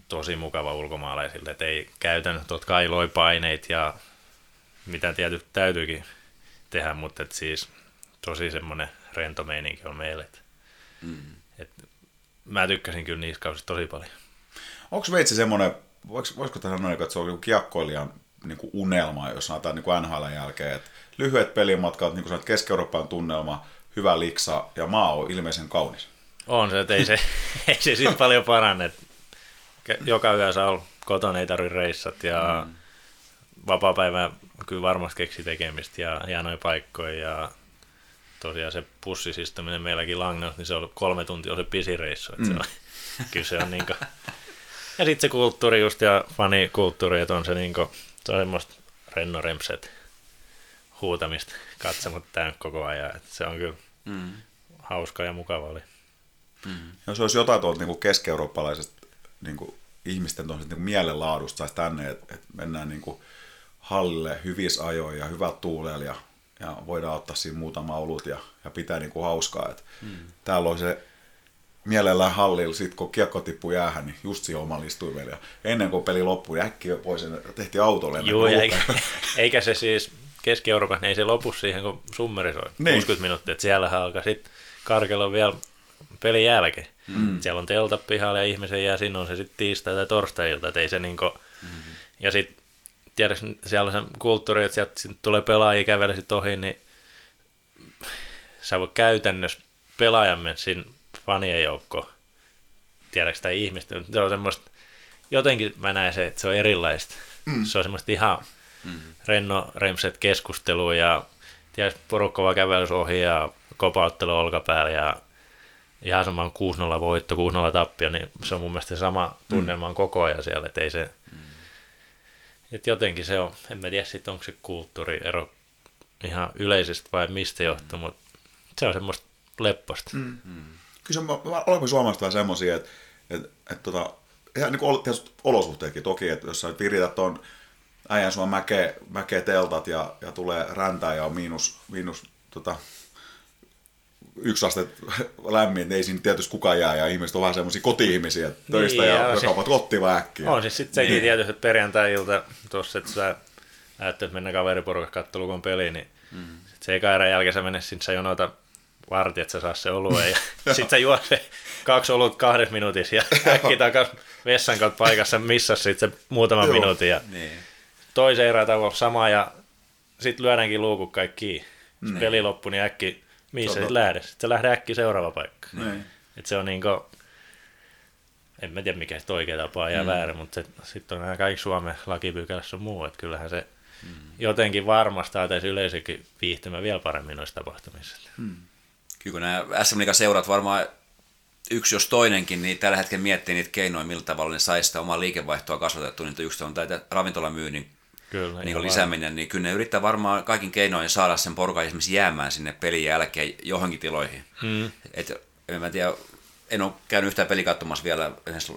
tosi mukava ulkomaalaisille, että ei käytännössä totta kai loi paineita ja mitä tietysti täytyykin tehdä, mutta et siis tosi semmoinen rento meininki on meille. Mm. Mä tykkäsin kyllä niissä kausissa tosi paljon. Onko Veitsi semmoinen, voisiko, voisiko sanoa, että se on kiekkoilijan niin kuin unelma, jos sanotaan niin kuin NHL jälkeen, että lyhyet pelimatkat, niin kuin sanot, Keski-Euroopan tunnelma, hyvä liksa ja maa on ilmeisen kaunis. On se, että ei se, ei se sitten paljon paranne. Joka yö saa olla kotona, ei tarvitse reissat ja mm. vapaa-päivä kyllä varmasti keksi tekemistä ja hienoja paikkoja ja tosiaan se pussisistaminen meilläkin Langnos, niin se on kolme tuntia on se pisin reissu. Mm. Se on, kyllä se on niin kuin, ja sitten se kulttuuri just ja fanikulttuuri, että on se, niin kuin, se on semmoista renno remset huutamista katsomut tämän koko ajan. Että se on kyllä mm. hauska ja mukava oli. Mm. Jos olisi jotain tuolta niin keski-eurooppalaisesta niin kuin ihmisten niin kuin mielenlaadusta saisi tänne, että, että mennään niin kuin hallille hyvissä ajoin ja hyvät tuulella ja, ja voidaan ottaa siinä muutama olut ja, ja pitää niin kuin hauskaa. Että mm. Täällä on se mielellään hallilla, sit kun kiekko tippuu jäähän, niin just siihen oman istuimelle. Ja ennen kuin peli loppui, niin äkkiä pois tehtiin autolle. Joo, eikä, eikä, se siis Keski-Euroopan, niin ei se lopu siihen, kun summeri soi niin. 60 minuuttia, että siellä alkaa sitten karkella vielä pelin jälkeen. Mm. Siellä on teltat pihalla ja ihmisen jää sinne, on se sitten tiistai tai torstai-ilta, että ei se niinku... Mm. Ja sitten tiedätkö, siellä on se kulttuuri, että sieltä tulee pelaajia kävellä sit ohi, niin sä voi käytännössä pelaajan mennä siinä fanien joukkoon. Tiedätkö sitä ihmistä? Se on semmoista, jotenkin mä näen se, että se on erilaista. Mm. Se on semmoista ihan mm. renno remset keskustelua ja tiedätkö, porukka vaan kävelys ohi ja kopauttelu olkapäällä ja ihan sama 6-0 voitto, 6-0 tappio, niin se on mun mielestä sama tunnelma mm. koko ajan siellä, että ei se, että jotenkin se on, en mä tiedä sitten onko se kulttuuriero ihan yleisesti vai mistä johtuu, mm. mutta se on semmoista lepposta. Mm. Kyllä se, olemme suomalaiset vähän semmoisia, että, että, että tota, ihan niin kuin olosuhteetkin toki, että jos sä virität tuon äijän sua mäkeä, mäkeä teltat ja, ja tulee räntää ja on miinus, miinus tota, yksi aste lämmin, ei siinä tietysti kukaan jää, ja ihmiset on vähän semmoisia koti-ihmisiä töistä, niin, ja, ja joka ovat kotiin äkkiä. On siis sitten sekin niin. tietysti, että perjantai-ilta tuossa, että sä ajattelet mennä kaveriporukas kattelukon peliin, niin mm. sit se eka erän jälkeen sä mene sinne, sä jonota varti, että sä saa se olue, ja sitten sä juot se kaksi olut kahdessa minuutissa, ja äkki takas vessan kautta paikassa, missä sitten se muutama minuutin, ja niin. toisen erän tavalla sama, ja sitten lyödäänkin luukut kaikki Niin. Peli loppu, niin äkki mihin sä lähde? Sitten sä lähde äkkiä seuraava paikka. Niin. Et se on niinku, en mä tiedä mikä se oikea tapa ja mm. väärin, mutta sitten on nämä kaikki Suomen lakipykälässä on muu, että kyllähän se mm. jotenkin varmastaa tai yleisökin viihtymä vielä paremmin noissa tapahtumissa. Mm. Kyllä kun nämä SM seurat varmaan yksi jos toinenkin, niin tällä hetkellä miettii niitä keinoja, millä tavalla ne saisi sitä omaa liikevaihtoa kasvatettua, niin just on tätä ravintolamyynnin Kyllä, niin lisääminen, niin kyllä ne yrittää varmaan kaikin keinoin saada sen porukan esimerkiksi jäämään sinne pelin jälkeen johonkin tiloihin. Hmm. Et, en mä tiedä, en ole käynyt yhtään peli katsomassa vielä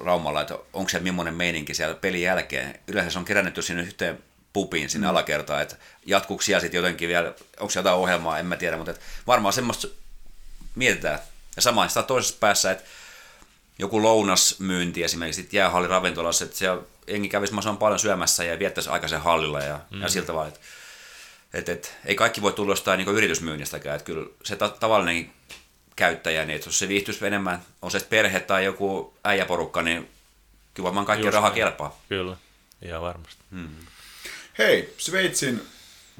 Raumalla, että onko se millainen meininki siellä pelin jälkeen. Yleensä se on kerännyt sinne yhteen pupiin sinne hmm. alakertaan, että jatkuuko siellä sitten jotenkin vielä, onko se jotain ohjelmaa, en mä tiedä, mutta varmaan semmoista mietitään. Ja samaan sitä toisessa päässä, että joku lounasmyynti esimerkiksi jäähalli ravintolassa, että siellä jengi kävisi mahdollisimman paljon syömässä ja viettäisi aikaisen hallilla ja, mm. ja siltä vaan, että et, et, ei kaikki voi tulla jostain niin yritysmyynnistäkään, että kyllä se ta- tavallinen käyttäjä, niin että jos se viihtyisi enemmän, on se perhe tai joku äijäporukka, niin kyllä varmaan kaikki raha kelpaa. Kyllä, ihan varmasti. Mm. Hei, Sveitsin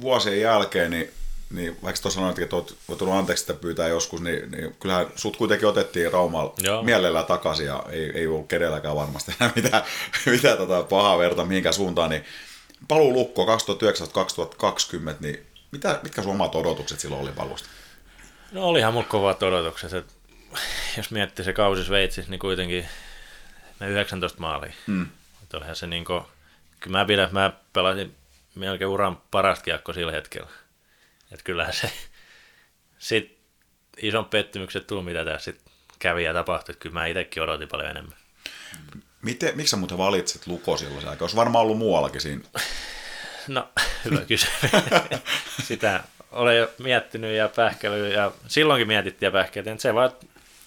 vuosien jälkeen, niin niin vaikka tuossa sanoit, että olet tullut anteeksi että pyytää joskus, niin, niin kyllähän sut kuitenkin otettiin Raumalla Joo. mielellä takaisin ja ei, ei ollut kenelläkään varmasti enää mitään, mitään tota pahaa verta mihinkään suuntaan, niin paluu lukko 2019-2020, niin mitä, mitkä sun omat odotukset silloin oli palusta? No olihan mulla kovat odotukset, että jos miettii se kausi Sveitsissä, niin kuitenkin me 19 maalia. Hmm. Että olihan se niin kuin, kyllä mä pidän, mä pelasin melkein uran parasta kiekko sillä hetkellä. Että kyllähän se sit ison pettymykset tuli, mitä tässä sit kävi ja tapahtui. Että kyllä mä itsekin odotin paljon enemmän. Miten, miksi sä muuten valitsit Luko silloin aikaa? Olisi varmaan ollut muuallakin siinä. No, hyvä kysymys. Sitä olen jo miettinyt ja pähkäily ja silloinkin mietittiin ja pähkäiltiin. Se vaan,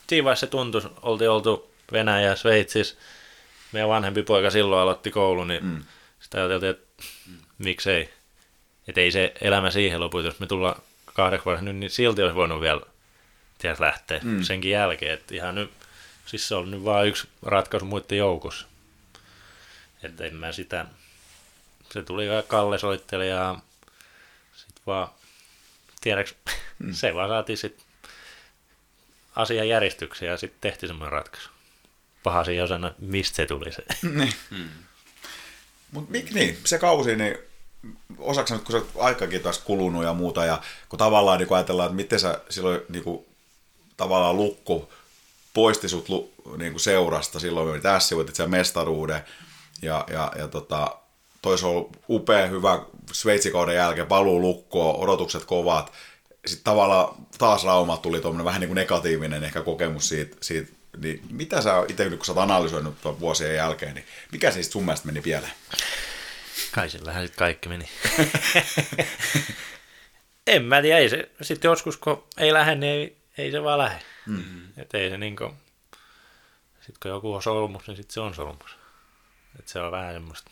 siinä vaiheessa se tuntui, oltiin oltu Venäjä ja Sveitsissä. Meidän vanhempi poika silloin aloitti koulun, niin mm. sitä ajateltiin, että miksei. Että ei se elämä siihen lopu, jos me tullaan kahdeksi vuodeksi nyt, niin silti olisi voinut vielä tiedät, lähteä mm. senkin jälkeen. Että ihan nyt, siis se on nyt vain yksi ratkaisu muiden joukossa. Että en mä sitä, se tuli Kalle soitteli ja sitten vaan, tiedäks, mm. se vaan saatiin sitten asian järjestykseen ja sitten tehtiin semmoinen ratkaisu. Paha siinä osana, mistä se tuli se. niin. Mm. Mut mik, niin, se kausi, niin osaksi kun se aikakin taas kulunut ja muuta, ja kun tavallaan niin kun ajatellaan, että miten sä silloin niin kuin, tavallaan lukko poisti sut niin kuin seurasta, silloin me tässä voitit sen mestaruuden, ja, ja, ja tota, tois on upea, hyvä Sveitsikauden jälkeen, paluu lukkoon, odotukset kovat, sitten tavallaan taas Rauma tuli tuommoinen vähän niin kuin negatiivinen ehkä kokemus siitä, siitä niin mitä sä itse, kun sä oot analysoinut vuosien jälkeen, niin mikä siis sun mielestä meni pieleen? Kai sillähän sitten kaikki meni. en mä tiedä, ei se, sitten joskus kun ei lähde, niin ei, ei se vaan lähde. Mm-hmm. Että ei se niinku, sitten kun joku on solmus, niin sitten se on solmus. Että se on vähän semmoista.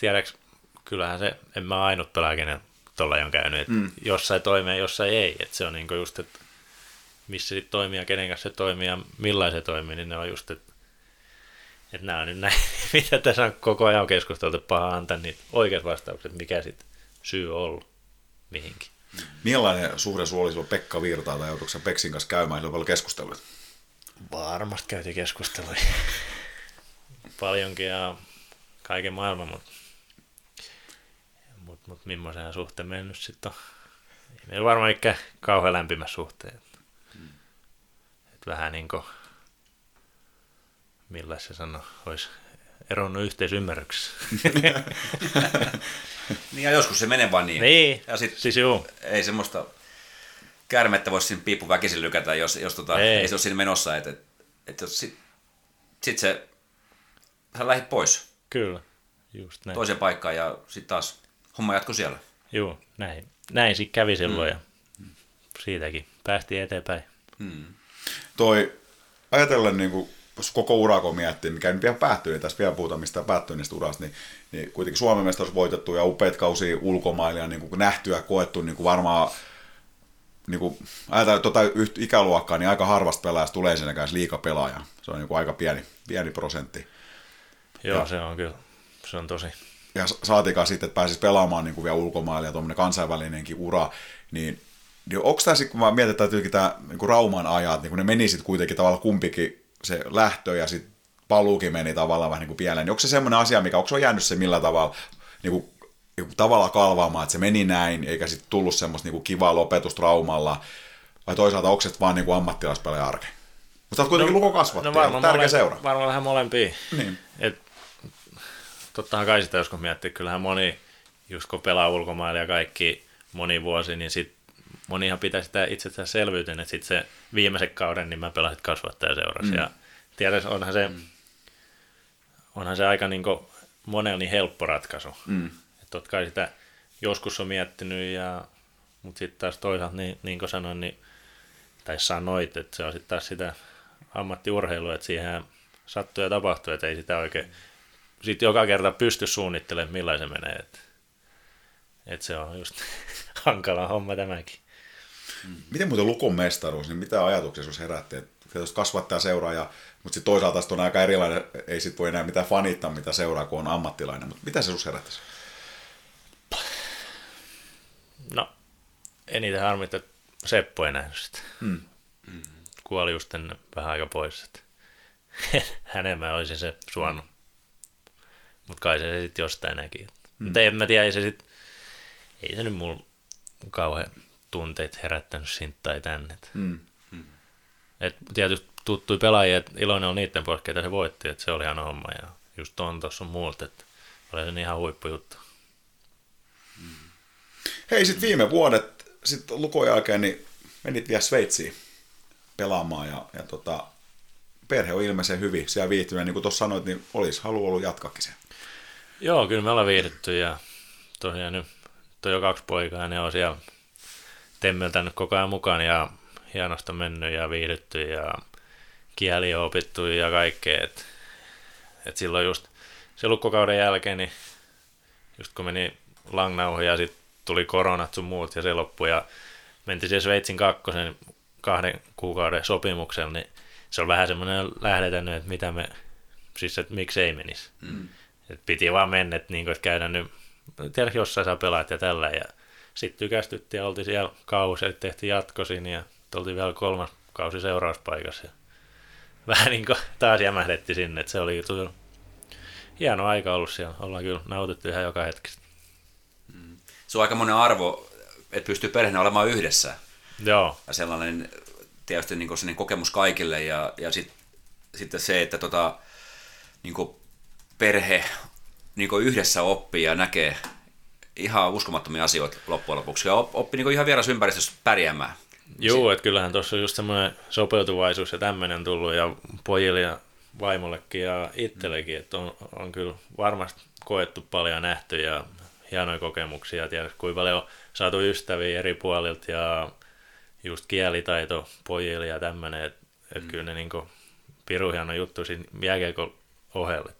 Tiedäks, kyllähän se, en mä ainut pelaa, kenen tuolla on käynyt, että mm. jossain toimii ja jossain ei. Että se on niinku just, että missä sitten toimii ja kenen kanssa se toimii ja millainen se toimii, niin ne on just, että että nämä on nyt näin, mitä tässä on koko ajan keskusteltu, paha antaa niitä oikeat vastaukset, mikä sitten syy on ollut mihinkin. Millainen suhde sulla oli Pekka Virtaa tai joutuiko Peksin kanssa käymään, oli paljon keskusteluja? Varmasti käytiin keskusteluja. Paljonkin ja kaiken maailman, mutta mut, mut millaisen suhteen meillä nyt sitten on. Ei meillä varmaan ikään kauhean lämpimä suhteet. Hmm. Et vähän niin kuin millä se sano, olisi eronnut yhteisymmärryksessä. niin ja joskus se menee vaan niin. Niin, ja sit siis juu. Ei semmoista kärmettä voisi siinä piippu väkisin lykätä, jos, jos tota, ei. ei se ole siinä menossa. Että et, et jos sit, sit se, sä lähit pois. Kyllä, just näin. Toiseen paikkaan ja sitten taas homma jatkuu siellä. Joo, näin. Näin sitten kävi silloin mm. ja siitäkin päästiin eteenpäin. Mm. Toi, ajatellen niin kuin koko ura kun miettii, mikä nyt vielä päättyy, niin tässä vielä puhutaan mistä päättyy niistä urasta, niin, niin kuitenkin Suomen mestaruus voitettu ja upeat kausia ulkomailla ja niin kuin nähty ja koettu niin kuin varmaan niin kuin, ajatellaan tuota ikäluokkaa, niin aika harvasta pelaajasta tulee kanssa liikapelaaja. Se on niin kuin aika pieni, pieni prosentti. Joo, ja, se on kyllä, se on tosi. Ja saatikaan sitten, että pääsisi pelaamaan niin kuin vielä ulkomailla ja tuommoinen kansainvälinenkin ura, niin niin onko tämä sitten, kun mä mietin, että tämä niin Rauman ajat, niin kun ne meni sitten kuitenkin tavallaan kumpikin se lähtö ja sitten paluukin meni tavallaan vähän niin kuin pieleen. Onko se semmoinen asia, mikä, onko se jäänyt se millä tavalla niin kuin, niin kuin tavalla kalvaamaan, että se meni näin, eikä sitten tullut semmoista niin kivaa lopetusta traumalla, vai toisaalta onko se vaan niin ammattilaispelejä arke? Mutta olet kuitenkin no, lukokasvattaja, no varmaan tärkeä mole, seura. Varmaan vähän molempia. Niin. Et, tottahan kai sitä joskus miettii, kyllähän moni, just kun pelaa ulkomailla ja kaikki moni vuosi, niin sit monihan pitää sitä itsestään selvyyteen, että sitten se viimeisen kauden niin mä pelasin kasvattajaseurassa. Mm. Ja tiedäs, onhan se, mm. onhan se aika niin monella niin helppo ratkaisu. Mm. Että totta kai sitä joskus on miettinyt, ja, mutta sitten taas toisaalta, niin, niin kuin sanoin, niin, tai sanoit, että se on sitten taas sitä ammattiurheilua, että siihen sattuu ja tapahtuu, että ei sitä oikein sitten joka kerta pysty suunnittelemaan, millainen se menee. Että, että se on just hankala homma tämäkin. Mm. Miten muuten lukon mestaruus, niin mitä ajatuksia sinussa herätti? Että kasvattaa seuraaja, mutta sitten toisaalta on aika erilainen, ei sit voi enää mitään fanittaa, mitä seuraa, kun on ammattilainen. Mutta mitä se sinussa herättäisi? No, eniten harmit, että Seppo ei nähnyt sitä. Hmm. Kuoli just ennen vähän aika pois. Että hänen mä olisin se suonut. Mutta kai se sitten jostain näki. Hmm. Mutta en mä tiedä, ei se sit, ei se nyt mulla kauhean tunteet herättänyt siitä tai tänne. Mm. Mm. Et tietysti tuttui pelaajia, että iloinen on niiden puolesta, ketä se voitti, että se oli ihan homma ja just ton tuossa on muulta, että oli se ihan huippujuttu. Mm. Hei, sitten viime vuodet, sitten lukon jälkeen, niin menit vielä Sveitsiin pelaamaan ja, ja tota, perhe on ilmeisen hyvin siellä viihtynyt. Niin kuin tuossa sanoit, niin olisi halu ollut jatkakin sen. Joo, kyllä me ollaan viihdytty ja tosiaan nyt on jo kaksi poikaa ja ne on siellä temmeltänyt koko ajan mukaan ja hienosta mennyt ja viihdytty ja kieli on opittu ja kaikkea. Et, et silloin just se lukkokauden jälkeen, niin just kun meni langnauhu ja sitten tuli koronat sun muut ja se loppui ja mentiin se Sveitsin kakkosen kahden kuukauden sopimuksella, niin se on vähän semmoinen lähdetänyt, että mitä me, siis että miksi ei menisi. Mm. Et piti vaan mennä, että, niin kuin, että käydä nyt, tiedä, jossain saa pelaat ja tällä. Ja sitten tykästyttiin ja oltiin siellä kausi, että tehtiin jatkosin ja oltiin vielä kolmas kausi seurauspaikassa. Ja vähän niin kuin taas jämähdettiin sinne, että se oli tullut hieno aika ollut siellä. Ollaan kyllä nautittu ihan joka hetkistä. Se on aika monen arvo, että pystyy perheenä olemaan yhdessä. Joo, Ja sellainen tietysti niin kuin sellainen kokemus kaikille ja, ja sit, sitten se, että tota, niin kuin perhe niin kuin yhdessä oppii ja näkee ihan uskomattomia asioita loppujen lopuksi ja op- oppi niin ihan vieras ympäristössä pärjäämään. Joo, että kyllähän tuossa on just semmoinen sopeutuvaisuus ja tämmöinen tullut ja pojille ja vaimollekin ja itsellekin, että on, on kyllä varmasti koettu paljon nähty ja hienoja kokemuksia ja tiedä kuinka paljon on saatu ystäviä eri puolilta ja just kielitaito pojille ja tämmöinen, että et kyllä ne niinku piru hieno juttu siinä jääkiekon ohelle.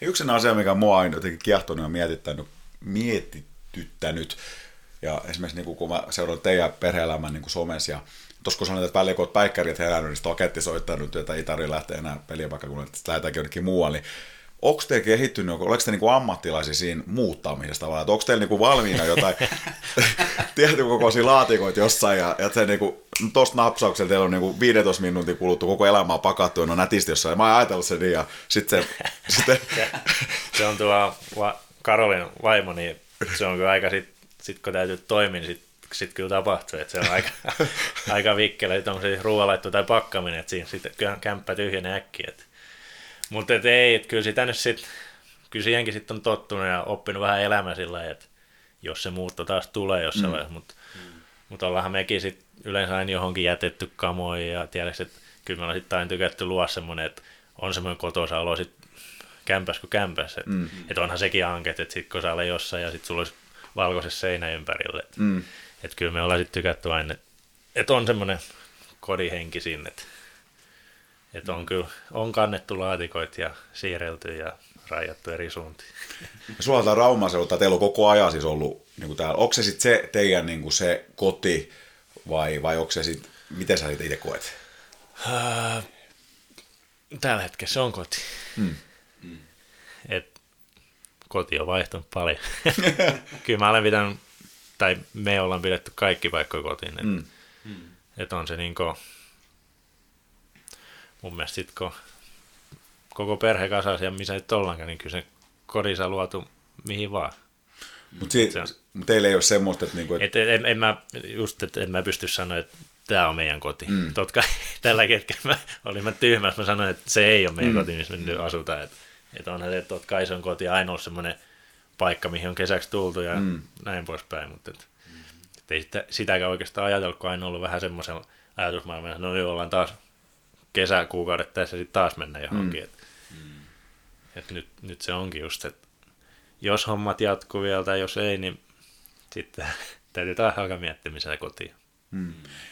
Ja yksi asia, mikä mua on jotenkin kiehtonut ja mietittänyt, mietityttänyt, ja esimerkiksi niin kun mä seuraan teidän perhe-elämän niin somessa, ja tuossa kun sanoit, että välillä kun olet päikkärit herännyt, niin sitten on ketti soittanut, että ei tarvitse lähteä enää peliä vaikka kun lähdetäänkö jonnekin muualle, niin onko te kehittynyt, oliko te niinku ammattilaisia siinä muuttamisesta vai? Onko teillä niinku valmiina jotain tietyn kokoisia laatikoita jossain ja, ja se niinku, tuosta napsauksella teillä on niinku 15 minuutin kuluttua koko elämää pakattu ja no nätisti jossain. Mä oon ajatellut sen niin ja sitten se, sitten, Se on tuo va- Karolin vaimo, niin se on kyllä aika sit, sit kun täytyy toimia, niin sit, sit kyllä tapahtuu, että se on aika, aika vikkelä, että on se ruoanlaitto tai pakkaminen, että siinä sitten kyllä kämppä tyhjenee äkkiä. Et. Mutta et ei, et kyllä sitä nyt sit, kyllä siihenkin sitten on tottunut ja oppinut vähän elämä sillä lailla, että jos se muutto taas tulee jossain mm. vaiheessa, mutta mut ollaanhan mekin sit yleensä aina johonkin jätetty kamoja ja tiedätkö, että kyllä me ollaan sitten aina tykätty luo semmoinen, että on semmoinen kotoisa olo sit kämpäs kuin kämpäs. Että mm. et onhan sekin anket, että sit kun sä olet jossain ja sit sulla olisi valkoisessa seinä ympärille. Että mm. et kyllä me ollaan sitten tykätty aina, että et on semmoinen kodihenki sinne. Että et on kyllä, on kannettu laatikoit ja siirrelty ja rajattu eri suuntiin. Sulla on tää Raumaseudulta, teillä on koko ajan siis ollut niin kuin täällä. Onko se sitten se teidän niin kuin se koti vai, vai onko se sitten, miten sä itse koet? Tällä hetkellä se on koti. Mm. Et koti on vaihtunut paljon. kyllä mä olen pitänyt, tai me ollaan pidetty kaikki paikkoja kotiin. Et, Mm. et on se niinku, mun mielestä sit kun koko perhe kasas ja missä nyt ollaankaan, niin kyllä se kodissa luotu mihin vaan. Mutta si- mut teillä ei ole semmoista, että, niinku, että Et, en, en, mä, just, että en mä pysty sanoa, että tämä on meidän koti. Mm. Totta kai tällä hetkellä mä olin mä tyhmä, mä sanoin, että se ei ole meidän mm. koti, missä me nyt asutaan. Että et onhan se, että totta kai se on koti ainoa semmoinen paikka, mihin on kesäksi tultu ja mm. näin poispäin. Mutta et, et ei sitä, sitäkään oikeastaan ajatellut, kun aina ollut vähän semmoisen ajatusmaailman, että no nyt ollaan taas kesäkuukaudet tässä sitten taas mennä johonkin. Mm. Et, et nyt, nyt se onkin just, että jos hommat jatkuu vielä tai jos ei, niin sitten täytyy taas alkaa miettimiseen kotiin.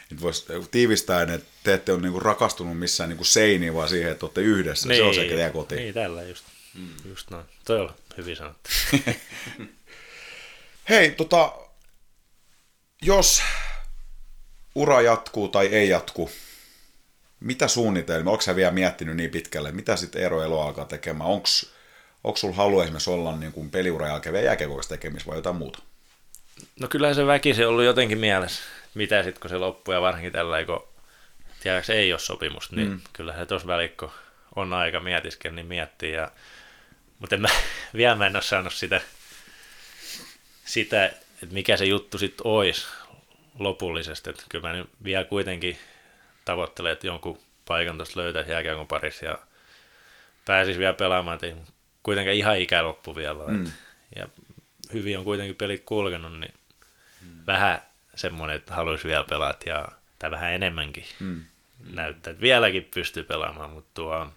Nyt voisi tiivistää, että te ette ole niinku rakastunut missään niinku seiniin, vaan siihen, että olette yhdessä. Se on se teidän koti. Niin, tällä just, mm. just noin. Toi on hyvin sanottu. Hei, tota, jos ura jatkuu tai ei jatku, mitä suunnitelmia? Onko sä vielä miettinyt niin pitkälle? Mitä sitten Eero Elo alkaa tekemään? Onko sulla halu esimerkiksi olla niin kuin peliuran jälkeen vielä tekemistä vai jotain muuta? No kyllä se väkisin ollut jotenkin mielessä, mitä sitten kun se loppuu ja varsinkin tällä kun tiedäks ei ole sopimusta, niin mm. kyllä se tuossa väliin, kun on aika mietiskellä, niin miettii. Ja, mutta mä, vielä mä en ole saanut sitä, sitä että mikä se juttu sitten olisi lopullisesti. Että kyllä mä nyt vielä kuitenkin tavoittelen, että jonkun paikan tuosta löytäisi jääkiekon parissa ja pääsisi vielä pelaamaan. Et ei kuitenkaan ihan ikä loppu vielä. Mm. Ja hyvin on kuitenkin pelit kulkenut, niin mm. vähän semmoinen, että haluaisi vielä pelata ja, tai vähän enemmänkin. Mm. näyttää, että vieläkin pystyy pelaamaan, mutta tuo,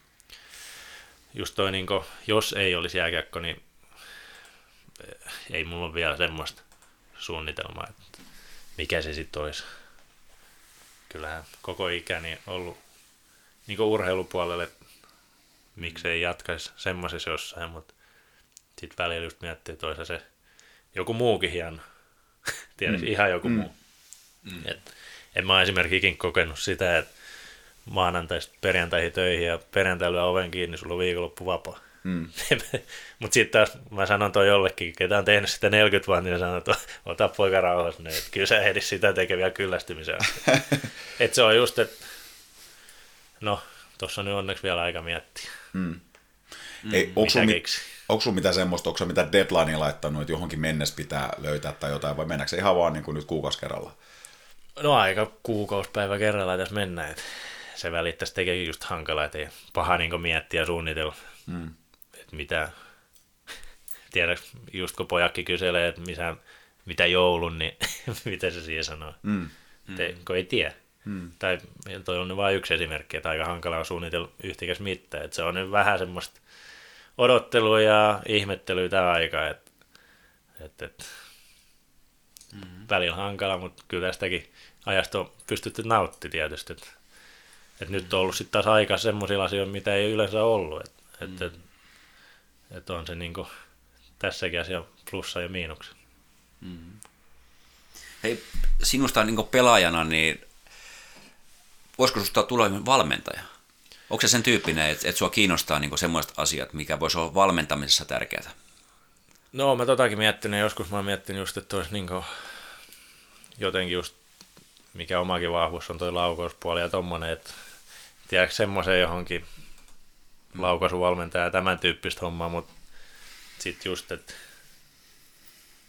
just toi, niin kuin, jos ei olisi jääkiekko, niin eh, ei mulla ole vielä semmoista suunnitelmaa, että mikä se sitten olisi. Kyllähän koko ikäni ollut niin urheilupuolelle, miksei jatkaisi semmoisessa jossain, mutta sitten välillä just miettii, että olisi se joku muukin hieno. Tiedätkö, mm. ihan joku mm. muu. Mm. Et, en mä esimerkiksi kokenut sitä, että maanantaista perjantaihin töihin ja perjantailla oven kiinni, sulla on viikonloppu vapaa. Mm. Mutta sitten taas mä sanon toi jollekin, ketä on tehnyt sitä 40 vuotta, niin sanon, että ota poika rauhassa, niin että kyllä sä ehdit sitä tekeviä kyllästymisen että se on just, että no, tuossa nyt onneksi vielä aika miettiä. Mm. Ei, onko, sulla, onko sulla mitään semmoista, onko mitä deadlinea laittanut, että johonkin mennessä pitää löytää tai jotain, vai mennäänkö se ihan vaan niin kuin nyt kuukausi kerralla? No aika kuukauspäivä kerralla tässä mennään. Että se välittäisi tekee just hankala, että ei paha niin miettiä ja suunnitella, mm. että mitä, tiedäks, just kun pojakki kyselee, että missä, mitä joulun, niin mitä se siihen sanoo, mm. Te, kun ei tiedä. Mm. Tai toi on vain yksi esimerkki, että aika hankala on suunnitella yhtikäs mitään, että se on nyt vähän semmoista odottelua ja ihmettelyä tämä aika, että, että, että mm. välillä hankala, mutta kyllä tästäkin ajasta on pystytty nauttimaan tietysti, että et nyt on ollut sitten taas aika semmoisilla asioilla, mitä ei yleensä ollut. Että et, et, et on se niinku tässäkin asia plussa ja miinuksia. Mm. Hei, sinusta niin pelaajana, niin voisiko sinusta tulla valmentaja? Onko se sen tyyppinen, että, että sua kiinnostaa niin semmoiset asiat, mikä voisi olla valmentamisessa tärkeää? No, mä totakin miettinyt, joskus mä oon miettinyt just, että olisi niin jotenkin just, mikä omakin vahvuus on toi laukauspuoli ja tommonen, että tiedätkö, semmoisen johonkin laukaisuvalmentaja ja tämän tyyppistä hommaa, mutta sitten just, että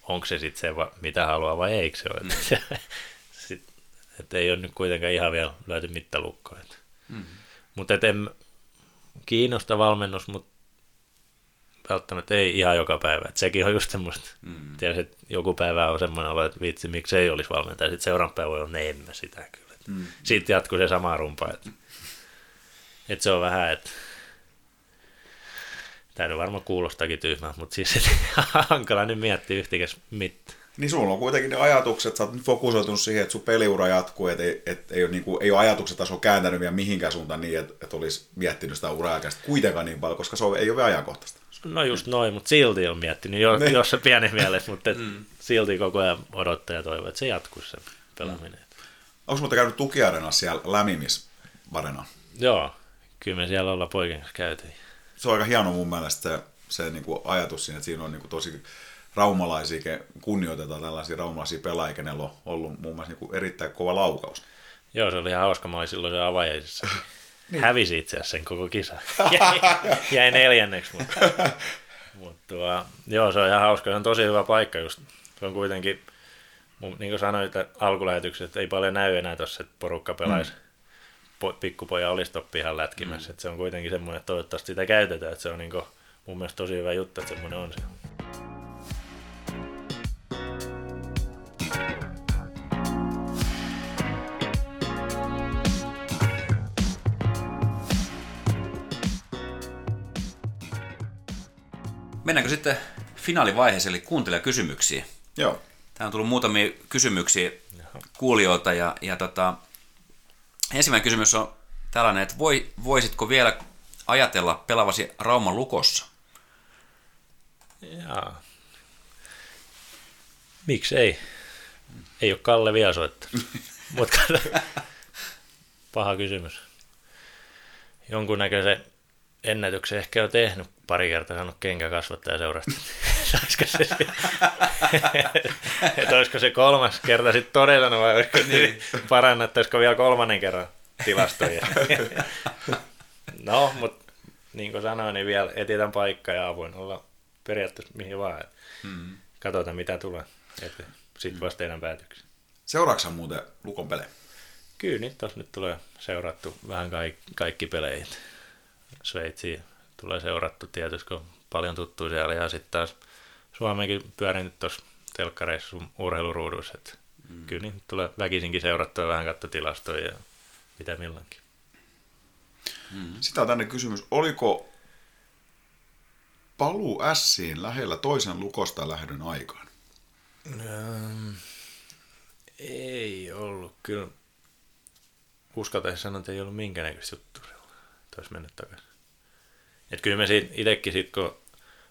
onko se sitten se, mitä haluaa vai eikö se ole. Mm. sit, et ei ole nyt kuitenkaan ihan vielä löyty mittalukkoa. Mm. Mutta en kiinnosta valmennus, mutta välttämättä ei ihan joka päivä. Et sekin on just semmoista, mm. tiedätkö, että joku päivä on semmoinen olo, että vitsi, miksi ei olisi valmentaja. Sitten seuraavan päivä on, ne emme sitä kyllä. Mm. Sitten jatkuu se sama rumpa. Että että se on vähän, että tämä nyt varmaan kuulostakin tyhmää, mutta siis et, hankala nyt miettiä yhtikäs mitään. Niin sulla on kuitenkin ne ajatukset, sä oot nyt fokusoitunut siihen, että sun peliura jatkuu, että ei, et, ei, ole, niin kuin, ei ole ajatukset taso kääntänyt vielä mihinkään suuntaan niin, että, että olisi miettinyt sitä uraa kuitenkaan niin paljon, koska se on, ei ole vielä ajankohtaista. No just noin, mutta silti on miettinyt, jo, niin. jos se pieni mielessä, mutta et, mm. silti koko ajan odottaa ja toivoo, että se jatkuisi se pelaaminen. Mm. Onko mutta käynyt tukiarenassa siellä Lämimis Varena? Joo, kyllä me siellä ollaan poikien kanssa käytiin. Se on aika hieno mun mielestä se, se niin kuin ajatus siinä, että siinä on niin kuin tosi raumalaisia, kunnioitetaan tällaisia raumalaisia pelaajia, kenellä on ollut muun muassa niin kuin erittäin kova laukaus. Joo, se oli ihan hauska. Mä olin silloin se avajaisissa. niin. Hävisi itse asiassa sen koko kisa. jäi, jäi neljänneksi, mutta, mutta tuo, joo, se on ihan hauska. Se on tosi hyvä paikka just. Se on kuitenkin, niin kuin sanoit, että alkulähetykset ei paljon näy enää tuossa, että porukka pelaisi mm pikkupoja olisi ihan lätkimässä. Mm. Et se on kuitenkin semmoinen, että toivottavasti sitä käytetään. Et se on niinku, mun mielestä tosi hyvä juttu, että semmoinen on se. Mennäänkö sitten finaalivaiheeseen, eli kuuntelijakysymyksiin? Joo. Täällä on tullut muutamia kysymyksiä kuulijoilta ja, ja tota, Ensimmäinen kysymys on tällainen, että voi, voisitko vielä ajatella pelavasi Rauman lukossa? Jaa. Miksi ei? Ei ole Kalle vielä soittanut. Mutta paha kysymys. Jonkunnäköisen ennätyksen ehkä jo tehnyt pari kertaa saanut kenkä kasvattaja seurasta. Saisiko se, että olisiko se kolmas kerta sitten todella vai olisiko niin. parannettaisiko vielä kolmannen kerran tilastoja. no, mutta niin kuin sanoin, niin vielä etitän paikka ja avoin olla periaatteessa mihin vaan. Mm. Katsotaan mitä tulee. Sitten vasta teidän päätöksiä. Seuraatko muuten Lukon pelejä? Kyllä, nyt tos nyt tulee seurattu vähän kaikki, kaikki pelejä. Sveitsiä tulee seurattu tietysti, kun on paljon tuttuja siellä. Ja sitten taas Suomeenkin pyörinyt tuossa telkkareissa urheiluruuduissa. Että mm. Kyllä niin tulee väkisinkin seurattua vähän katsoa tilastoja ja mitä milloinkin. Mm-hmm. Sitä on tänne kysymys, oliko paluu Siin lähellä toisen lukosta lähdön aikaan? Ähm, ei ollut. Kyllä uskaltaisin sanoa, että ei ollut minkäännäköistä juttua että olisi mennyt takaisin. Et kyllä me siitä itsekin, sit, kun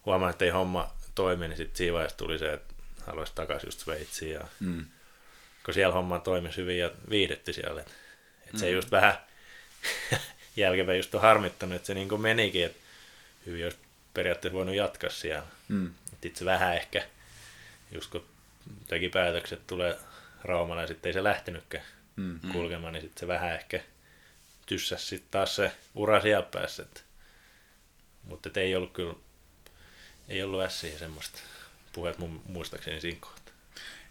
huomaan, että ei homma toimi, niin sitten siinä vaiheessa tuli se, että haluaisi takaisin just Sveitsiin. Ja, mm. Kun siellä homma toimi hyvin ja viihdetti siellä. Et, et mm. se just vähän jälkeenpäin just on harmittanut, että se niin kuin menikin, että hyvin olisi periaatteessa voinut jatkaa siellä. Mm. Itse vähän ehkä, just kun teki päätökset tulee Raumalla ja sitten ei se lähtenytkään mm. kulkemaan, niin sitten se vähän ehkä tyssäs sitten taas se ura siellä päässä. Mutta ei ollut kyllä, ei ollut ässiä semmoista puheet mun muistaakseni siinä kohtaa.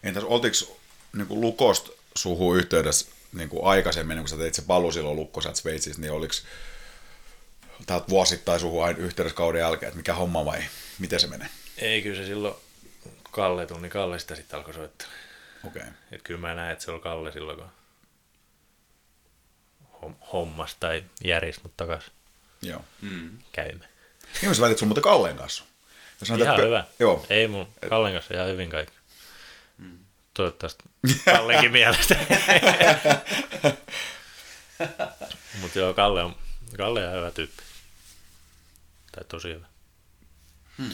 Entäs oltiko niin Lukosta suhu yhteydessä niin kuin aikaisemmin, kun sä teit se palu silloin Lukko Sveitsissä, niin oliko täältä vuosittain suhu aina yhteydessä kauden jälkeen, että mikä homma vai miten se menee? Ei, kyllä se silloin Kalle tuli, niin Kalle sitä sitten alkoi soittaa. Okei. Okay. Että kyllä mä näen, että se oli Kalle silloin, kun hommas tai järjest mut takas Joo. Mm. käymme. Niin sä välit sun muuten Kallen kanssa? Jos ihan että, hyvä. Joo. Ei mun Kallen kanssa ihan hyvin kaikki. Mm. Toivottavasti Kallenkin mielestä. Mutta joo, Kalle on, Kalle on hyvä tyyppi. Tai tosi hyvä. Hmm.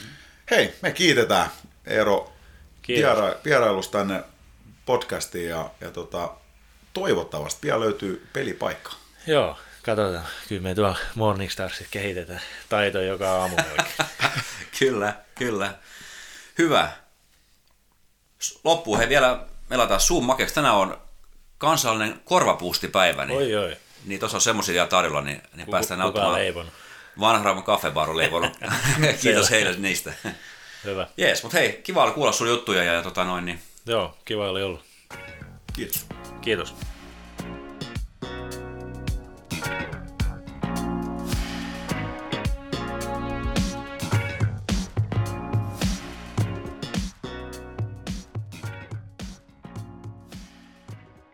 Hei, me kiitetään Eero viera, vierailusta tänne podcastiin ja, ja tota, toivottavasti pian löytyy pelipaikka. Joo, katsotaan. Kyllä me tuolla Morningstarsit kehitetään taito joka aamu kyllä, kyllä. Hyvä. Loppuun he vielä melataan suun makeeksi. Tänään on kansallinen korvapuustipäivä. Niin, oi, oi. Niin tuossa on semmoisia tarjolla, niin, niin Kuka, päästään nauttimaan. Vanha Rauman kaffebaaru leivonut. Kiitos heille niistä. Hyvä. Jees, mutta hei, kiva oli kuulla sun juttuja ja, ja tota noin. Niin... Joo, kiva oli olla. Kiitos. Kiitos.